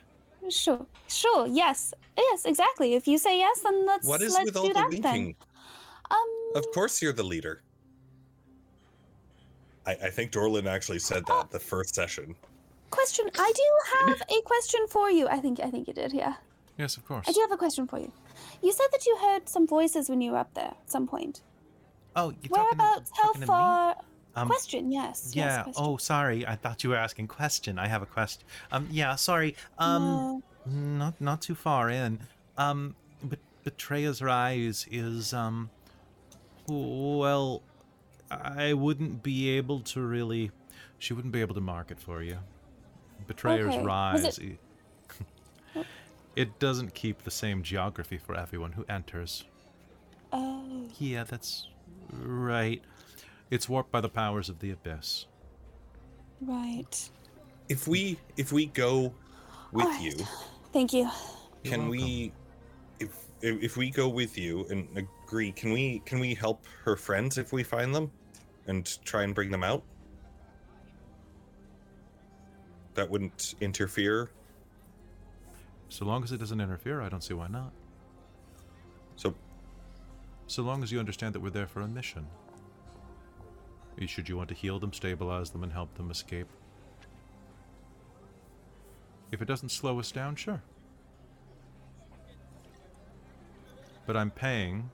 Sure. Sure. Yes. Yes. Exactly. If you say yes, then let's What is let's with do all the that winking? then. Um. Of course, you're the leader. I, I think Dorlin actually said that the first session. Question. I do have a question for you. I think. I think you did. Yeah. Yes, of course. I do have a question for you. You said that you heard some voices when you were up there at some point. Oh, you're Whereabouts? How talking to me? far? Um, question. Yes. yes, Yeah. question. Oh, sorry. I thought you were asking question. I have a question. Um. Yeah. Sorry. Um. No. Not not too far in. Um. But Betrayer's Rise is um. Well, I wouldn't be able to really. She wouldn't be able to mark it for you. Betrayer's Okay. Rise. it- It doesn't keep the same geography for everyone who enters. Oh. Yeah. That's Right. It's warped by the powers of the abyss. Right. If we if we go with Alright. you, Thank you. You're can we if, if if we go with you and agree, can we can we help her friends if we find them and try and bring them out? That wouldn't interfere. So long as it doesn't interfere, I don't see why not. So So long as you understand that we're there for a mission. Should you want to heal them, stabilize them, and help them escape? If it doesn't slow us down, sure. But I'm paying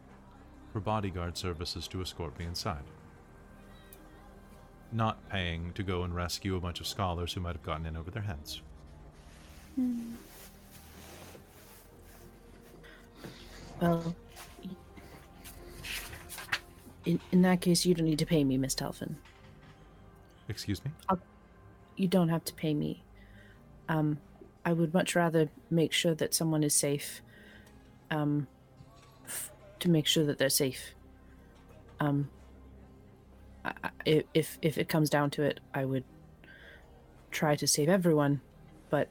for bodyguard services to escort me inside. Not paying to go and rescue a bunch of scholars who might have gotten in over their heads. Well, in, in that case, you don't need to pay me, Miss Telfin. Excuse me? You don't have to pay me. Um, I would much rather make sure that someone is safe. Um, f- to make sure that they're safe. Um, I, I- if if it comes down to it, I would try to save everyone, but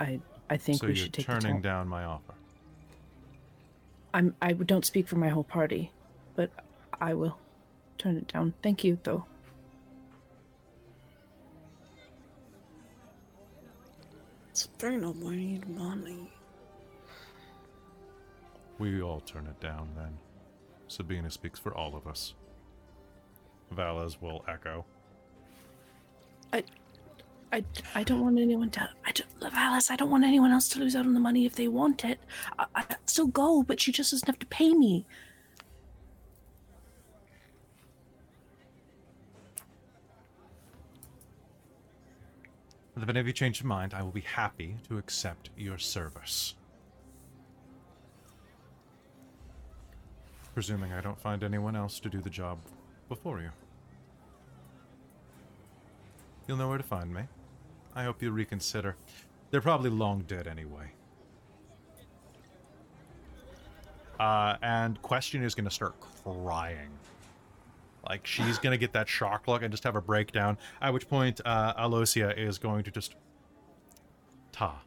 I I think so we you're should take the turning time. down my offer. I'm I don't speak for my whole party, but I will turn it down. Thank you, though. It's very noble. I need money. We all turn it down then. Sabina speaks for all of us. Valis will echo. I, I, I don't want anyone to. I don't, Alice. I don't want anyone else to lose out on the money if they want it. I, I still go, but she just doesn't have to pay me. But If any you change your mind, I will be happy to accept your service. Presuming I don't find anyone else to do the job before you. You'll know where to find me. I hope you reconsider. They're probably long dead anyway. Uh, and Question is going to start crying. Like, she's going to get that shock look and just have a breakdown. At which point, uh, Alosia is going to just ta,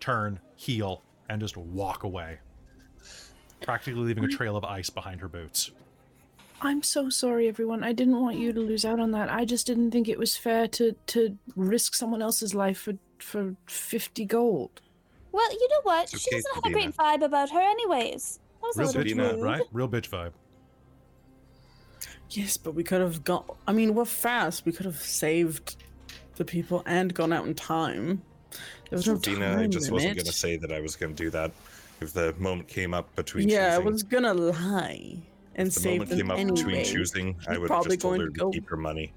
turn, heel, and just walk away. Practically leaving a trail of ice behind her boots. I'm so sorry, everyone. I didn't want you to lose out on that. I just didn't think it was fair to to risk someone else's life for for fifty gold. Well, you know what? It's she okay, doesn't have a great vibe about her, anyways. That was Real a little bitch vibe, rude. right? Real bitch vibe. Yes, but we could have got. I mean, we're fast. We could have saved the people and gone out in time. There was no Dina, time I just wasn't going to say that I was going to do that. If the moment came up between Yeah, I was gonna lie and if the save moment them came up anyway. between choosing, I would have probably just told her to to go- keep her money.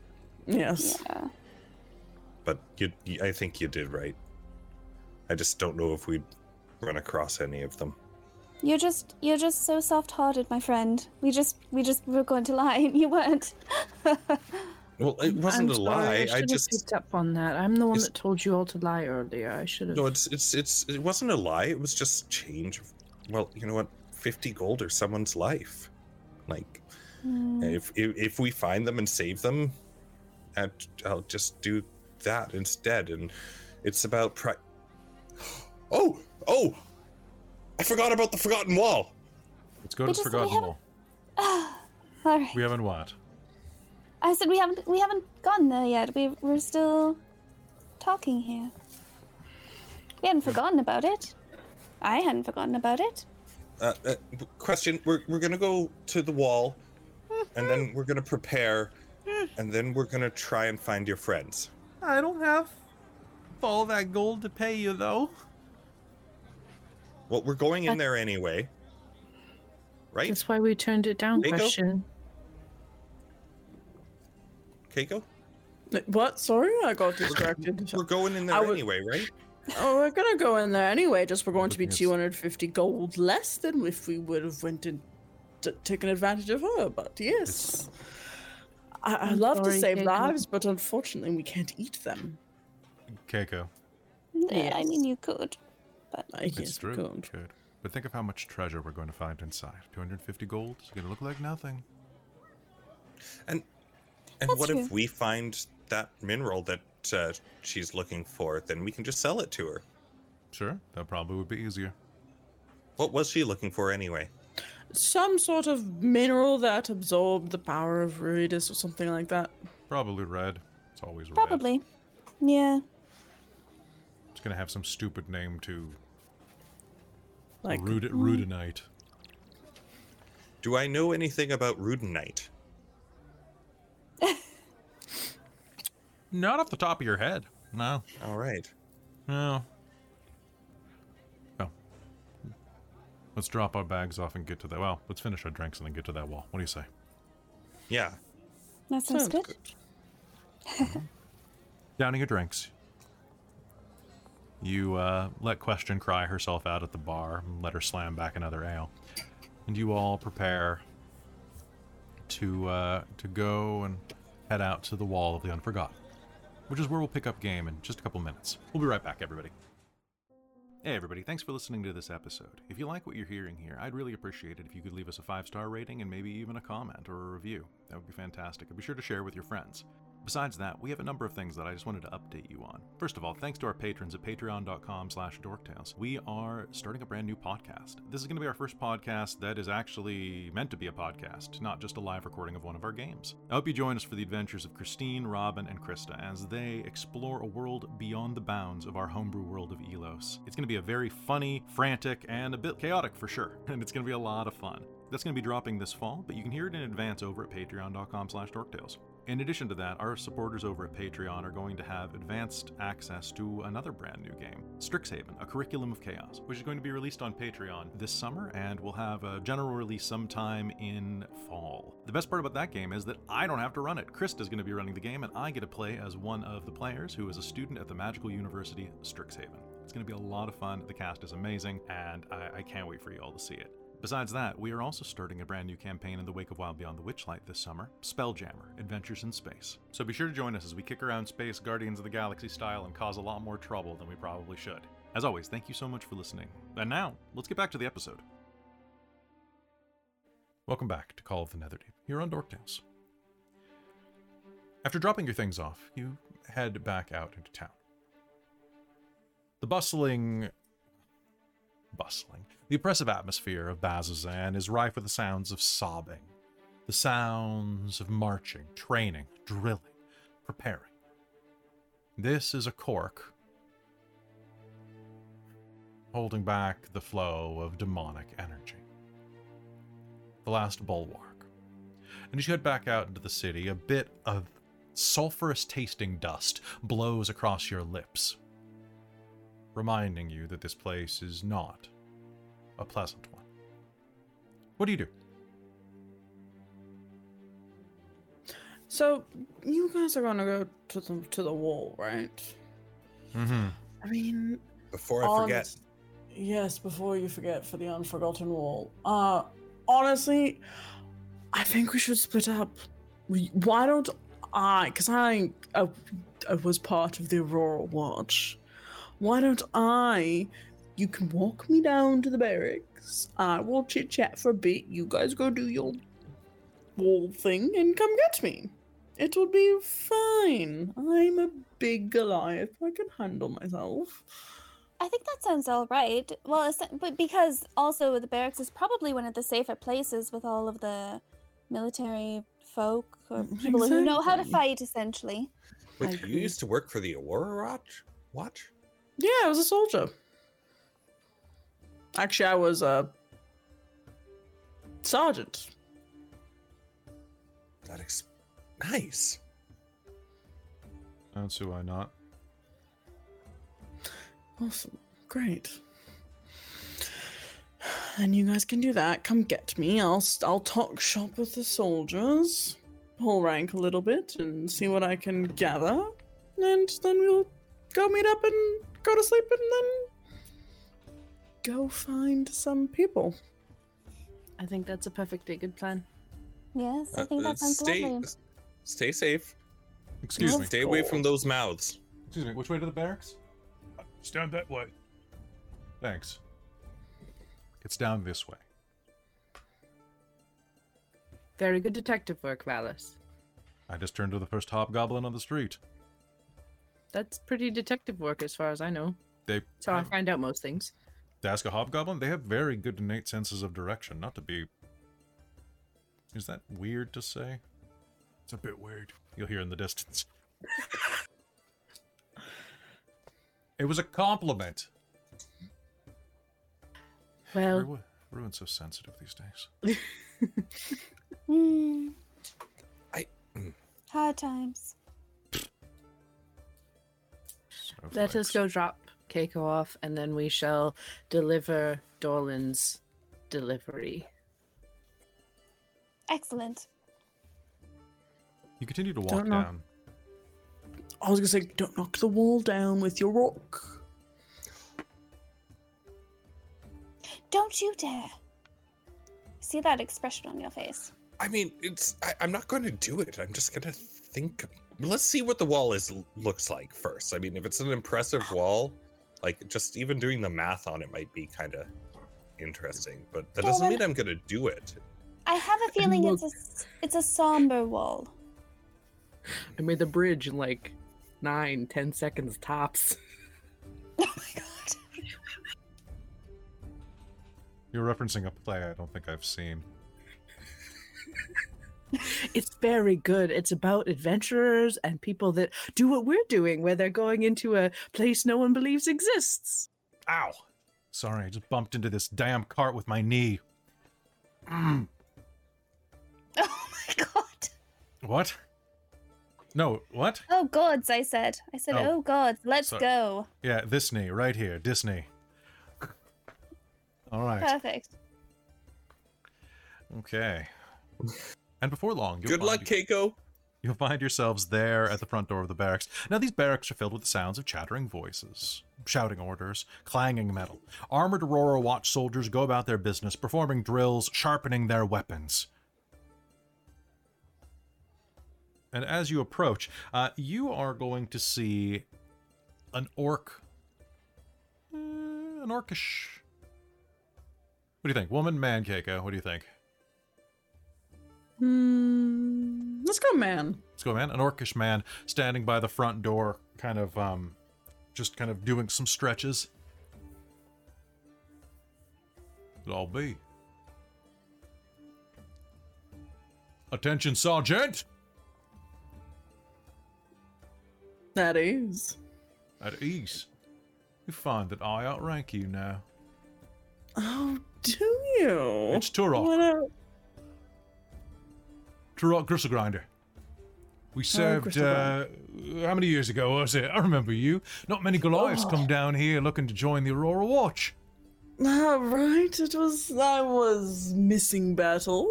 Yes. Yeah. But you, you, I think you did right. I just don't know if we'd run across any of them. You're just you're just so soft-hearted, my friend. We just we just were going to lie and you weren't. Well, it wasn't I'm a sorry, lie. I I should have just picked up on that. I'm the one It's- that told you all to lie earlier. I should have. no. It's it's it's it wasn't a lie. It was just change. Of, well, you know what? Fifty gold or someone's life. Like Hmm. if if, if we find them and save them, i I'll just do that instead. And it's about pri- Oh oh! I forgot about the forgotten wall. Let's go We to the just- we Forgotten haven't- Wall. All right. We haven't what? I said we haven't we haven't gone there yet. We we're still talking here. We hadn't forgotten about it. I hadn't forgotten about it. Uh, uh, question: We're we're gonna go to the wall, and then we're gonna prepare, and then we're gonna try and find your friends. I don't have all that gold to pay you, though. Well, we're going in there anyway, right, That's why we turned it down. Keiko? Question. Keiko? What? Sorry, I got distracted. We're going in there would- anyway, right? oh, we're gonna go in there anyway. Just we're going to be Yes. 250 gold less than if we would have went and t- taken advantage of her. But yes, I- I'd I'm love to save Keiko. lives, but unfortunately, we can't eat them. Keiko. I mean, you could. but I It's guess we true. could. Good. But think of how much treasure we're going to find inside. 250 gold is going to look like nothing. And and That's what if we find that mineral that uh, she's looking for? Then we can just sell it to her. Sure, that probably would be easier. What was she looking for anyway? Some sort of mineral that absorbed the power of Ruidus or something like that. Probably red. It's always red. Probably. Yeah. It's going to have some stupid name too. Like Rud- Rudinite. Do I know anything about Rudenite? Not off the top of your head. No. All right. No. Oh. Let's drop our bags off and get to that. Well, let's finish our drinks and then get to that wall. What do you say? Yeah. That sounds, Sounds good. good. Downing your drinks. You uh, let Question cry herself out at the bar and let her slam back another ale. And you all prepare to uh, to go and head out to the Wall of the Unforgotten, which is where we'll pick up game in just a couple minutes. We'll be right back, everybody. Hey, everybody, thanks for listening to this episode. If you like what you're hearing here, I'd really appreciate it if you could leave us a five star rating and maybe even a comment or a review. That would be fantastic. And be sure to share with your friends. Besides that, we have a number of things that I just wanted to update you on. First of all, thanks to our patrons at patreon.com slash dorktales. We are starting a brand new podcast. This is going to be our first podcast that is actually meant to be a podcast, not just a live recording of one of our games. I hope you join us for the adventures of Christine, Robin, and Krista as they explore a world beyond the bounds of our homebrew world of Elos. It's going to be a very funny, frantic, and a bit chaotic for sure, and it's going to be a lot of fun. That's going to be dropping this fall, but you can hear it in advance over at patreon.com slash dorktales. In addition to that, our supporters over at Patreon are going to have advanced access to another brand new game, Strixhaven, a curriculum of chaos, which is going to be released on Patreon this summer and we'll have a general release sometime in fall. The best part about that game is that I don't have to run it. Krista's going to be running the game, and I get to play as one of the players who is a student at the Magical University Strixhaven. It's going to be a lot of fun. The cast is amazing, and I, I can't wait for you all to see it. Besides that, we are also starting a brand new campaign in the wake of Wild Beyond the Witchlight this summer Spelljammer Adventures in Space. So be sure to join us as we kick around space Guardians of the Galaxy style and cause a lot more trouble than we probably should. As always, thank you so much for listening. And now, let's get back to the episode. Welcome back to Call of the Netherdeep, here on Dork Tales. After dropping your things off, you head back out into town. The bustling bustling. The oppressive atmosphere of Bazzoxan is rife with the sounds of sobbing, the sounds of marching, training, drilling, preparing. This is a cork holding back the flow of demonic energy. The last bulwark. And as you head back out into the city, a bit of sulphurous tasting dust blows across your lips reminding you that this place is not a pleasant one. What do you do? So you guys are gonna go to the to the wall, right? Mm-hmm. I mean, Before I forget, Yes, before you forget for the unforgotten wall. Uh, honestly, I think we should split up. We, why don't I? Because I, I, I was part of the Aurora Watch. Why don't I? You can walk me down to the barracks. I will chit chat for a bit. You guys go do your wall thing and come get me. It will be fine. I'm a big Goliath. I can handle myself. I think that sounds all right. Well, but because also the barracks is probably one of the safer places with all of the military folk or Mm, people who know how to fight, essentially. wait, you used to work for the Aurora Watch? Watch? Yeah, I was a soldier. Actually, I was a sergeant. That ex- nice. That's who I not. Awesome. Great. And you guys can do that. Come get me. I'll I'll talk shop with the soldiers, pull rank a little bit, and see what I can gather, and then we'll go meet up and go to sleep, and then go find some people. I think that's a perfectly good plan. Yes, I think Uh, that sounds stay, lovely. stay safe. Excuse Of me. Stay away from those mouths. Excuse me. Which way to the barracks? Down that way. Thanks. It's down this way. Very good detective work, Valis. I just turned to the first hobgoblin on the street. That's pretty detective work as far as I know. They So I find out most things. to ask a hobgoblin, they have very good innate senses of direction. Not to be. Is that weird to say? It's a bit weird. You'll hear in the distance. it was a compliment. Well, Ru- Ruin's so sensitive these days. Hmm. I- Hard times. Let us go drop Keiko off, and then we shall deliver Dorlin's delivery. Excellent. You continue to walk Don't know. down. I was gonna say, don't knock the wall down with your rock. Don't you dare. See that expression on your face. I mean, it's. I, I'm not going to do it. I'm just going to think. Let's see what the wall is looks like first. I mean, if it's an impressive wall, like just even doing the math on it might be kind of interesting. But that doesn't mean I'm going to do it. I have a feeling it's a s- it's a somber wall. I made the bridge in like nine, ten seconds tops. Oh my god. You're referencing a play I don't think I've seen. It's very good. It's about adventurers and people that do what we're doing, where they're going into a place no one believes exists. Ow! Sorry, I just bumped into this damn cart with my knee. Mm. Oh my god. What? No, what? Oh gods, I said. I said, Oh. oh, gods, let's Sorry. go. Yeah, this knee, right here, Disney. All right. Perfect. Okay. And before long, you'll Good luck, find- Keiko. You'll find yourselves there at the front door of the barracks. Now, these barracks are filled with the sounds of chattering voices, shouting orders, clanging metal. Armored Aurora Watch soldiers go about their business, performing drills, sharpening their weapons. And as you approach, uh, you are going to see an orc. uh, an orcish. What do you think? Woman, man, Keiko? What do you think? Hmm. Let's go, man. Let's go, man. An orcish man standing by the front door, kind of, um, just kind of doing some stretches. I'll be. Attention, Sergeant! That is. At ease. You find that I outrank you now. Oh, do you? It's Turok. What a- Turok Gristle Grinder. We served, Gristle uh, how many years ago was it? I remember you. Not many Goliaths Oh. come down here looking to join the Aurora Watch. Ah, right. It was. I was missing battle.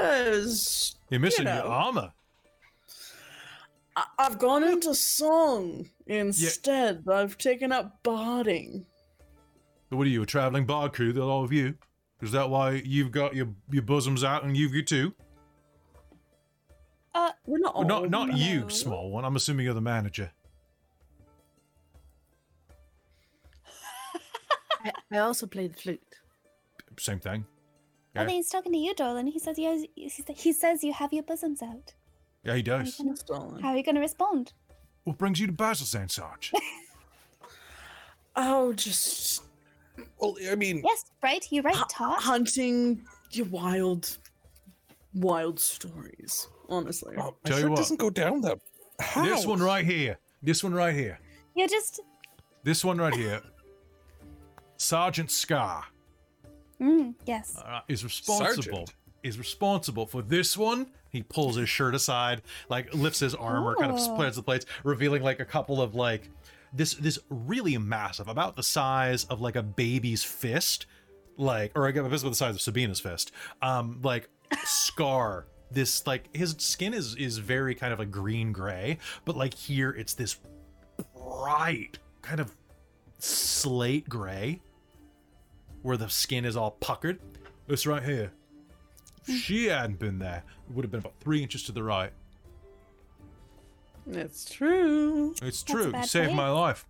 Was You're missing You your armor. I- I've gone into song instead. I've taken up barding. What are you, a traveling bard crew, the all of you? Is that why you've got your your bosoms out and you've got two? Uh, We're not all. Well, not not you, small one. I'm assuming you're the manager. I, I also play the flute. Same thing. I Yeah, think he's talking to you, darling. He says you has, he says you have your bosoms out. yeah he does. How are you going to respond? What brings you to Basel, Saint Sarge? Oh, just Well, I mean, Yes, right. You're right, hu- Todd. hunting your wild, wild stories. Honestly. oh, my Tell you shirt what. doesn't go down that. How? this one right here. This one right here. You're just. This one right here. Sergeant Scar Mm, yes. uh, is responsible. Sergeant? Is responsible for this one. He pulls his shirt aside, like lifts his armor, kind of Oh. spreads the plates, revealing like a couple of like this this really massive, about the size of like a baby's fist, like or I guess about the size of Sabina's fist. Um, like scar. This like his skin is is very kind of a green gray, but like here it's this bright kind of slate gray where the skin is all puckered. This right here. If she hadn't been there, it would have been about three inches to the right. It's true. It's true. You saved my life.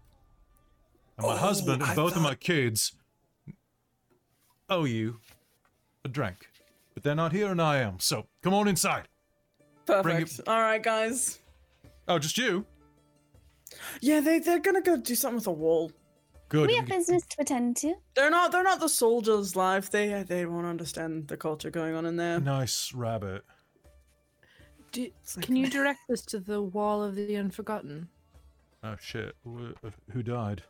And my Oh, husband and I both of my kids owe you a drink. But they're not here and I am. So come on inside. Bring it- Perfect. All right, guys. Oh, just you? Yeah, they they're gonna go do something with a wall. Good. We have business to attend to. They're not they're not the soldiers' life. They they won't understand the culture going on in there. Nice rabbit. Do, can you direct us to the wall of the unforgotten? Oh shit. Who died?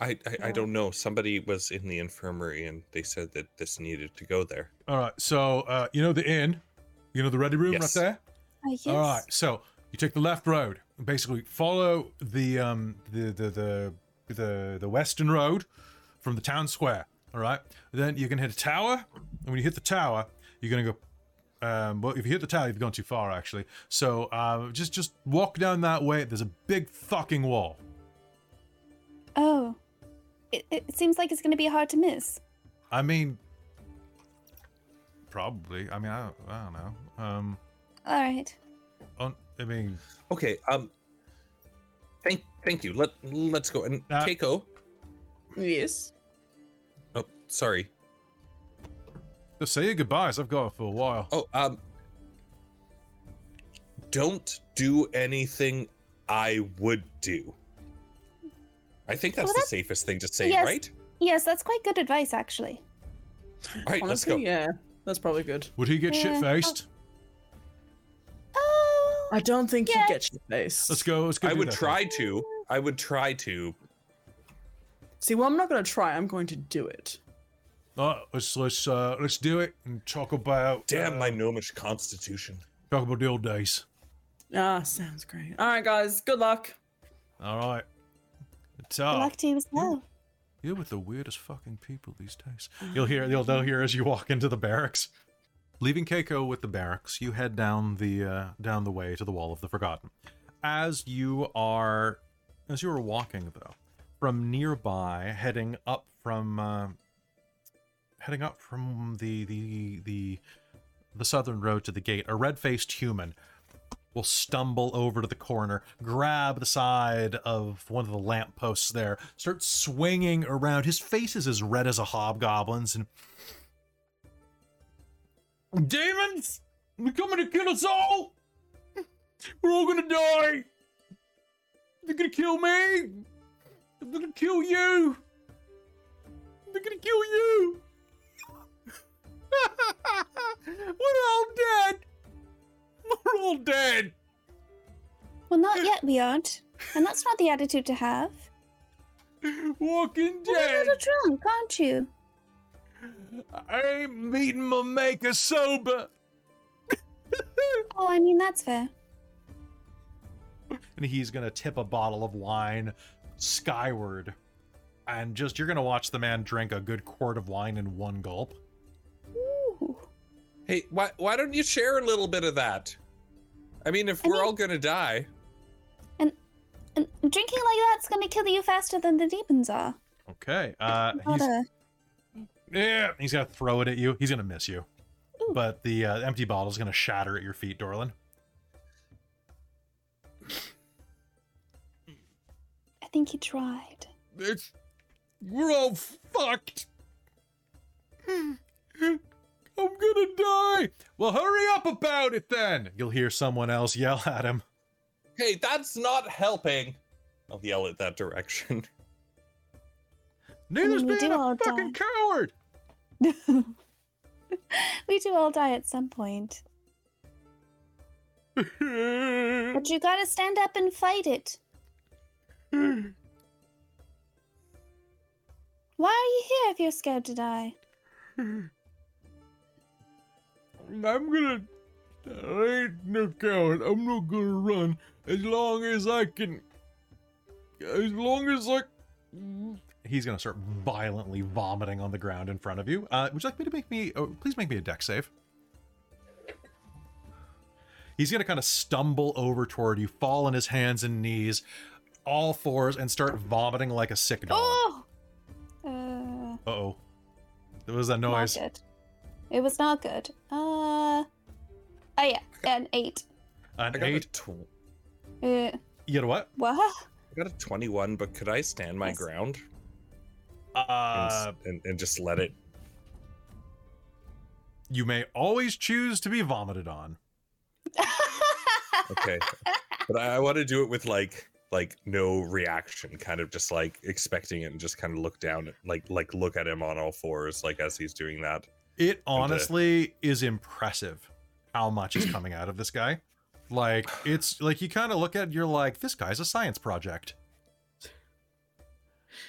I, I I don't know. Somebody was in the infirmary and they said that this needed to go there. All right. So, uh, you know the inn? You know the ready room Yes. right there? Oh, yes. All right, so you take the left road. Basically, follow the um the the the the, the western road from the town square. All right, then you can hit a tower, and when you hit the tower, you're gonna go. Um, well, if you hit the tower, you've gone too far actually. So uh, just just walk down that way. There's a big fucking wall. Oh. It, it seems like it's going to be hard to miss. I mean, probably. I mean, I don't, I don't know. Um, All right. on, I mean, Okay. Um. Thank thank you. Let let's go. And Uh, Keiko. Yes. Oh, sorry. just say your goodbyes. I've got it for a while. Oh, um. Don't do anything I would do. I think that's Well, the that's- safest thing to say, yes. right? Yes, that's quite good advice, actually. All right, let's go. yeah, that's probably good. Would he get Yeah. shit faced? Oh. I don't think Yeah. he gets your face. Let's go. Let's go. I would that then. try to. I would try to. See, well, I'm not gonna try. I'm going to do it. Uh, let's let's uh, let's do it and talk about Damn uh, my gnomish constitution. talk about the old days. Ah, sounds great. All right, guys. Good luck. All right. Good luck to you as well. You're with the weirdest fucking people these days. You'll hear. You'll they'll hear as you walk into the barracks. Leaving Keiko with the barracks, you head down the uh, down the way to the Wall of the Forgotten. As you are, as you are walking though, from nearby, heading up from, uh, heading up from the the the the southern road to the gate, a red-faced human will stumble over to the corner, grab the side of one of the lampposts there, start swinging around. His face is as red as a hobgoblin's, and demons, they're coming to kill us all. We're all gonna die. They're gonna kill me. They're gonna kill you. They're gonna kill you. We're all dead. We're all dead. Well, not yet, we aren't. And that's not the attitude to have. Walking dead. You're a little drunk, aren't you? I ain't meeting my maker sober. Oh, I mean, that's fair. and he's gonna tip a bottle of wine skyward, and just you're gonna watch the man drink a good quart of wine in one gulp. Ooh. Hey, why why don't you share a little bit of that? I mean, if I we're mean- all gonna die, And drinking like that's gonna kill you faster than the demons are. Okay, uh, he's a- yeah, he's gonna throw it at you. He's gonna miss you, Ooh. but the uh, empty bottle's gonna shatter at your feet, Dorlin. I think he tried. It's we're all fucked. I'm gonna die. Well, hurry up about it then. You'll hear someone else yell at him. hey, that's not helping. I'll yell at that direction. Neither's we being a fucking die. coward. we do all die at some point. But you gotta stand up and fight it. Why are you here if you're scared to die? I'm gonna. I ain't no coward. I'm not gonna run as long as I can. As long as I. He's gonna start violently vomiting on the ground in front of you. Uh, would you like me to make me? Oh, please make me a deck save. He's gonna kind of stumble over toward you, fall on his hands and knees, all fours, and start vomiting like a sick dog. Oh! Uh, oh. There was that not noise. good. It was not good. Uh. Oh yeah, an eight. An I got eight. a tw- Uh, You know what? what? I got a 21, but could I stand my Yes. ground and, Uh, s- and, and just let it? you may always choose to be vomited on. Okay, but I, I want to do it with like like no reaction, kind of just like expecting it and just kind of look down, at, like like look at him on all fours, like as he's doing that. It honestly is impressive how much is coming out of this guy. Like it's like you kind of look at it, you're like this guy's a science project.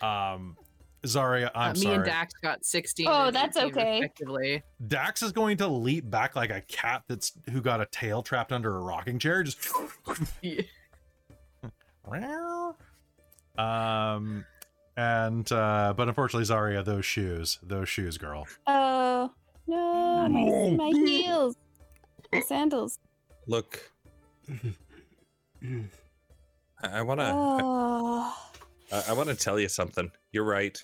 Um Zarya, I'm Uh, me sorry. and Dax got 16. Oh, that's okay. Respectively. Dax is going to leap back like a cat that's who got a tail trapped under a rocking chair. Just Yeah. um and uh but unfortunately Zarya, those shoes, those shoes, girl. Oh no, my, my heels, my sandals. Look, I, I want to Oh, I, ah. I want to tell you something. You're right.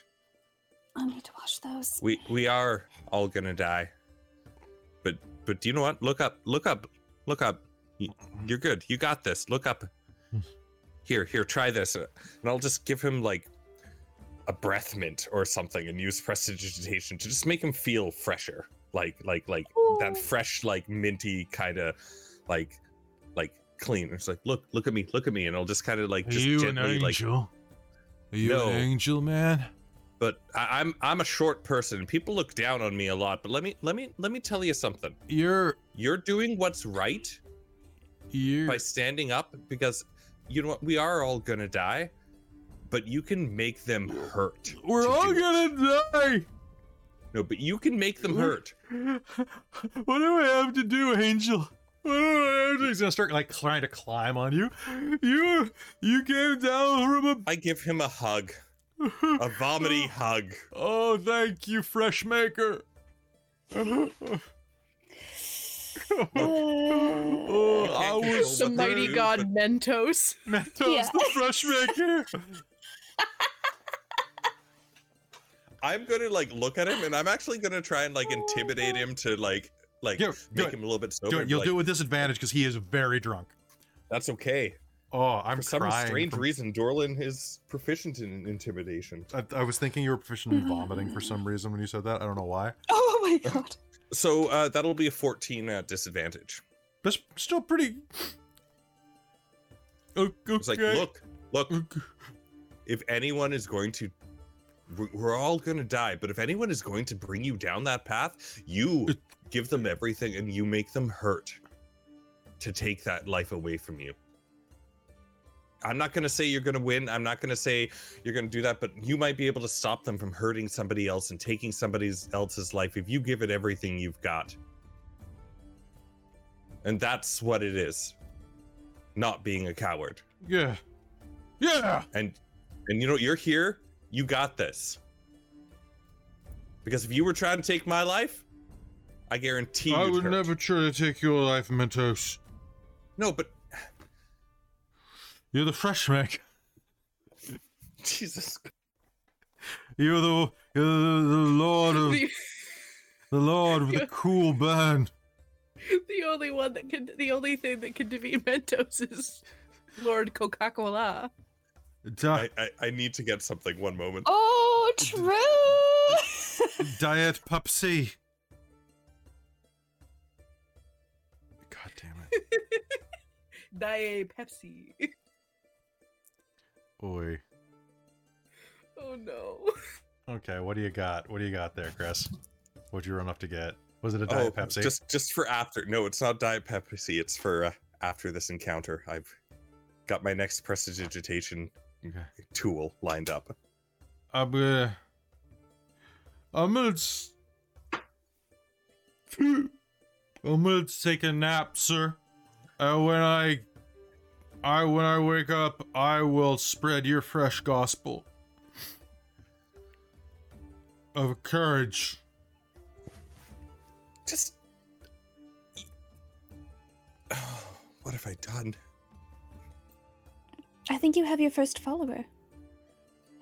I need to wash those. We we are all gonna die. But but do you know what? Look up. Look up. Look up. You're good. You got this. Look up. Here, here, try this. And I'll just give him like a breath mint or something and use prestidigitation to just make him feel fresher. Like like like that fresh, like minty kind of like like clean. It's like look, look at me, look at me, and I'll just kind of like just gently like Are you No. an angel, man? but I, I'm I'm a short person. People look down on me a lot. But let me let me let me tell you something. You're You're doing what's right you're by standing up because you know what? We are all gonna die, but you can make them hurt. we're all gonna die. No, but you can make them hurt. what do I have to do, Angel? What do I have to He's gonna start like trying to climb on you. You you came down from a I give him a hug, a vomity hug. Oh, thank you, Fresh Maker. Oh, I Can't was the control what they mighty god Mentos. Mentos Yeah. the fresh maker. I'm gonna like look at him, and I'm actually gonna try and like intimidate him to like like Yeah, do make it. him a little bit sober. Do it. You'll like, do it with disadvantage because he is very drunk. That's okay. Oh, I'm For some crying. strange from- reason, Dorlin is proficient in intimidation. I, I was thinking you were proficient in vomiting for some reason when you said that. I don't know why. Oh my god. So uh, that'll be a 14 at disadvantage. But still pretty. Okay. It's like, look, look. If anyone is going to, we- we're all gonna die. But if anyone is going to bring you down that path, you give them everything and you make them hurt to take that life away from you. I'm not gonna say you're gonna win. I'm not gonna say you're gonna do that, but you might be able to stop them from hurting somebody else and taking somebody else's life if you give it everything you've got. And that's what it is. Not being a coward. Yeah. Yeah. And and you know you're here, you got this. Because if you were trying to take my life, I guarantee I would hurt. never try to take your life, Mentos. No, but You're the fresh maker. Jesus. You're the you're the, the lord of the, the lord of the cool band. the only one that can, the only thing that can defeat Mentos is Lord Coca Cola. Di- I, I, I need to get something one moment. Oh, true. Diet Pepsi. God damn it. Die Pepsi. Oi. Oh no. Okay, what do you got? What do you got there, Chris? What'd you run up to get? Was it a Oh, Diet Pepsi? just just for after. No, it's not Diet Pepsi. It's for uh, after this encounter. I've got my next prestidigitation Okay. Tool lined up. I'm gonna. I'm gonna. s- I'm gonna take a nap, sir. Uh, when I, I when I wake up, I will spread your fresh gospel of courage. Just. what have I done? I think you have your first follower.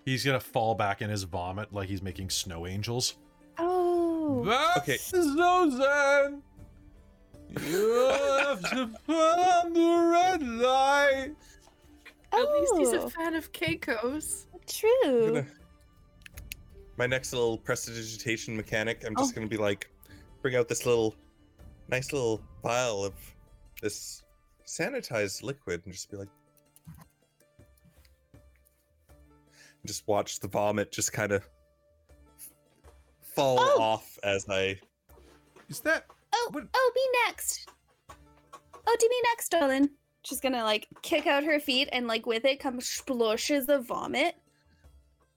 He's gonna fall back in his vomit like he's making snow angels. Oh. That Okay. is no Zen. You have to find the red light. At least he's a Oh, fan of Keiko's. true. gonna- my next little prestidigitation mechanic, I'm just Oh. gonna be like, bring out this little, nice little vial of this sanitized liquid and just be like, just watch the vomit just kind of fall Oh. off as I. Is that Oh, What- oh, me next. Oh, do me next, darling. She's gonna like kick out her feet, and like with it comes splashes of vomit.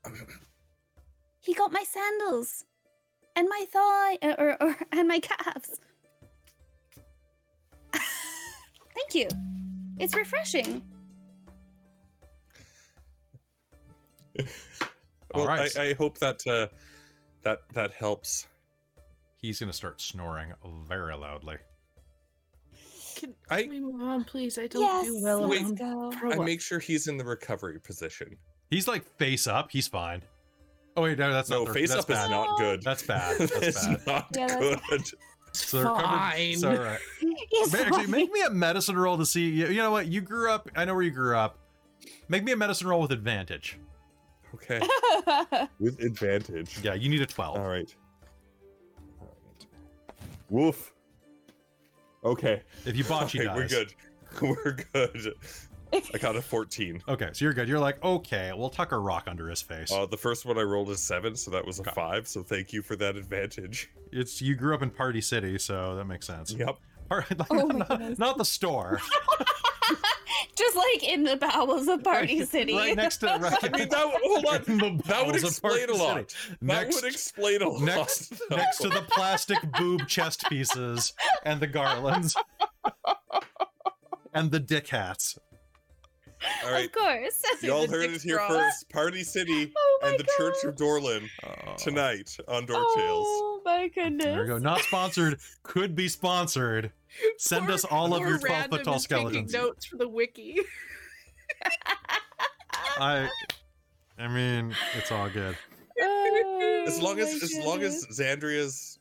He got my sandals, and my thigh, uh, or, or and my calves. Thank you. It's refreshing. Well, right. I, I hope that uh, that that helps. He's gonna start snoring very loudly. Can, I- can we move on, please? I don't yes. do well Wait. around go. I make sure he's in the recovery position. He's like face up. He's fine. Oh wait, no, that's No, not. the- face that's up is not good. That's bad. That's It's bad. not Yeah, that's- good. So Fine. So, all right. Yes, Actually, make me a medicine roll to see. You, you know what? You grew up. I know where you grew up. Make me a medicine roll with advantage. Okay, with advantage. Yeah, you need a twelve. All right. All right. Woof. Okay. If you botch, he Okay, we're good. We're good. I got a 14. Okay, so you're good. You're like, okay, we'll tuck a rock under his face. Uh, the first one I rolled is seven, so that was a Okay. five. So thank you for that advantage. It's you grew up in Party City, so that makes sense. Yep. Par- like, Oh my not, not the store. Just like in the bowels of Party Right- City. right next to right, I mean, that would, hold on. the That would bowels of Party explain a lot. City. That Next, would explain a lot. next, next to the plastic boob chest pieces and the garlands and the dick hats. All right. Of course. Y'all the heard it here straw. first. Party City Oh and the Church of Dorlin Oh. tonight on Dork Tales. Oh my goodness. There you go. Not sponsored. Could be sponsored. Send Poor- us all of your 12 foot tall skeletons. Notes for the wiki. I I mean, it's all good. Oh as long as Oh as long as goodness. Xandria's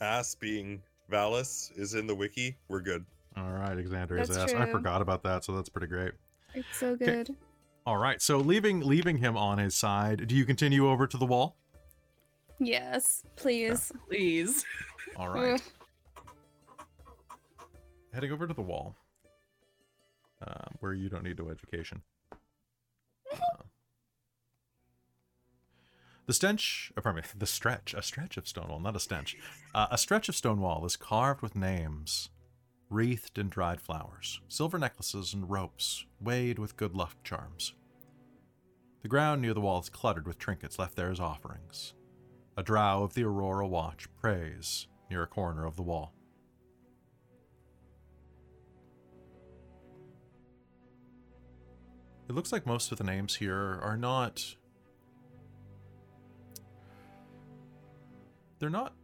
ass being Valis is in the wiki, we're good. All right, Xandria's That's ass. I forgot about that, so that's pretty great. It's so Okay. good. All right, so leaving leaving him on his side, do you continue over to the wall? Yes, please. Please. All right. Heading over to the wall, uh, where you don't need no education. Uh, the stench, uh, pardon me, the stretch, a stretch of stone wall, not a stench. Uh, a stretch of stone wall is carved with names, wreathed in dried flowers, silver necklaces, and ropes, weighed with good luck charms. The ground near the wall is cluttered with trinkets left there as offerings. A drow of the Aurora Watch prays near a corner of the wall. It looks like most of the names here are not. They're not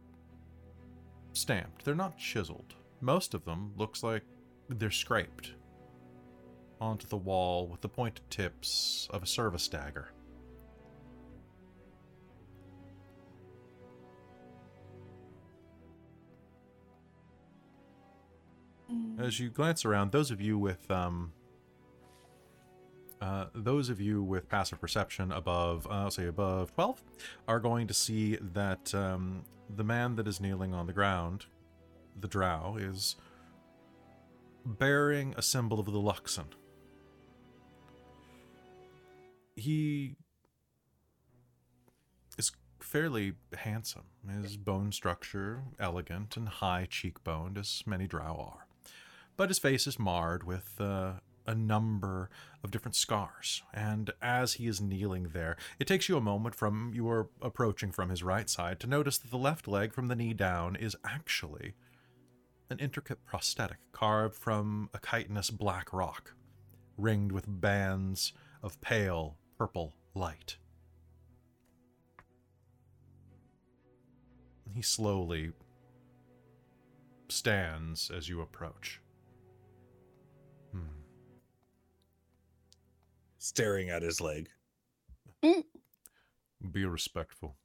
stamped, they're not chiseled. Most of them looks like they're scraped onto the wall with the pointed tips of a service dagger. As you glance around, those of you with um, uh, those of you with passive perception above, uh, I'll say above 12, are going to see that um, the man that is kneeling on the ground, the drow, is bearing a symbol of the Luxon. He is fairly handsome. His bone structure elegant and high cheekboned, as many drow are. But his face is marred with uh, a number of different scars. And as he is kneeling there, it takes you a moment from you are approaching from his right side to notice that the left leg from the knee down is actually an intricate prosthetic carved from a chitinous black rock, ringed with bands of pale purple light. He slowly stands as you approach. Staring at his leg. Be respectful.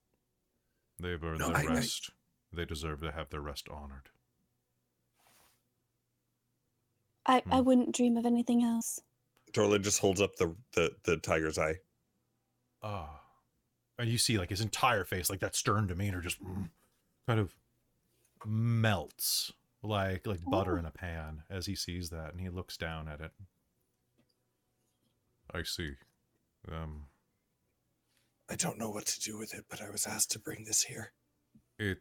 They've earned No, their I- I- rest. They deserve to have their rest honored. I, I Hmm. wouldn't dream of anything else. Dorlin just holds up the, the the tiger's eye. Ah. And you see, like, his entire face, like that stern demeanor, just mm, kind of melts like like butter Oh. in a pan as he sees that, and he looks down at it. I see. Um, I don't know what to do with it, but I was asked to bring this here. it.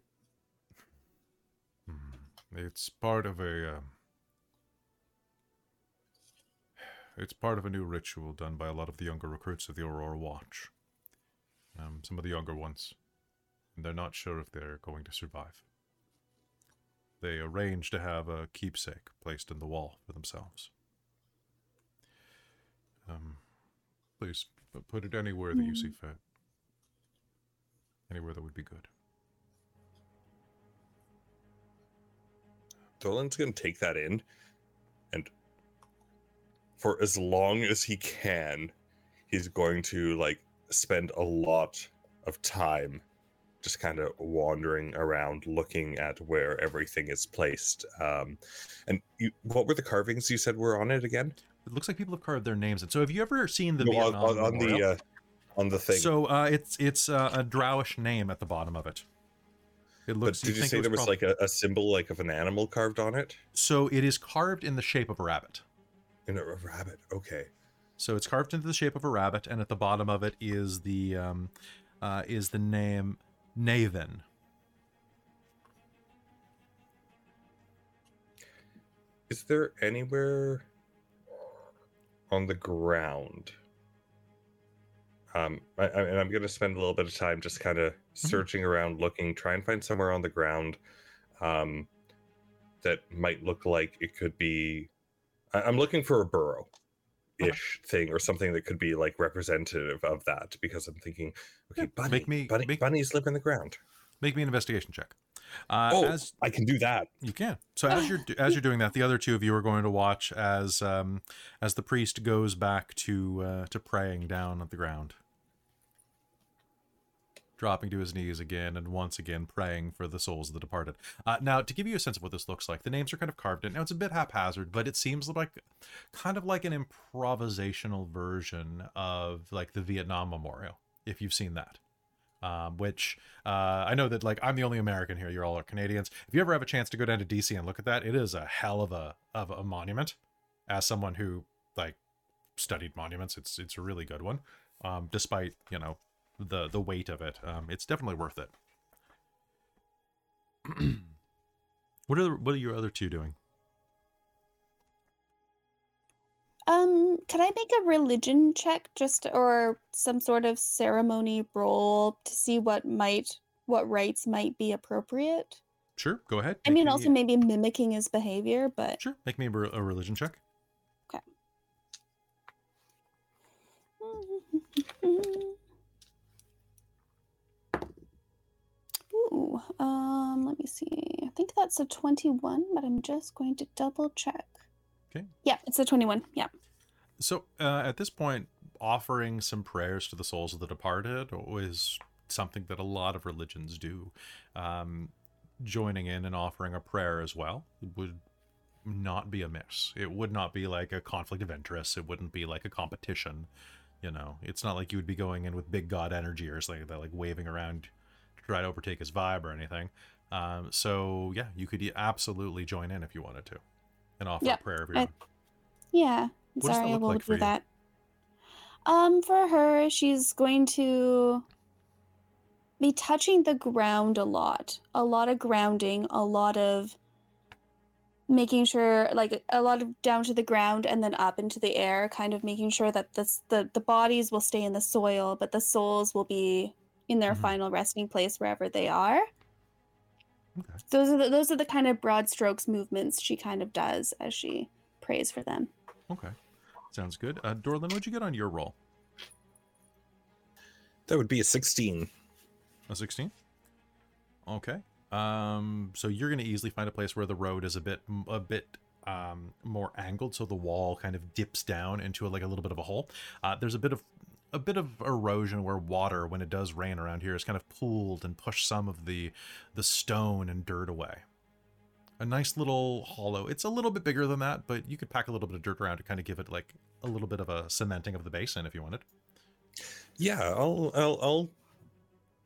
Hmm, It's part of a. Um, it's part of a new ritual done by a lot of the younger recruits of the Aurora Watch. Um, some of the younger ones. And they're not sure if they're going to survive. They arrange to have a keepsake placed in the wall for themselves. Um, please p- put it anywhere that you see fit. Anywhere that would be good. Dorlin's gonna take that in and for as long as he can, he's going to like spend a lot of time just kind of wandering around looking at where everything is placed. Um and you, what were the carvings you said were on it again? It looks like people have carved their names. And so, have you ever seen the No, on, Vietnam on, on the uh, on the thing. So uh, it's it's uh, a drowish name at the bottom of it. It but looks. did you think say it there was like a, a symbol like of an animal carved on it? So it is carved in the shape of a rabbit. In a rabbit. Okay. So it's carved into the shape of a rabbit, and at the bottom of it is the um, uh, is the name Nathan. Is there anywhere on the ground? Um, I, I, and I'm going to spend a little bit of time just kind of searching around, looking, try and find somewhere on the ground um, that might look like it could be. I, I'm looking for a burrow ish thing or something that could be like representative of that because I'm thinking, okay, Yeah, bunny, me- bunny, make- bunnies live in the ground. Make me an investigation check. Uh, oh, as I can do that. you can. So as you're as you're doing that, the other two of you are going to watch as um, as the priest goes back to uh, to praying down at the ground, dropping to his knees again and once again praying for the souls of the departed. Uh, now, to give you a sense of what this looks like, the names are kind of carved in. Now it's a bit haphazard, but it seems like kind of like an improvisational version of like the Vietnam Memorial, if you've seen that um, which uh, I know that like I'm the only American here. You're all are Canadians. If you ever have a chance to go down to DC and look at that, it is a hell of a of a monument. As someone who like studied monuments, it's it's a really good one. Um, despite you know the the weight of it, um, it's definitely worth it. what are the, what are your other two doing? Um, can I make a religion check just or some sort of ceremony roll to see what might what rites might be appropriate? Sure, go ahead. I mean, me- also maybe mimicking his behavior, but sure. Make me a, a religion check. Okay. Ooh, um, let me see. I think that's a 21, but I'm just going to double check. Okay. Yeah, it's a 21. Yeah. So uh, at this point, offering some prayers to the souls of the departed is something that a lot of religions do. Um, joining in and offering a prayer as well would not be amiss. It would not be like a conflict of interest. It wouldn't be like a competition. You know, it's not like you would be going in with big god energy or something like that, like waving around to try to overtake his vibe or anything. Um, so yeah, you could absolutely join in if you wanted to, and offer Yeah, a prayer I- Yeah. What Sorry, I will like for do that. Um, for her, she's going to be touching the ground a lot. A lot of grounding, a lot of making sure like a lot of down to the ground and then up into the air, kind of making sure that this the, the bodies will stay in the soil, but the souls will be in their Mhm. final resting place wherever they are. Okay. Those are the, those are the kind of broad strokes movements she kind of does as she prays for them. Okay. Sounds good. Uh, Dorlin, what'd you get on your roll? That would be a 16. A 16? Okay. Um, so you're going to easily find a place where the road is a bit, a bit um, more angled, so the wall kind of dips down into like a little bit of a hole. Uh, there's a bit of a bit of erosion where water, when it does rain around here, is kind of pooled and pushed some of the the stone and dirt away. A nice little hollow. It's a little bit bigger than that, but you could pack a little bit of dirt around to kind of give it like a little bit of a cementing of the basin if you wanted. Yeah, I'll I'll I'll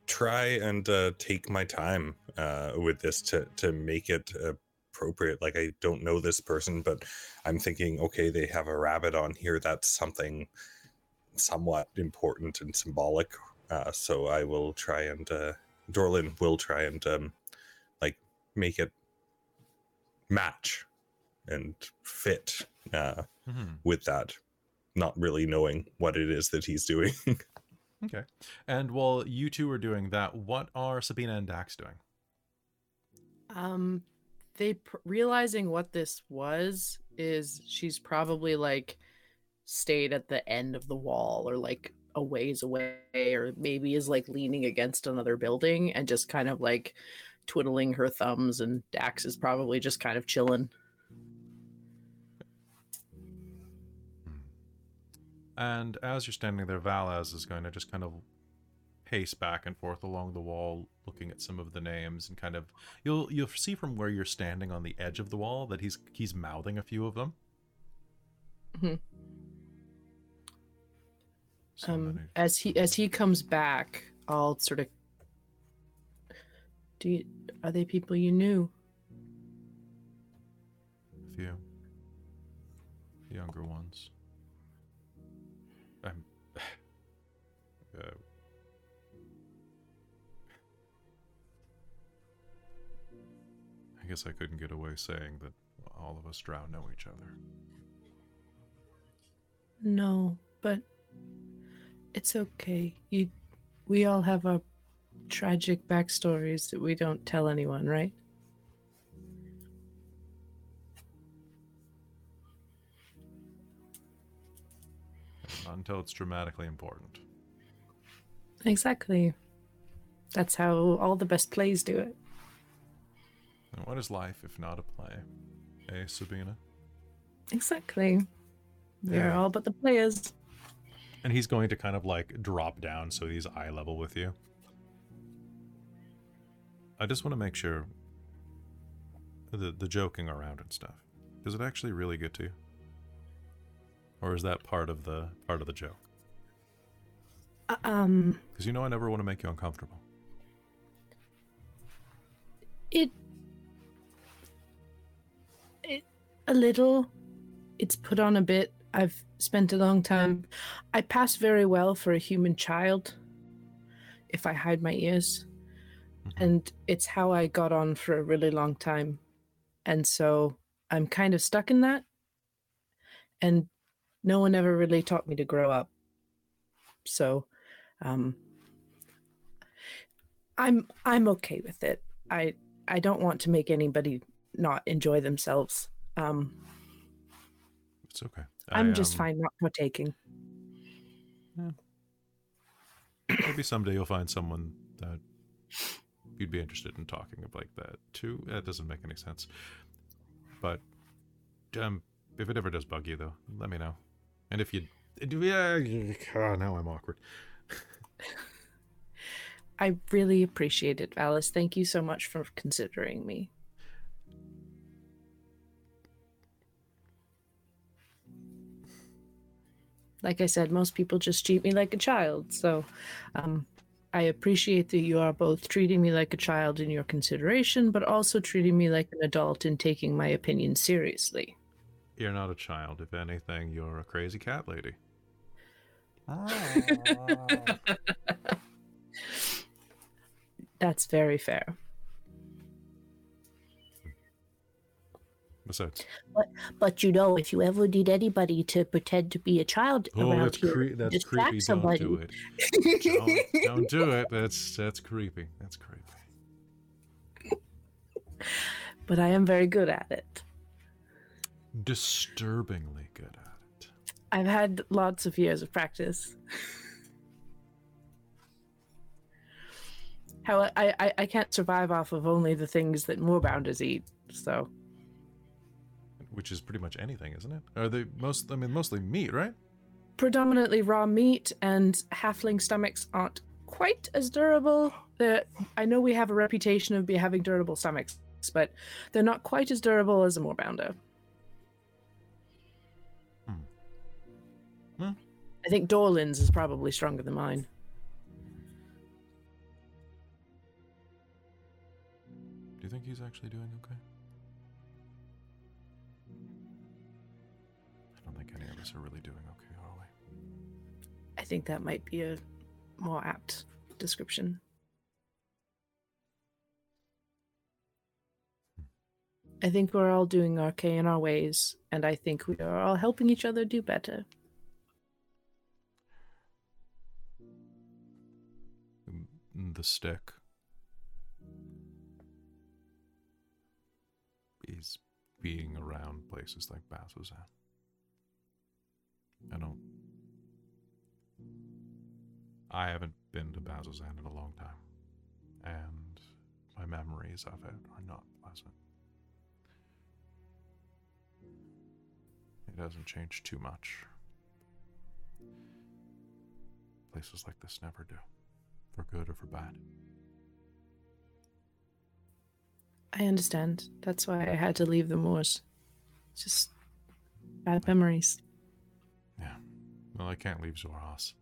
try and uh, take my time uh, with this to to make it appropriate. Like I don't know this person, but I'm thinking, okay, they have a rabbit on here. That's something somewhat important and symbolic. Uh, so I will try and uh, Dorlin will try and um, like make it match and fit uh, Mm-hmm. with that. Not really knowing what it is that he's doing. Okay. And while you two are doing that, what are Sabina and Dax doing? Um, they pr- realizing what this was is she's probably like stayed at the end of the wall or like a ways away or maybe is like leaning against another building and just kind of like twiddling her thumbs and Dax is probably just kind of chilling. And as you're standing there, Valis is going to just kind of pace back and forth along the wall, looking at some of the names, and kind of you'll you'll see from where you're standing on the edge of the wall that he's he's mouthing a few of them. Mhm. So um as he as he comes back i'll sort of do you are they people you knew a few younger ones. I'm. uh, I guess I couldn't get away saying that all of us drow know each other. No, but it's okay. You, we all have our tragic backstories that we don't tell anyone, right? Not until it's dramatically important. Exactly. That's how all the best plays do it. And what is life if not a play? Eh, Sabina? Exactly. We're Yeah. all but the players. And he's going to kind of like drop down so he's eye level with you. I just want to make sure the the joking around and stuff. Does it actually really get to you? Or is that part of the part of the joke? Uh, Um, Because you know I never want to make you uncomfortable. it, it a little. It's put on a bit. I've spent a long time. I pass very well for a human child if I hide my ears. Mhm. And it's how I got on for a really long time. And so I'm kind of stuck in that. And no one ever really taught me to grow up. So um I'm I'm okay with it. I I don't want to make anybody not enjoy themselves. Um It's okay. I'm I, just um, fine not partaking. Maybe someday you'll find someone that you'd be interested in talking of like that too. That doesn't make any sense. But um, if it ever does bug you, though, let me know. And if you, do, yeah, oh, now I'm awkward. I really appreciate it, Alice. Thank you so much for considering me. Like I said, most people just treat me like a child. So um, I appreciate that you are both treating me like a child in your consideration, but also treating me like an adult and taking my opinion seriously. You're not a child. If anything, you're a crazy cat lady. Ah. That's very fair. Besides, But you know, if you ever need anybody to pretend to be a child oh, around that's here, cre- that's distract creepy. somebody. Don't do it. Don't, don't do it. That's that's creepy. That's creepy. But I am very good at it. Disturbingly good at it. I've had lots of years of practice. How I, I, I can't survive off of only the things that moorbounders eat, so Which is pretty much anything, isn't it? Are they most? I mean, mostly meat, right? predominantly raw meat and halfling stomachs aren't quite as durable. They're, I know we have a reputation of be having durable stomachs, but they're not quite as durable as a moorbounder. Hmm. Hmm. I think Dorlin's is probably stronger than mine. Do you think he's actually doing okay? Don't think any of us are really doing okay, are we? I think that might be a more apt description. I think we're all doing okay in our ways, and I think we are all helping each other do better. Mm, The stick is being around places like Bazzoxan. I don't. I haven't been to Bazzoxan in a long time, and my memories of it are not pleasant. It hasn't changed too much. Places like this never do, for good or for bad. I understand. That's why I had to leave the moors. Just bad memories. Well, I can't leave Xhorhas.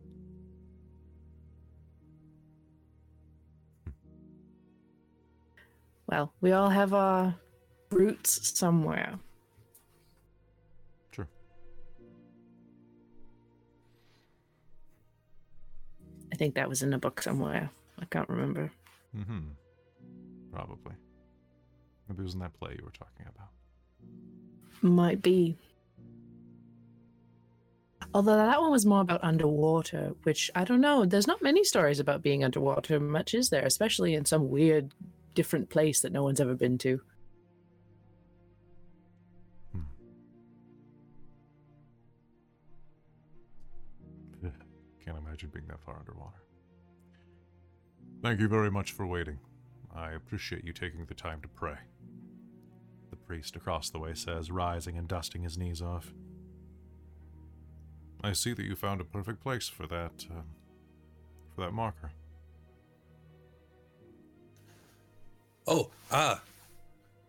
Well, we all have our roots somewhere. True. I think that was in a book somewhere. I can't remember. Mm-hmm. Probably. Maybe it was in that play you were talking about. Might be. Although that one was more about underwater, which I don't know. There's not many stories about being underwater, much is there? Especially in some weird, different place that no one's ever been to. Hmm. Can't imagine being that far underwater. Thank you very much for waiting. I appreciate you taking the time to pray. The priest across the way says, rising and dusting his knees off. I see that you found a perfect place for that, um, for that marker. Oh, ah,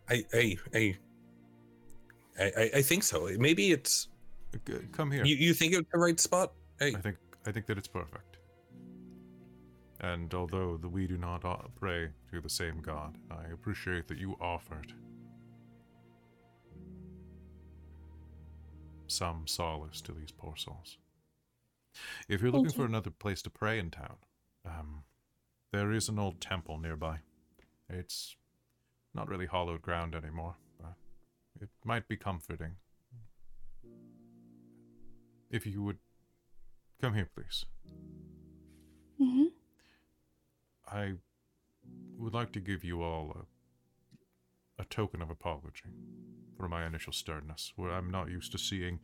I, I, I, I, I think so. Maybe it's. Come here. You, you think it's the right spot? Hey, I think I think that it's perfect. And although the, we do not pray to the same God, I appreciate that you offered some solace to these poor souls. If you're looking Thank for another place to pray in town, um, there is an old temple nearby. It's not really hallowed ground anymore, but it might be comforting. If you would come here, please. hmm I would like to give you all a, a token of apology for my initial sternness. Where I'm not used to seeing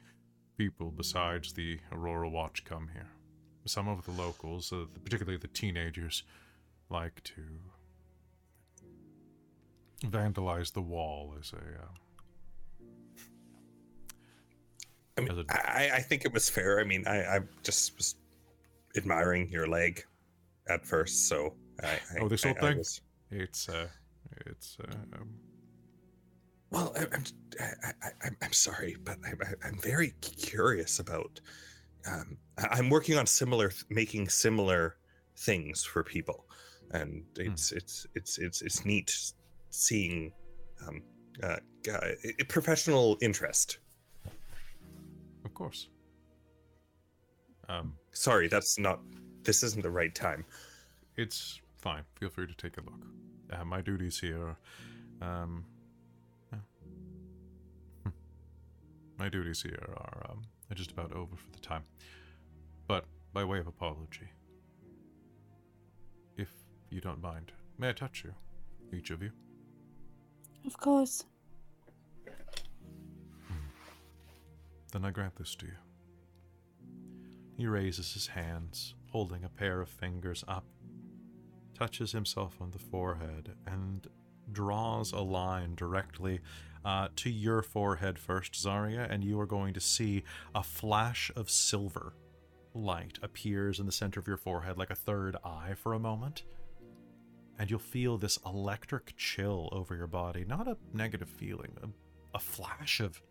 people besides the Aurora Watch come here. Some of the locals, uh, particularly the teenagers, like to vandalize the wall as a. Uh, I mean, as a- I, I think it was fair. I mean, I, I just was admiring your leg at first, so I. I Oh, this whole I thing? was- it's uh, it's uh, um, well, I, I'm, I, I, I'm- sorry, but I, I, I'm very curious about. Um, I'm working on similar, making similar things for people, and it's it's it's it's it's neat seeing um, uh, uh, professional interest. of course. Um, Sorry, that's not. This isn't the right time. It's fine. Feel free to take a look. Uh, my duties here, um, my duties here are um, just about over for the time. But by way of apology, if you don't mind, may I touch you, each of you? Of course. Then I grant this to you. He raises his hands, holding a pair of fingers up, touches himself on the forehead, and draws a line directly uh, to your forehead first, Zarya, and you are going to see a flash of silver light appears in the center of your forehead like a third eye for a moment. And you'll feel this electric chill over your body. Not a negative feeling, a, a flash of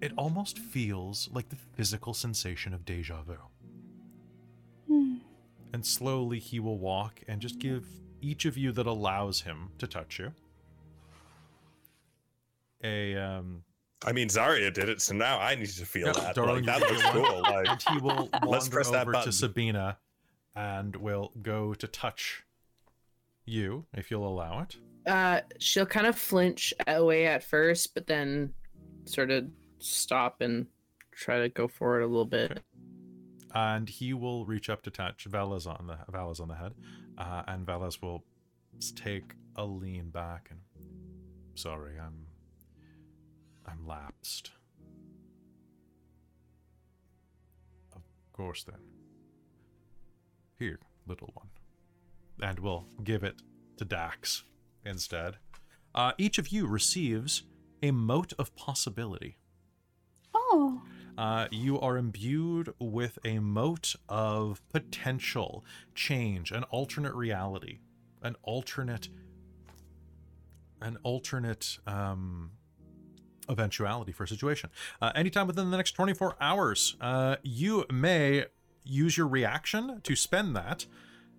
it almost feels like the physical sensation of deja vu. Hmm. And slowly he will walk and just give each of you that allows him to touch you a um I mean, Zarya did it, so now I need to feel Yeah, that. darling, like, that can looks cool. Like, and he will Let's wander press that over to. Sabina and will go to touch you if you'll allow it. Uh, she'll kind of flinch away at first, but then sort of stop and try to go forward a little bit. and he will reach up to touch Valis on the Valis on the head, uh, and Valis will take a lean back and sorry, I'm I'm lapsed. Of course, then. Here, little one, and we'll give it to Dax instead. Uh, each of you receives a mote of possibility. Oh. Uh, you are imbued with a mote of potential change, an alternate reality, an alternate, an alternate um, eventuality for a situation. Uh, anytime within the next 24 hours, uh, you may use your reaction to spend that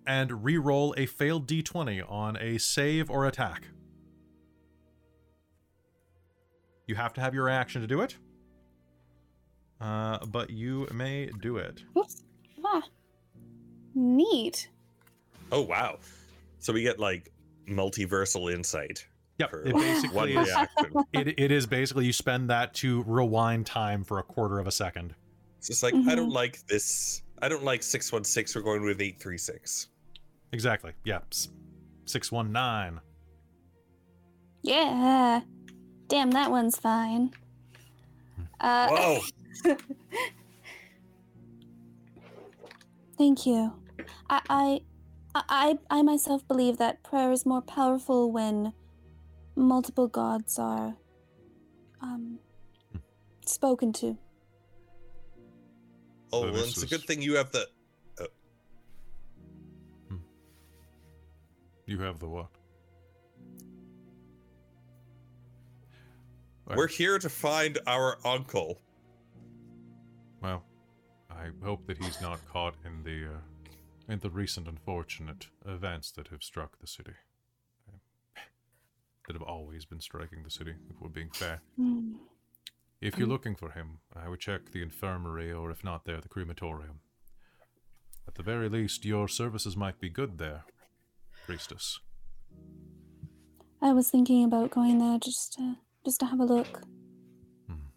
and re-roll a failed d20 on a save or attack. You have to have your reaction to do it. Uh, but you may do it. Whoops. Ah. Neat. oh wow! So we get like multiversal insight. Yep. for It one basically is. It, it is basically you spend that to rewind time for a quarter of a second. It's just like I don't Mhm. like this. I don't like six one six. We're going with eight three six. Exactly. Yeah. Six one nine. Yeah. Damn, that one's fine. Uh, Whoa! Thank you. I, I I, I myself believe that prayer is more powerful when multiple gods are um, spoken to. Oh, So well, this it's a good thing you have the. You have the what? Well, We're here to find our uncle. Well, I hope that he's not caught in the uh, in the recent unfortunate events that have struck the city. That have always been striking the city, if we're being fair. Hmm. If you're looking for him, I would check the infirmary, or if not there, the crematorium. At the very least, your services might be good there, priestess. I was thinking about going there just to, just to have a look. Hmm.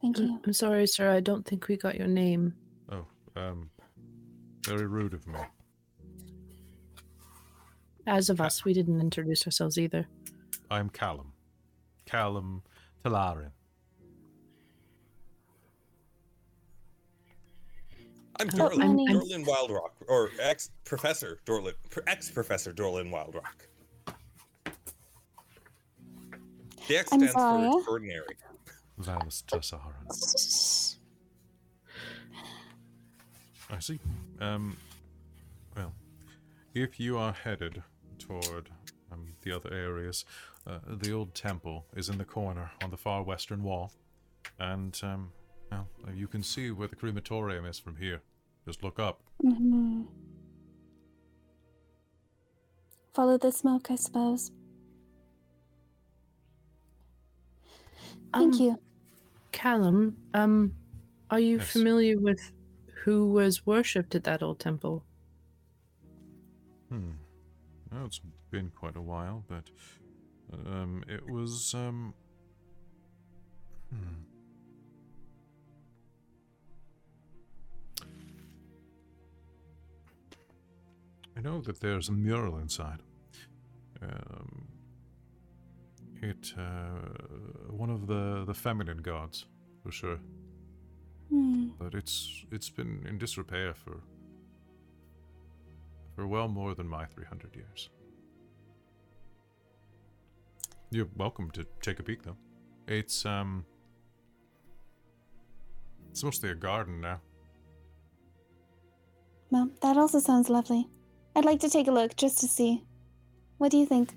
Thank you. I'm sorry, sir. I don't think we got your name. Oh, um, very rude of me. As of us, we didn't introduce ourselves either. I'm Callum. Callum Talarin. I'm Oh, Dorlin, I'm- I'm- Dorlin Wildrock, or ex Professor Dorlin, ex Professor Dorlin Wildrock. The X I'm stands sorry. for extraordinary. Valis Tessaran. I see. Um, well, if you are headed toward um, the other areas, uh, the old temple is in the corner on the far western wall, and um, well, you can see where the crematorium is from here. Just look up. hmm Follow the smoke, I suppose. Thank Um, you. Callum, um, are you Yes. familiar with who was worshipped at that old temple? Hmm. Well, it's been quite a while, but um, it was um. Hmm. I know that there's a mural inside. Um, it uh, one of the the feminine gods, for sure. Hmm. But it's it's been in disrepair for for well more than my 300 years. You're welcome to take a peek, though. It's um, it's mostly a garden now. Well, that also sounds lovely. I'd like to take a look just to see. What do you think?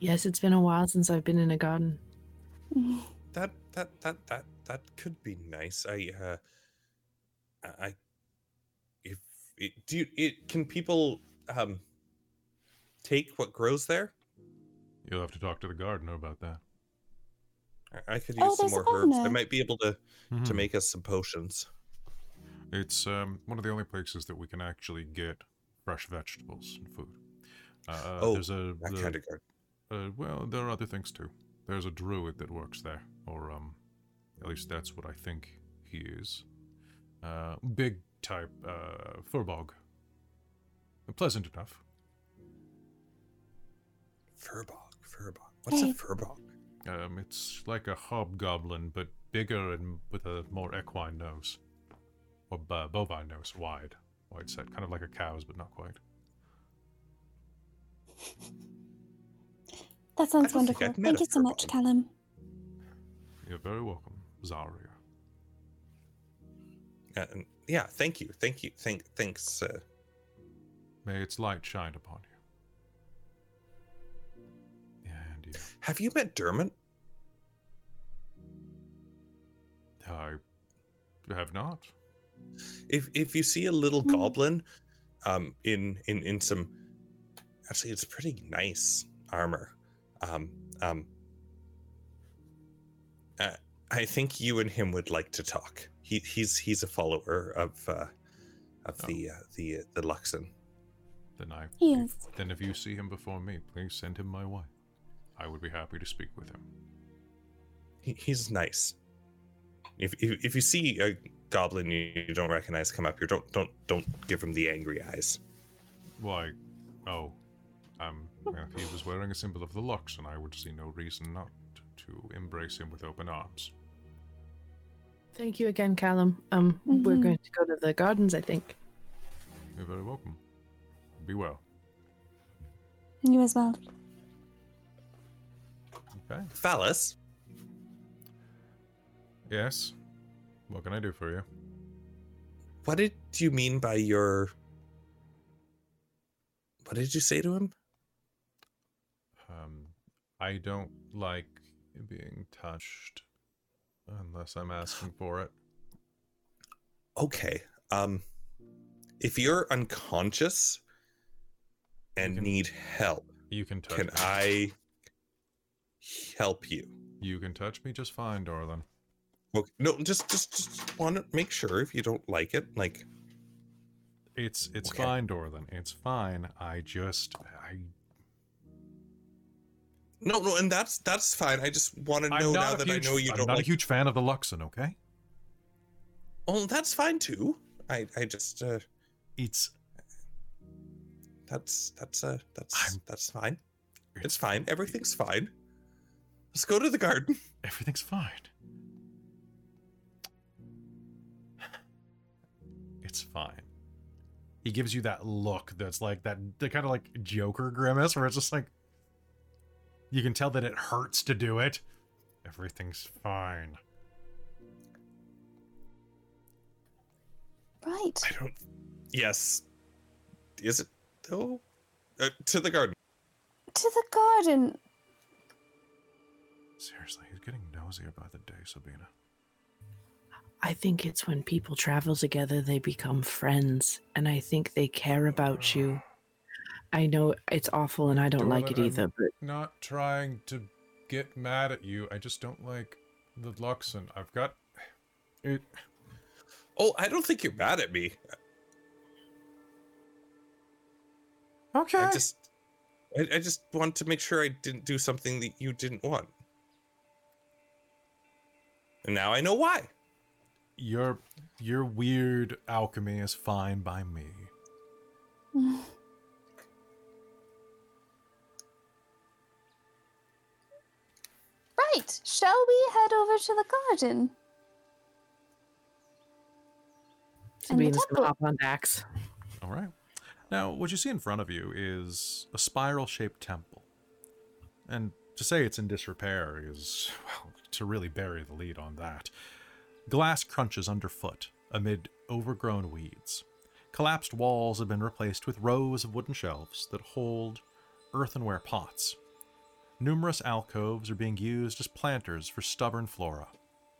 Yes, it's been a while since I've been in a garden. That that that that that could be nice. I uh, I if it, do you, it can people um take what grows there? You'll have to talk to the gardener about that. I- I could Oh, use some more herbs. I might be able to to Mhm. make us some potions. It's um, one of the only places that we can actually get fresh vegetables and food. Uh, Oh, there's a That the- kind of garden. Uh, well, there are other things too. There's a druid that works there, or um, at least that's what I think he is. Uh, big type, uh, firbolg. Pleasant enough. Firbolg, firbolg. What's a Hey. firbolg? Um, it's like a hobgoblin, but bigger and with a more equine nose, or uh, bovine nose, wide, wide set, kind of like a cow's, but not quite. That sounds wonderful. Thank you so much. Callum. You're very welcome, Zarya. Uh, yeah, thank you, thank you, thank thanks. Uh, May its light shine upon you. Have you met Dermot? I have not. if if you see a little Hmm. goblin um in in in some actually it's pretty nice armor um um uh, i think you and him would like to talk he he's he's a follower of uh of Oh. the uh, the uh, the luxon Then I. He if- is. Then if you see him before me, please send him my way. I would be happy to speak with him. he, he's nice if, if if you see a goblin you, you don't recognize come up here don't don't don't give him the angry eyes Why? Oh, um, he was wearing a symbol of the Lux, and I would see no reason not to embrace him with open arms. Thank you again, Callum. Um, we're Mhm. going to go to the gardens, I think. You're very welcome. Be well. You as well. Okay. Valis, Yes. What can I do for you? what did you mean by your. What did you say to him? Um, I don't like being touched unless I'm asking for it. Okay. Um, if you're unconscious and can- need help, You can touch can me. I help you? You can touch me just fine, darling. Okay. No, just just just want to make sure if you don't like it, like It's it's Okay. fine, Dorlin. It's fine. I just I no, no, and that's that's fine. I just want to know now that huge, I know you I'm don't not like. a huge fan of the Luxon, okay? Oh, that's fine too. I I just uh, It's that's that's uh that's I'm- that's fine. It's fine. Everything's fine. Let's go to the garden. everything's fine. It's fine. He gives you that look that's like that the kind of like Joker grimace where it's just like you can tell that it hurts to do it. Everything's fine. Right. I don't. Yes. Is it though? Uh, to the garden. To the garden. Seriously, he's getting nosier by the day, Sabina. I think it's when people travel together they become friends, and I think they care about you. I know it's awful, and I don't like it Dorlin, either, but Not trying to get mad at you. I just don't like the Luxon. I've got it. Oh, I don't think you're mad at me. Okay. I just, I, I just want to make sure I didn't do something that you didn't want. And now I know why. Your your weird alchemy is fine by me. Right. Shall we head over to the garden? And the Sabina's gonna hop on Dax. All right. Now, what you see in front of you is a spiral-shaped temple, and to say it's in disrepair is well to really bury the lead on that. Glass crunches underfoot amid overgrown weeds. Collapsed walls have been replaced with rows of wooden shelves that hold earthenware pots. Numerous alcoves are being used as planters for stubborn flora.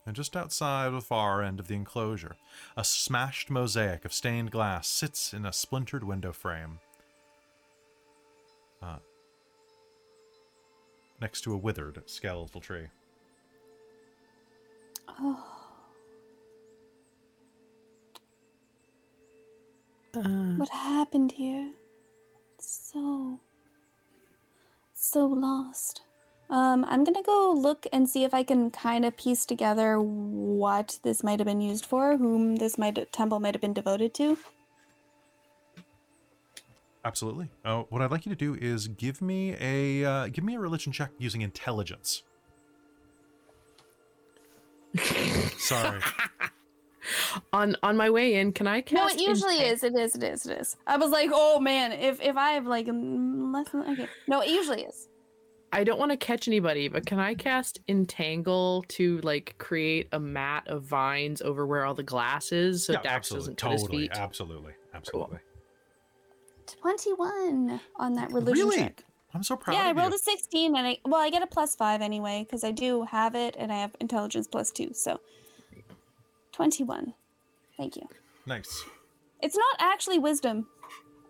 And just outside the far end of the enclosure, a smashed mosaic of stained glass sits in a splintered window frame. Uh, next to a withered skeletal tree. Oh. Uh, What happened here? So. So lost. Um, I'm gonna go look and see if I can kind of piece together what this might have been used for, whom this might temple might have been devoted to. Absolutely. Uh, what I'd like you to do is give me a uh, give me a religion check using intelligence. Sorry. on on my way in, can I cast? No, it usually Intent? is. It is. It is. It is. I was like, oh man, if if I have like less than okay. No, it usually is. I don't want to catch anybody, but can I cast entangle to like create a mat of vines over where all the glass is, so yeah, Dax absolutely. doesn't cut his Totally. feet? Absolutely. Absolutely. Twenty-one on that religion Really? check. I'm so proud Yeah, I rolled you. a sixteen, and I well, I get a plus five anyway because I do have it, and I have intelligence plus two, so twenty-one. Thank you. Nice. It's not actually wisdom,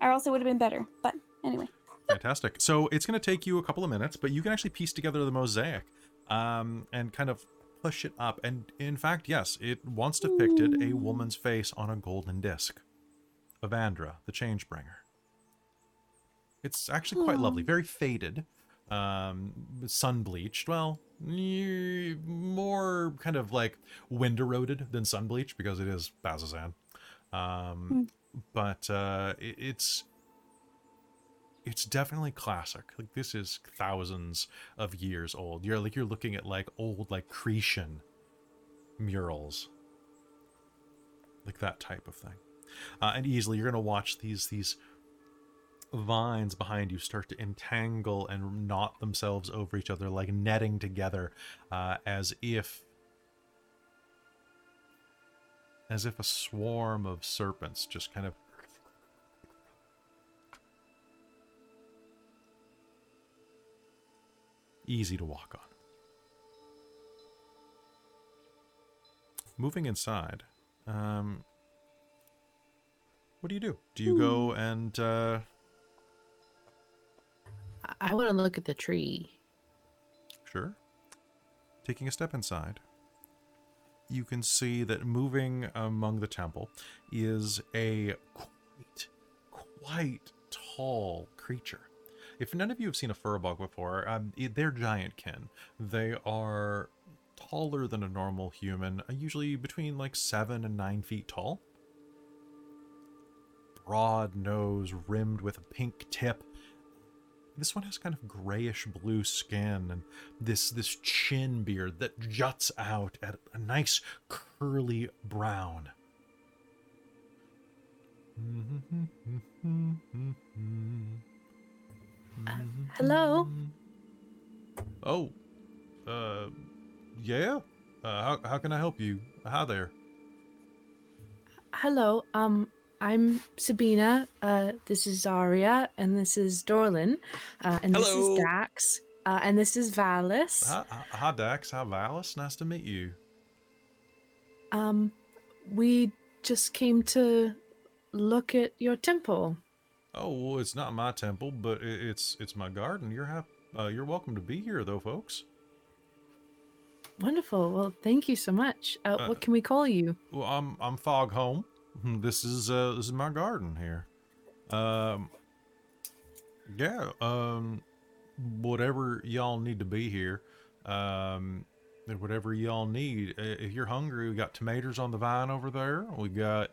or else it would have been better. But anyway, Fantastic. So it's going to take you a couple of minutes, but you can actually piece together the mosaic um, and kind of push it up. And in fact, yes, it once depicted a woman's face on a golden disc Avandra, Andra, the Changebringer. It's actually quite lovely, very faded, um, sun bleached. Well, more kind of like wind eroded than sun bleached because it is Bazzoxan. Um, But uh, it, it's it's definitely classic. Like this is thousands of years old. You're like you're looking at like old like Cretan murals. Like that type of thing. uh, and easily you're going to watch these these vines behind you start to entangle and knot themselves over each other like netting together uh, as if as if a swarm of serpents just kind of easy to walk on. Moving inside um what do you do? Do you go and uh I want to look at the tree. Sure. Taking a step inside, you can see that moving among the temple is a quite, quite tall creature. If none of you have seen a firbolg before, um, they're giant kin. They are taller than a normal human, uh, usually between like seven and nine feet tall. Broad nose rimmed with a pink tip, this one has kind of grayish blue skin and this this chin beard that juts out at a nice curly brown. hello? Oh, uh, yeah. Uh, how how can I help you? Hi there. Hello, um, I'm Sabina. Uh, this is Zaria, and this is Dorlin, uh, and this is Dax, uh, and this is Valis. Hi, hi- hi Dax. Hi Valis. Nice to meet you. Um, we just came to look at your temple. Oh, well, it's not my temple, but it's it's my garden. You're hap- uh, you're welcome to be here, though, folks. Wonderful. Well, thank you so much. Uh, Uh, what can we call you? Well, I'm I'm Foghome. This is uh this is my garden here. Um yeah, um whatever y'all need to be here. Um whatever y'all need. Uh, If you're hungry, we got tomatoes on the vine over there. We got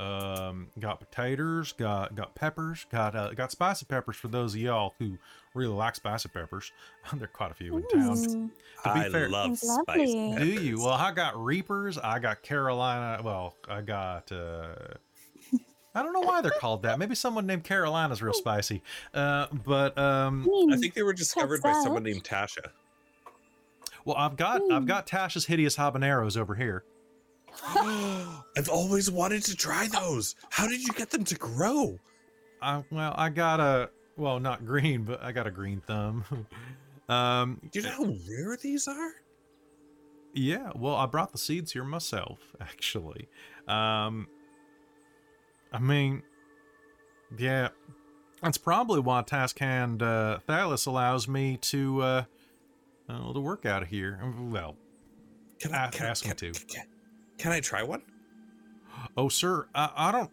um got potatoes, got got peppers, got uh, got spicy peppers for those of y'all who really like spicy peppers. there are quite a few in town. Ooh, To be I fair- love Sounds spice. lovely. Do you? Well, I got Reapers. I got Carolina. Well, I got. uh I don't know why they're called that. Maybe someone named Carolina's real spicy. Uh, but um, I think they were discovered by someone named Tasha. well, I've got I've got Tasha's hideous habaneros over here. I've always wanted to try those. How did you get them to grow? I well, I got a well, not green, but I got a green thumb. um, Do you know how rare these are? Yeah, well, I brought the seeds here myself, actually. Um, I mean, yeah, that's probably why Task Hand uh, Thalos allows me to uh, uh, to work out of here. Well, Can I- can, ask me can, to. Can, can I try one? oh, sir, I, I don't.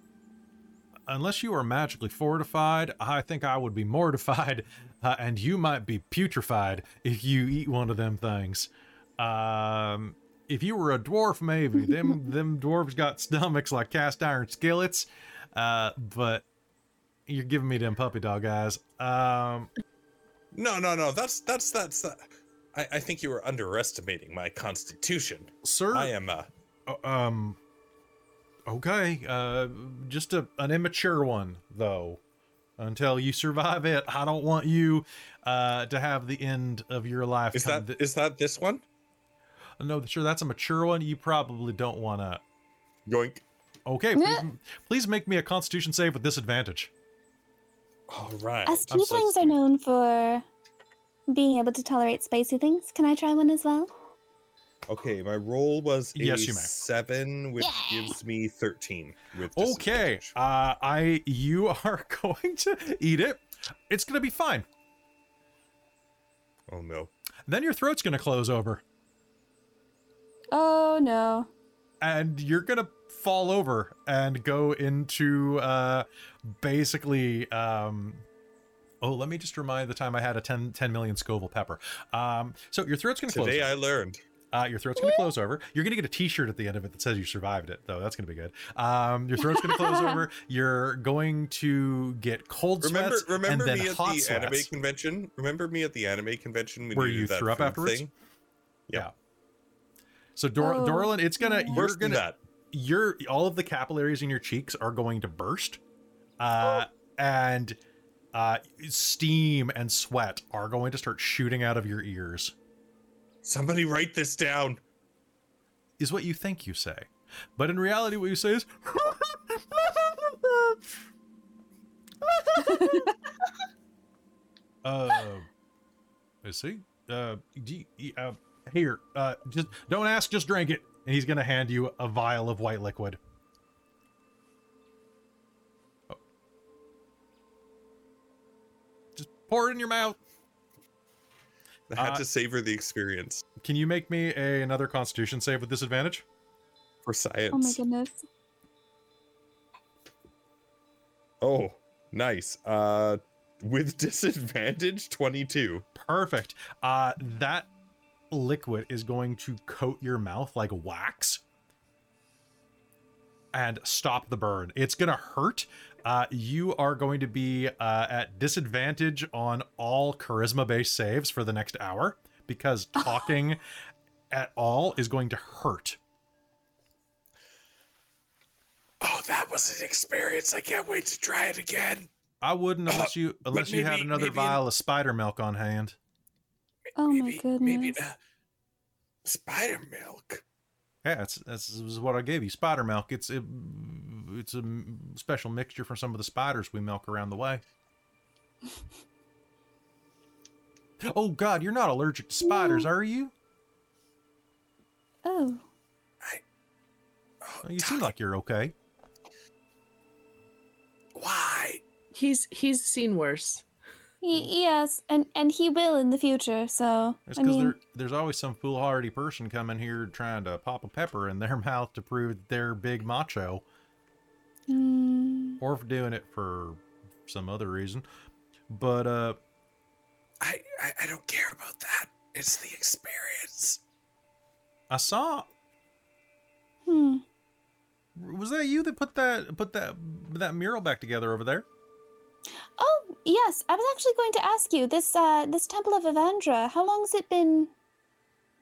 Unless you are magically fortified, I think I would be mortified, uh, and you might be putrefied if you eat one of them things. Um, if you were a dwarf, maybe them them dwarves got stomachs like cast iron skillets. Uh, but you're giving me them puppy dog eyes. Um, No, no, no. That's that's that's. Uh, I, I think you were underestimating my constitution. sir, I am. a Uh, um okay uh just a, an immature one though until you survive it i don't want you uh to have the end of your life is come that thi- is that this one? no sure that's a mature one you probably don't want to Yoink. okay please, please make me a constitution save with disadvantage All right. Us I'm so are known for being able to tolerate spicy things. Can I try one as well? Okay, my roll was a Yes, you may. seven, which Yeah. gives me thirteen. With okay uh i you are going to eat it it's gonna be fine Oh no. then your throat's gonna close over Oh no. and you're gonna fall over and go into uh basically um oh let me just remind the time i had a 10, 10 million scoville pepper um so your throat's gonna close Today. I learned. Uh your throat's gonna close over you're gonna get a t-shirt at the end of it that says you survived it though that's gonna be good um your throat's gonna close over you're going to get cold Remember, sweats remember and then me at hot the anime convention. Remember me at the anime convention when Where you you that threw up food afterwards? Thing? yeah so Dor- Oh, Dorlin, it's gonna yeah. you're gonna that. your all of the capillaries in your cheeks are going to burst, uh, and uh, steam and sweat are going to start shooting out of your ears. Somebody write this down. Is what you think you say, but in reality, what you say is. uh, I see. Uh, you, uh, here, uh, just don't ask, just drink it. And he's gonna hand you a vial of white liquid. Oh. Just pour it in your mouth. I had Uh, to savor the experience Can you make me a, another Constitution save with disadvantage? for science. Oh my goodness. Oh, nice. Uh, with disadvantage, 22. Perfect. Uh, that liquid is going to coat your mouth like wax and stop the burn. It's going to hurt. Uh, you are going to be uh, at disadvantage on all charisma based saves for the next hour because talking at all is going to hurt. Oh, that was an experience. I can't wait to try it again. I wouldn't unless you but unless you had another maybe in- vial of spider milk on hand. Oh my maybe, goodness. Maybe uh, spider milk. Yeah, that's that's what I gave you. Spider milk. It's it, it's a m- special mixture from some of the spiders we milk around the way. oh God, you're not allergic to spiders, are you? oh. Oh, You seem like you're okay. why? He's he's seen worse. Y- yes, and and he will in the future. So It's I because mean, there, there's always some foolhardy person coming here trying to pop a pepper in their mouth to prove they're big macho, mm, or for doing it for some other reason. But uh, I, I I don't care about that. It's the experience. I saw hmm. was that you that put that put that that mural back together over there? Oh yes, I was actually going to ask you this. Uh, this Temple of Avandra. How long has it been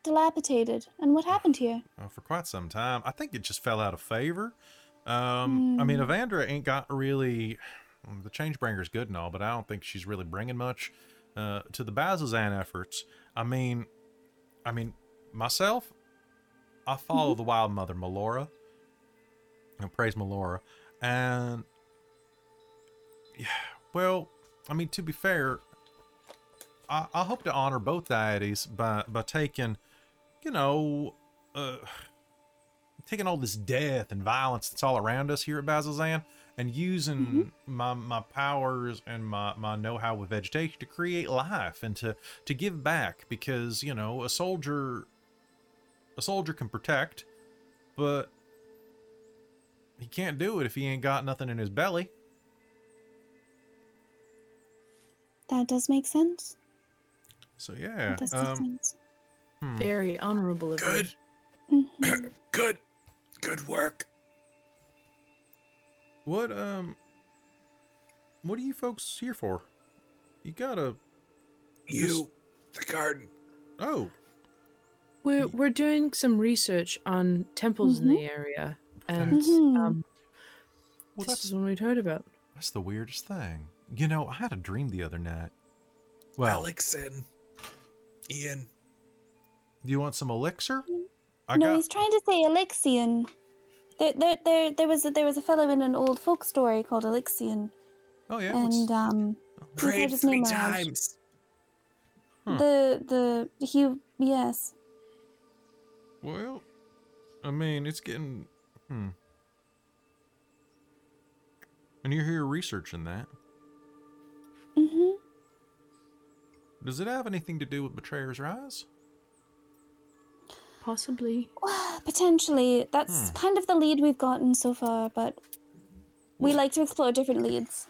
dilapidated, and what happened here? for quite some time. I think it just fell out of favor. Um, I mean, Hmm. Avandra ain't got really. mm, The Changebringer's good and all, but I don't think she's really bringing much uh, to the Bazzoxan efforts. I mean, I mean, myself, I follow the Wild Mother, Melora. And praise Melora, and yeah, well, I mean, to be fair, I, I hope to honor both deities by by taking, you know, uh, taking all this death and violence that's all around us here at Bazzoxan and using my my powers and my my know-how with vegetation to create life and to to give back because you know a soldier a soldier can protect but he can't do it if he ain't got nothing in his belly That does make sense. so yeah That does make um, sense. hmm. Very honorable of Good, you. Mhm. good, good work. What um what are you folks here for? You gotta You, the garden. oh We're we're doing some research on temples in the Mm-hmm. area, and Mhm. um, well this that's is one we'd heard about. that's the weirdest thing. You know, I had a dream the other night. Well, Alexin. Ian. do you want some elixir? I no, got he's trying to say Alyxian. There, there, there, there was a, there was a fellow in an old folk story called Alyxian, Oh yeah. what's- and um, Prayed his three name around. times. Huh. the the he yes. well, I mean, it's getting hmm. And you're here researching that. Does it have anything to do with Betrayer's Rise? Possibly. Potentially, that's Hmm. kind of the lead we've gotten so far, but we like to explore different leads.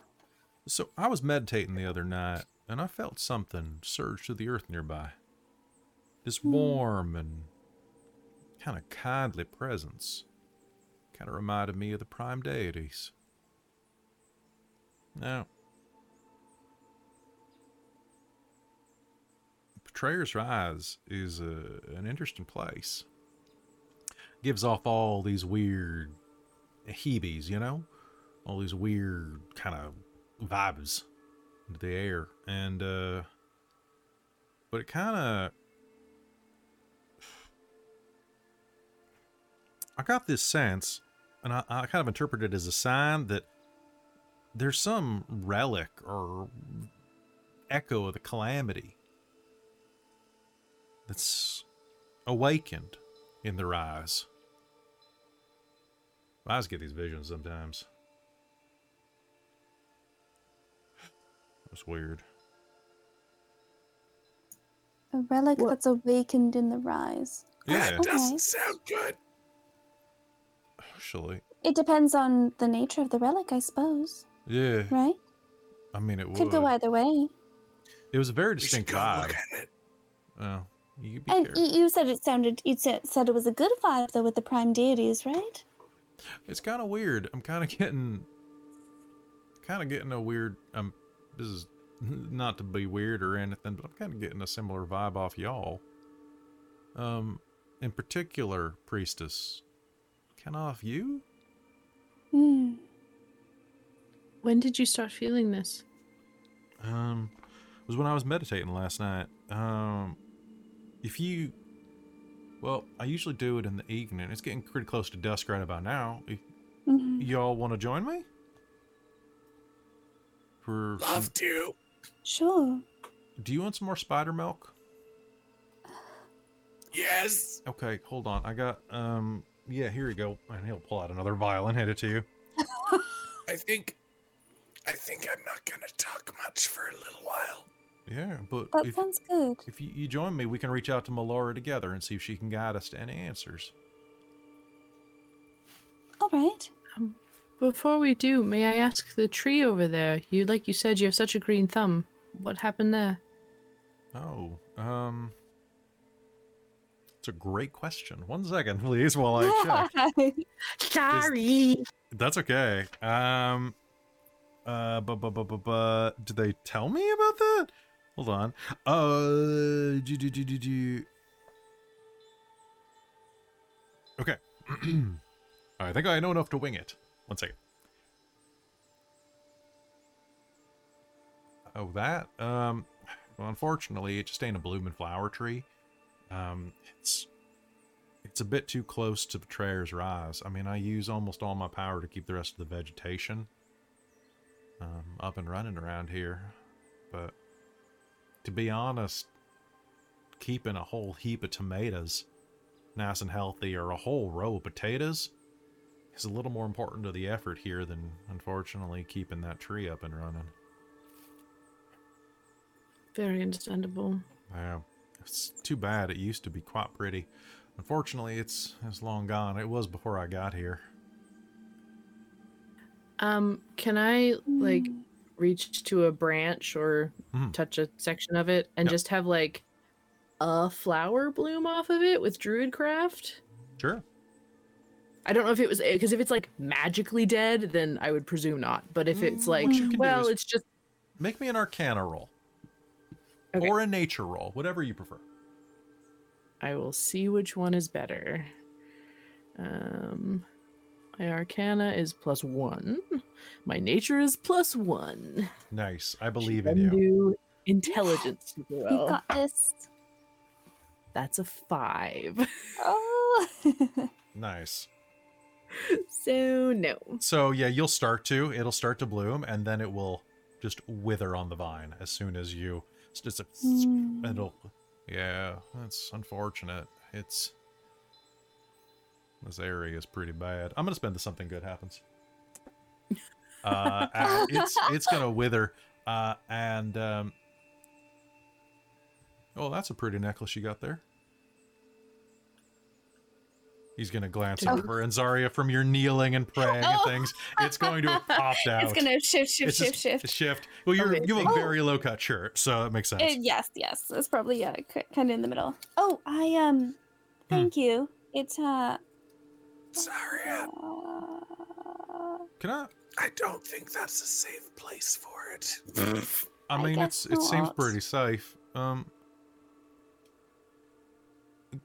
So I was meditating the other night, and I felt something surge to the earth nearby. This warm and kind of kindly presence. Kind of reminded me of the prime deities. Now, Betrayer's Rise is a, an interesting place. gives off all these weird heebies, you know? All these weird kind of vibes into the air. And, uh, but it kind of, I got this sense, and I, I kind of interpret it as a sign that there's some relic or echo of the calamity that's awakened in their eyes. My eyes get these visions sometimes. That's weird. A relic What- that's awakened in the rise. Yeah, That doesn't sound good. actually. It depends on the nature of the relic, I suppose. Yeah, Right? I mean it Could would. go either way. It was a very We distinct go vibe. look at it. Oh, you be And careful. y- you said it sounded. You said said it was a good vibe though with the prime deities, right? It's kind of weird. I'm kind of getting, kind of getting a weird. Um, this is not to be weird or anything, but I'm kind of getting a similar vibe off y'all. Um, in particular, priestess, kind of off you. Hmm. When did you start feeling this? Um, it was when I was meditating last night. Um, if you, well, I usually do it in the evening. It's getting pretty close to dusk right about now. If hmm y'all want to join me? For Love to. Sure. do you want some more spider milk? Yes. Okay, hold on. I got um yeah, here you go. And he'll pull out another vial and hand it to you. I think. I think I'm not gonna talk much for a little while. Yeah, but That if, sounds good. if you, you join me, we can reach out to Melora together and see if she can guide us to any answers. All right. Before we do, may I ask the tree over there? You like you said you have such a green thumb. What happened there? Oh, um It's a great question. One second, please, while I check. Sorry. That's okay. Um uh but but but but but did they tell me about that? Hold on. Uh do, do, do, do, do. Okay. I think I know enough to wing it. One second. Oh, that? Um well, unfortunately, it just ain't a blooming flower tree. Um it's it's a bit too close to Betrayer's Rise. I mean, I use almost all my power to keep the rest of the vegetation um, up and running around here. But to be honest, keeping a whole heap of tomatoes nice and healthy or a whole row of potatoes is a little more important to the effort here than, unfortunately, keeping that tree up and running. Very understandable. Yeah, it's too bad. It used to be quite pretty. Unfortunately, it's it's long gone. It was before I got here. Um, can I like. Reach to a branch or Mhm. touch a section of it and Yep. just have like a flower bloom off of it with druid craft? Sure. I don't know if it was because if it's like magically dead, then I would presume not. But if it's Mm, like, what you can do well, it's just Make me an Arcana roll. Okay. Or a nature roll, whatever you prefer. I will see which one is better. Um, my Arcana is plus one. My Nature is plus one. Nice. I believe in you. do intelligence super You got this. That's a five. Oh. Nice. so no. So yeah, you'll start to. It'll start to bloom, and then it will just wither on the vine as soon as you. It's just a. Hmm. It'll. Yeah, that's unfortunate. It's. This area is pretty bad. I'm gonna spend this something good happens. Uh, it's it's gonna wither, uh, and um. Oh, that's a pretty necklace you got there. He's gonna glance Oh. over, and Zaria, from your kneeling and praying and Oh. things, it's going to have popped out. It's gonna shift, shift, It's shift, shift. shift. Well, you're you have a very low cut shirt, so it makes sense. Uh, yes, yes. It's probably yeah, kind of in the middle. Oh, I um, thank you. It's uh, Sorry, Can I? I don't think that's a safe place for it. I I mean, guess it's it seems pretty safe. Um,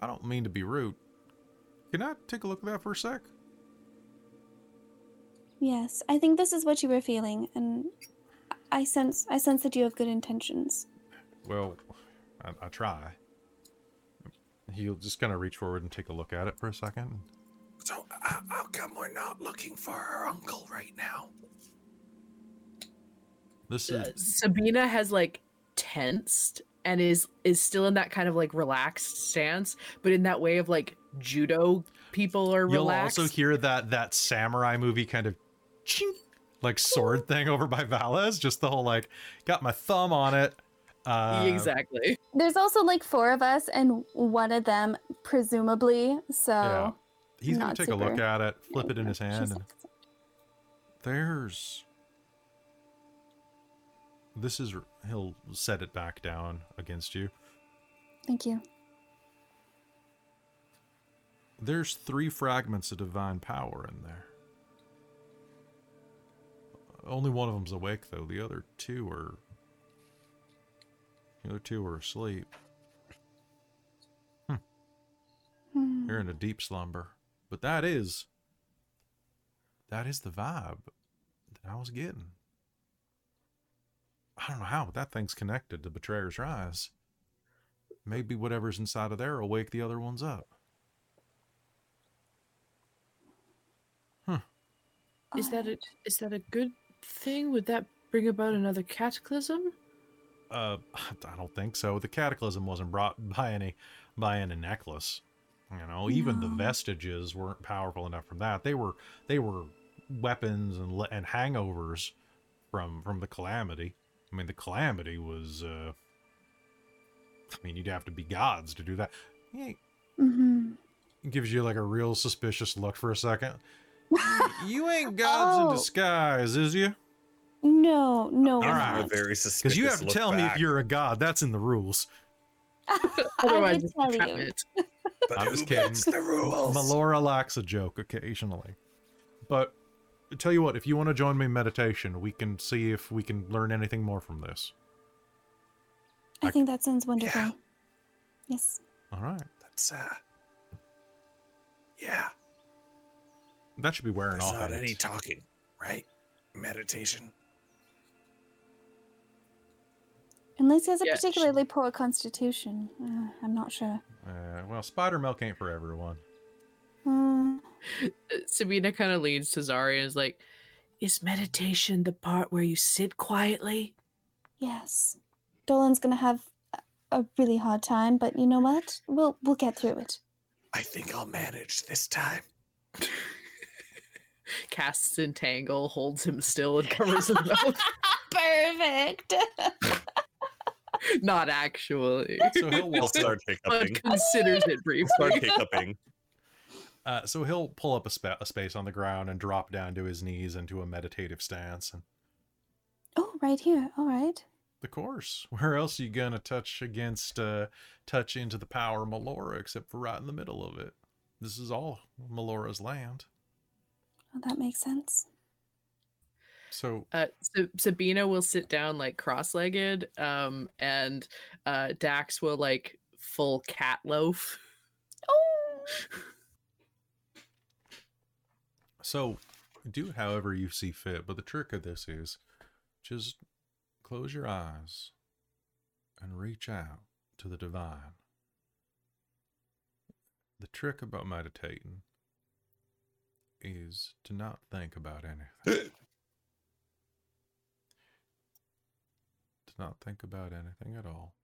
I don't mean to be rude. Can I take a look at that for a sec? Yes, I think this is what you were feeling, and I sense I sense that you have good intentions. Well, I, I try. He'll just kind of reach forward and take a look at it for a second. So, uh, how come we're not looking for our uncle right now? This Uh, is Sabina has like tensed and is is still in that kind of like relaxed stance, but in that way of like judo people are relaxed. You'll relaxed. also hear that that samurai movie kind of chink, like sword thing over by Valis. Just the whole like got my thumb on it. Uh, exactly. There's also like four of us, and one of them, presumably, so. Yeah. He's gonna take a look at it, flip it in his hand, like, and there's. This is. He'll set it back down against you. Thank you. There's three fragments of divine power in there. Only one of them's awake, though. The other two are. The other two are asleep. Hmm. They're in a deep slumber. But that is. That is the vibe that I was getting. I don't know how, but that thing's connected to Betrayer's Rise. Maybe whatever's inside of there will wake the other ones up. Is that a is that a good thing? Would that bring about another cataclysm? Uh, I don't think so. The cataclysm wasn't brought by any by any necklace. You know, even the vestiges weren't powerful enough from that. They were they were weapons and and hangovers from from the calamity. I mean, the calamity was. uh I mean, you'd have to be gods to do that. He hmm gives you like a real suspicious look for a second. you ain't gods Oh. in disguise, is you? No, no, All we're right. A not. very suspicious Because you have to look tell me if you're a god. That's in the rules. I Otherwise, would tell you. entrapment. But I who was kidding. makes the rules? Melora lacks a joke occasionally. But I tell you what, if you want to join me in meditation, we can see if we can learn anything more from this. I think that sounds wonderful. Yes. All right. That's, uh. Yeah, That should be wearing there's off. not any talking, right? Meditation. Unless he has a Yeah, sh- particularly poor constitution. Uh, I'm not sure. Uh, well, spider milk ain't for everyone. Hmm. Sabina kind of leans to Zari and is like, Is meditation the part where you sit quietly? yes. Dorlin's gonna have a- a really hard time, but you know what? We'll we'll get through it. I think I'll manage this time. casts entangle, holds him still, and covers his mouth. Perfect. Not actually. So he'll He'll walk start but considers it briefly. Start hiccuping. Uh, so he'll pull up a, spa- a space on the ground and drop down to his knees into a meditative stance. And oh, right here. All right. the course, where else are you gonna touch against, uh, touch into the power of Melora except for right in the middle of it? This is all Melora's land. Well, that makes sense. So Uh, so Sabina will sit down like cross-legged, um, and uh, Dax will like full cat loaf. Oh. So, do however you see fit, but the trick of this is just close your eyes and reach out to the divine. The trick about meditating is to not think about anything. not think about anything at all.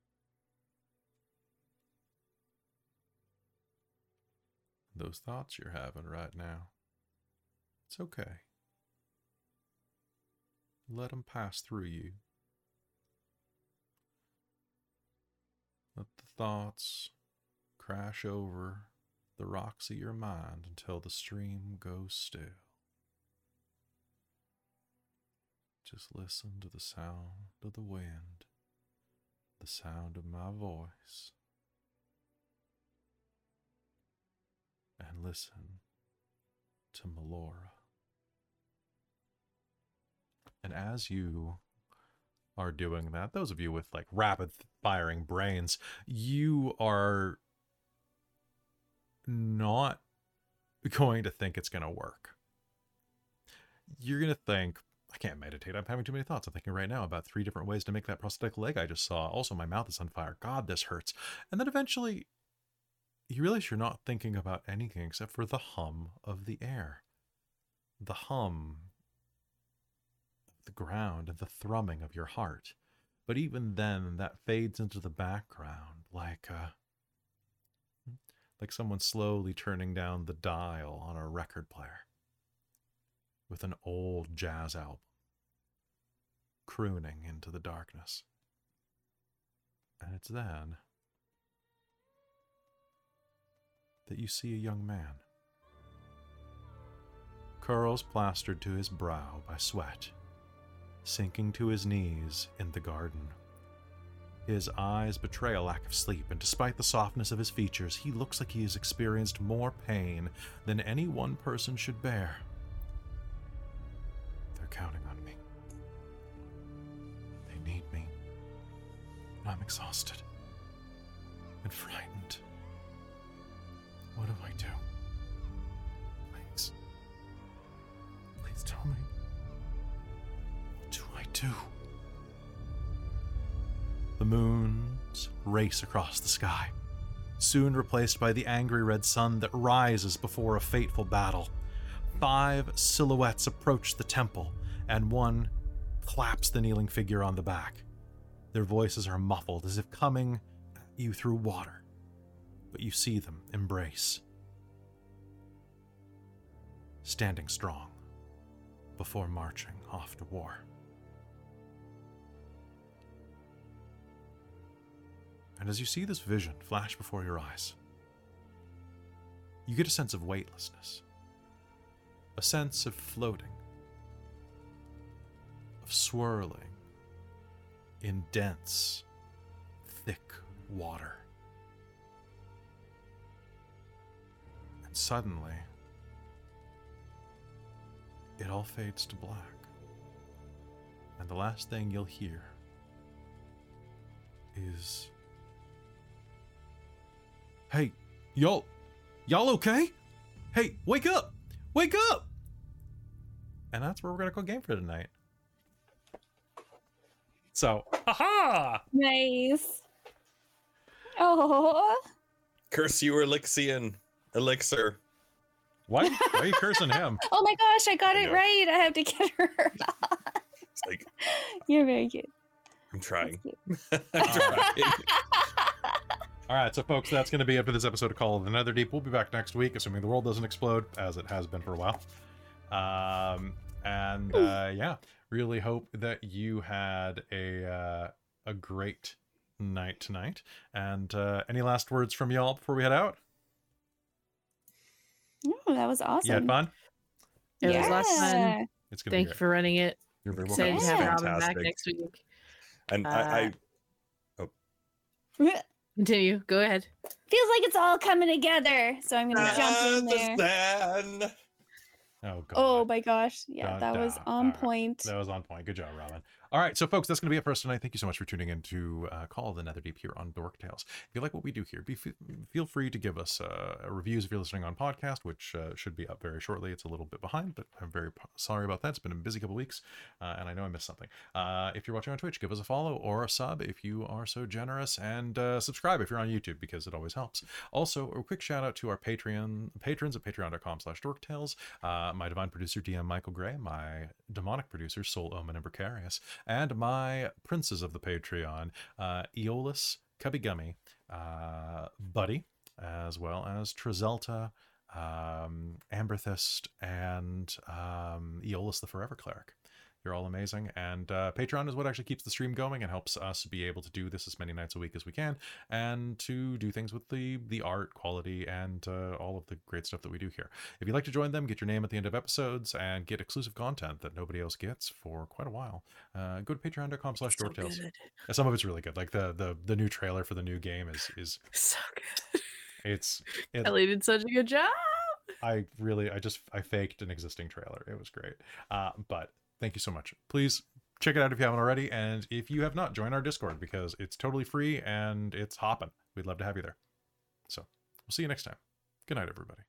Those thoughts you're having right now. It's okay. Let them pass through you. Let the thoughts crash over the rocks of your mind until the stream goes still. Just listen to the sound of the wind, the sound of my voice, and listen to Melora. And as you are doing that, those of you with like rapid firing brains, you are not going to think it's going to work. You're going to think, I can't meditate. I'm having too many thoughts. I'm thinking right now about three different ways to make that prosthetic leg I just saw. Also, my mouth is on fire. God, this hurts. And then eventually, you realize you're not thinking about anything except for the hum of the air, the hum of the ground, and the thrumming of your heart. But even then, that fades into the background like uh, like someone slowly turning down the dial on a record player with an old jazz album, crooning into the darkness. And it's then that you see a young man. Curls plastered to his brow by sweat, sinking to his knees in the garden. His eyes betray a lack of sleep, and despite the softness of his features, he looks like he has experienced more pain than any one person should bear. Counting on me. They need me. I'm exhausted and frightened. What do I do? Please. Please tell me. What do I do? The moons race across the sky, soon replaced by the angry red sun that rises before a fateful battle. Five silhouettes approach the temple, and one claps the kneeling figure on the back. Their voices are muffled as if coming at you through water, but you see them embrace. Standing strong before marching off to war. And as you see this vision flash before your eyes, you get a sense of weightlessness, a sense of floating, of swirling in dense, thick water. And suddenly, it all fades to black. And the last thing you'll hear is Hey, y'all, y'all okay? Hey, wake up! Wake up! And that's where we're gonna go game for tonight. So, haha! Nice. Oh, Curse you, Alyxian. Elixir. What? Why are you cursing him? oh my gosh, I got I it right. I have to get her. It's like, You're very cute. I'm trying. I'm trying. cute. All right, so folks, that's going to be it for this episode of Call of the Netherdeep. We'll be back next week, assuming the world doesn't explode, as it has been for a while. Um, and uh, yeah, really hope that you had a uh, a great night tonight. And uh, any last words from y'all before we head out? Oh, that was awesome. You had fun. It was lots of fun. It's gonna Thank be you for running it. You're very Excited welcome. to have Robin back next week. And Uh, I, I Continue. Go ahead. Feels like it's all coming together. So I'm gonna jump in there. Understand. Oh god. Oh my gosh. Yeah, that was on point. That was on point. Good job, Robin. All right, so folks, that's going to be it for us tonight. Thank you so much for tuning in to uh, Call the Netherdeep here on Dork Tales. If you like what we do here, be, feel free to give us uh, reviews if you're listening on podcast, which uh, should be up very shortly. It's a little bit behind, but I'm very sorry about that. It's been a busy couple weeks, uh, and I know I missed something. Uh, if you're watching on Twitch, give us a follow or a sub if you are so generous, and uh, subscribe if you're on YouTube because it always helps. Also, a quick shout out to our Patreon patrons at patreon.com/slash dorktales. My divine producer DM Michael Gray, my demonic producer Soul Omen and Precarious, and my princes of the Patreon, uh, Eolus, Cubby Gummy, uh, Buddy, as well as Trizelta, um, Amberthist, and um, Eolus the Forever Cleric. You're all amazing. And uh, Patreon is what actually keeps the stream going and helps us be able to do this as many nights a week as we can and to do things with the the art quality and uh, all of the great stuff that we do here. If you'd like to join them, get your name at the end of episodes and get exclusive content that nobody else gets for quite a while, uh, go to patreon.com slash So dorktales. good. Some of it's really good. Like the, the the new trailer for the new game is is So good. it's it, Ellie did such a good job. I really, I just, I faked an existing trailer. It was great. Uh, but thank you so much. Please check it out if you haven't already. And if you have not, join our Discord because it's totally free and it's hopping. We'd love to have you there. So we'll see you next time. Good night, everybody.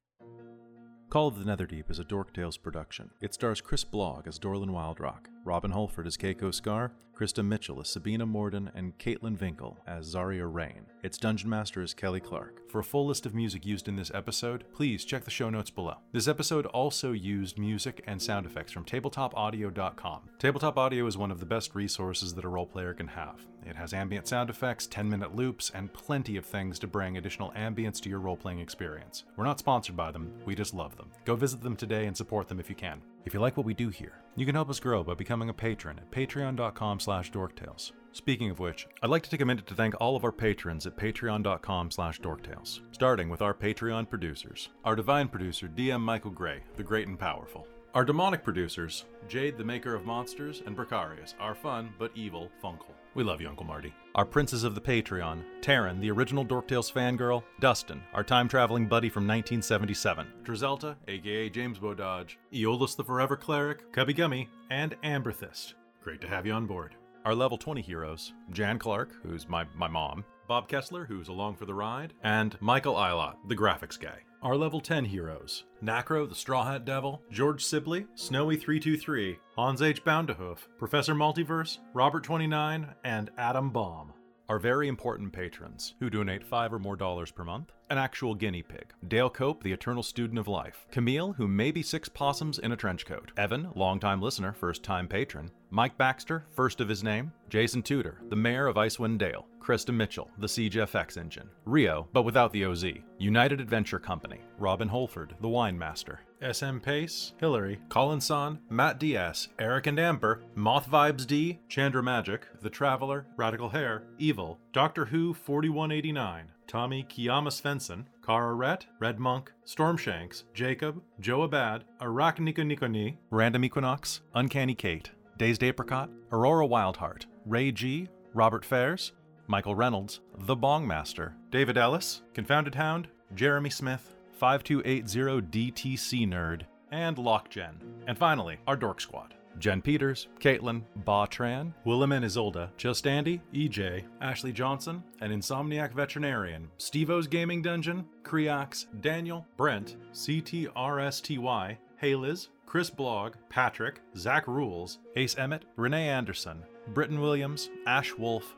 Call of the Netherdeep is a Dork Tales production. It stars Chris Blogg as Dorlin Wildrock, Robin Holford as Keiko Scar, Krista Mitchell as Sabina Morden, and Caitlin Vinkel as Zaria Rain. Its Dungeon Master is Kelly Clark. For a full list of music used in this episode, please check the show notes below. This episode also used music and sound effects from tabletopaudio.com. Tabletop Audio is one of the best resources that a role player can have. It has ambient sound effects, 10 minute loops, and plenty of things to bring additional ambience to your role playing experience. We're not sponsored by them, we just love them. Go visit them today and support them if you can. If you like what we do here, you can help us grow by becoming a patron at patreon.com slash dorktales. Speaking of which, I'd like to take a minute to thank all of our patrons at patreon.com slash dorktales, starting with our Patreon producers. Our divine producer, DM Michael Gray, the great and powerful. Our demonic producers, Jade, the maker of monsters, and Bricarius, our fun but evil Funkle. We love you, Uncle Marty. Our princes of the Patreon, Taryn, the original Dorktales fangirl, Dustin, our time traveling buddy from 1977, Drizelta, aka James Bododge, Eolus the Forever Cleric, Cubby Gummy, and Amberthist. Great to have you on board. Our level 20 heroes, Jan Clark, who's my, my mom, Bob Kessler, who's along for the ride, and Michael Eilot, the graphics guy. Our level 10 heroes Nacro, the Straw Hat Devil, George Sibley, Snowy323, Hans H. Boundahoof, Professor Multiverse, Robert29, and Adam Baum. Our very important patrons, who donate five or more dollars per month, an actual guinea pig, Dale Cope, the eternal student of life, Camille, who may be six possums in a trench coat, Evan, longtime listener, first time patron, Mike Baxter, first of his name, Jason Tudor, the mayor of Icewind Dale, Krista Mitchell, the Siege FX engine, Rio, but without the OZ, United Adventure Company, Robin Holford, the wine master, SM Pace, Hillary, Colin Son, Matt DS, Eric and Amber, Moth Vibes D, Chandra Magic, The Traveler, Radical Hair, Evil, Doctor Who 4189, Tommy Kiyama Svensson, Kara Rhett, Red Monk, Stormshanks, Jacob, Joe Abad, Arachnikoni, Random Equinox, Uncanny Kate, Dazed Apricot, Aurora Wildheart, Ray G, Robert Fairs, Michael Reynolds, The Bong Master, David Ellis, Confounded Hound, Jeremy Smith, 5280DTC Nerd, and Lockgen. And finally, our Dork Squad. Jen Peters, Caitlin, Ba Tran, Willem and Isolda, Just Andy, EJ, Ashley Johnson, an Insomniac Veterinarian, Stevo's Gaming Dungeon, Creox, Daniel, Brent, CTRSTY, Hey Liz, Chris Blog, Patrick, Zach Rules, Ace Emmett, Renee Anderson, Britton Williams, Ash Wolf,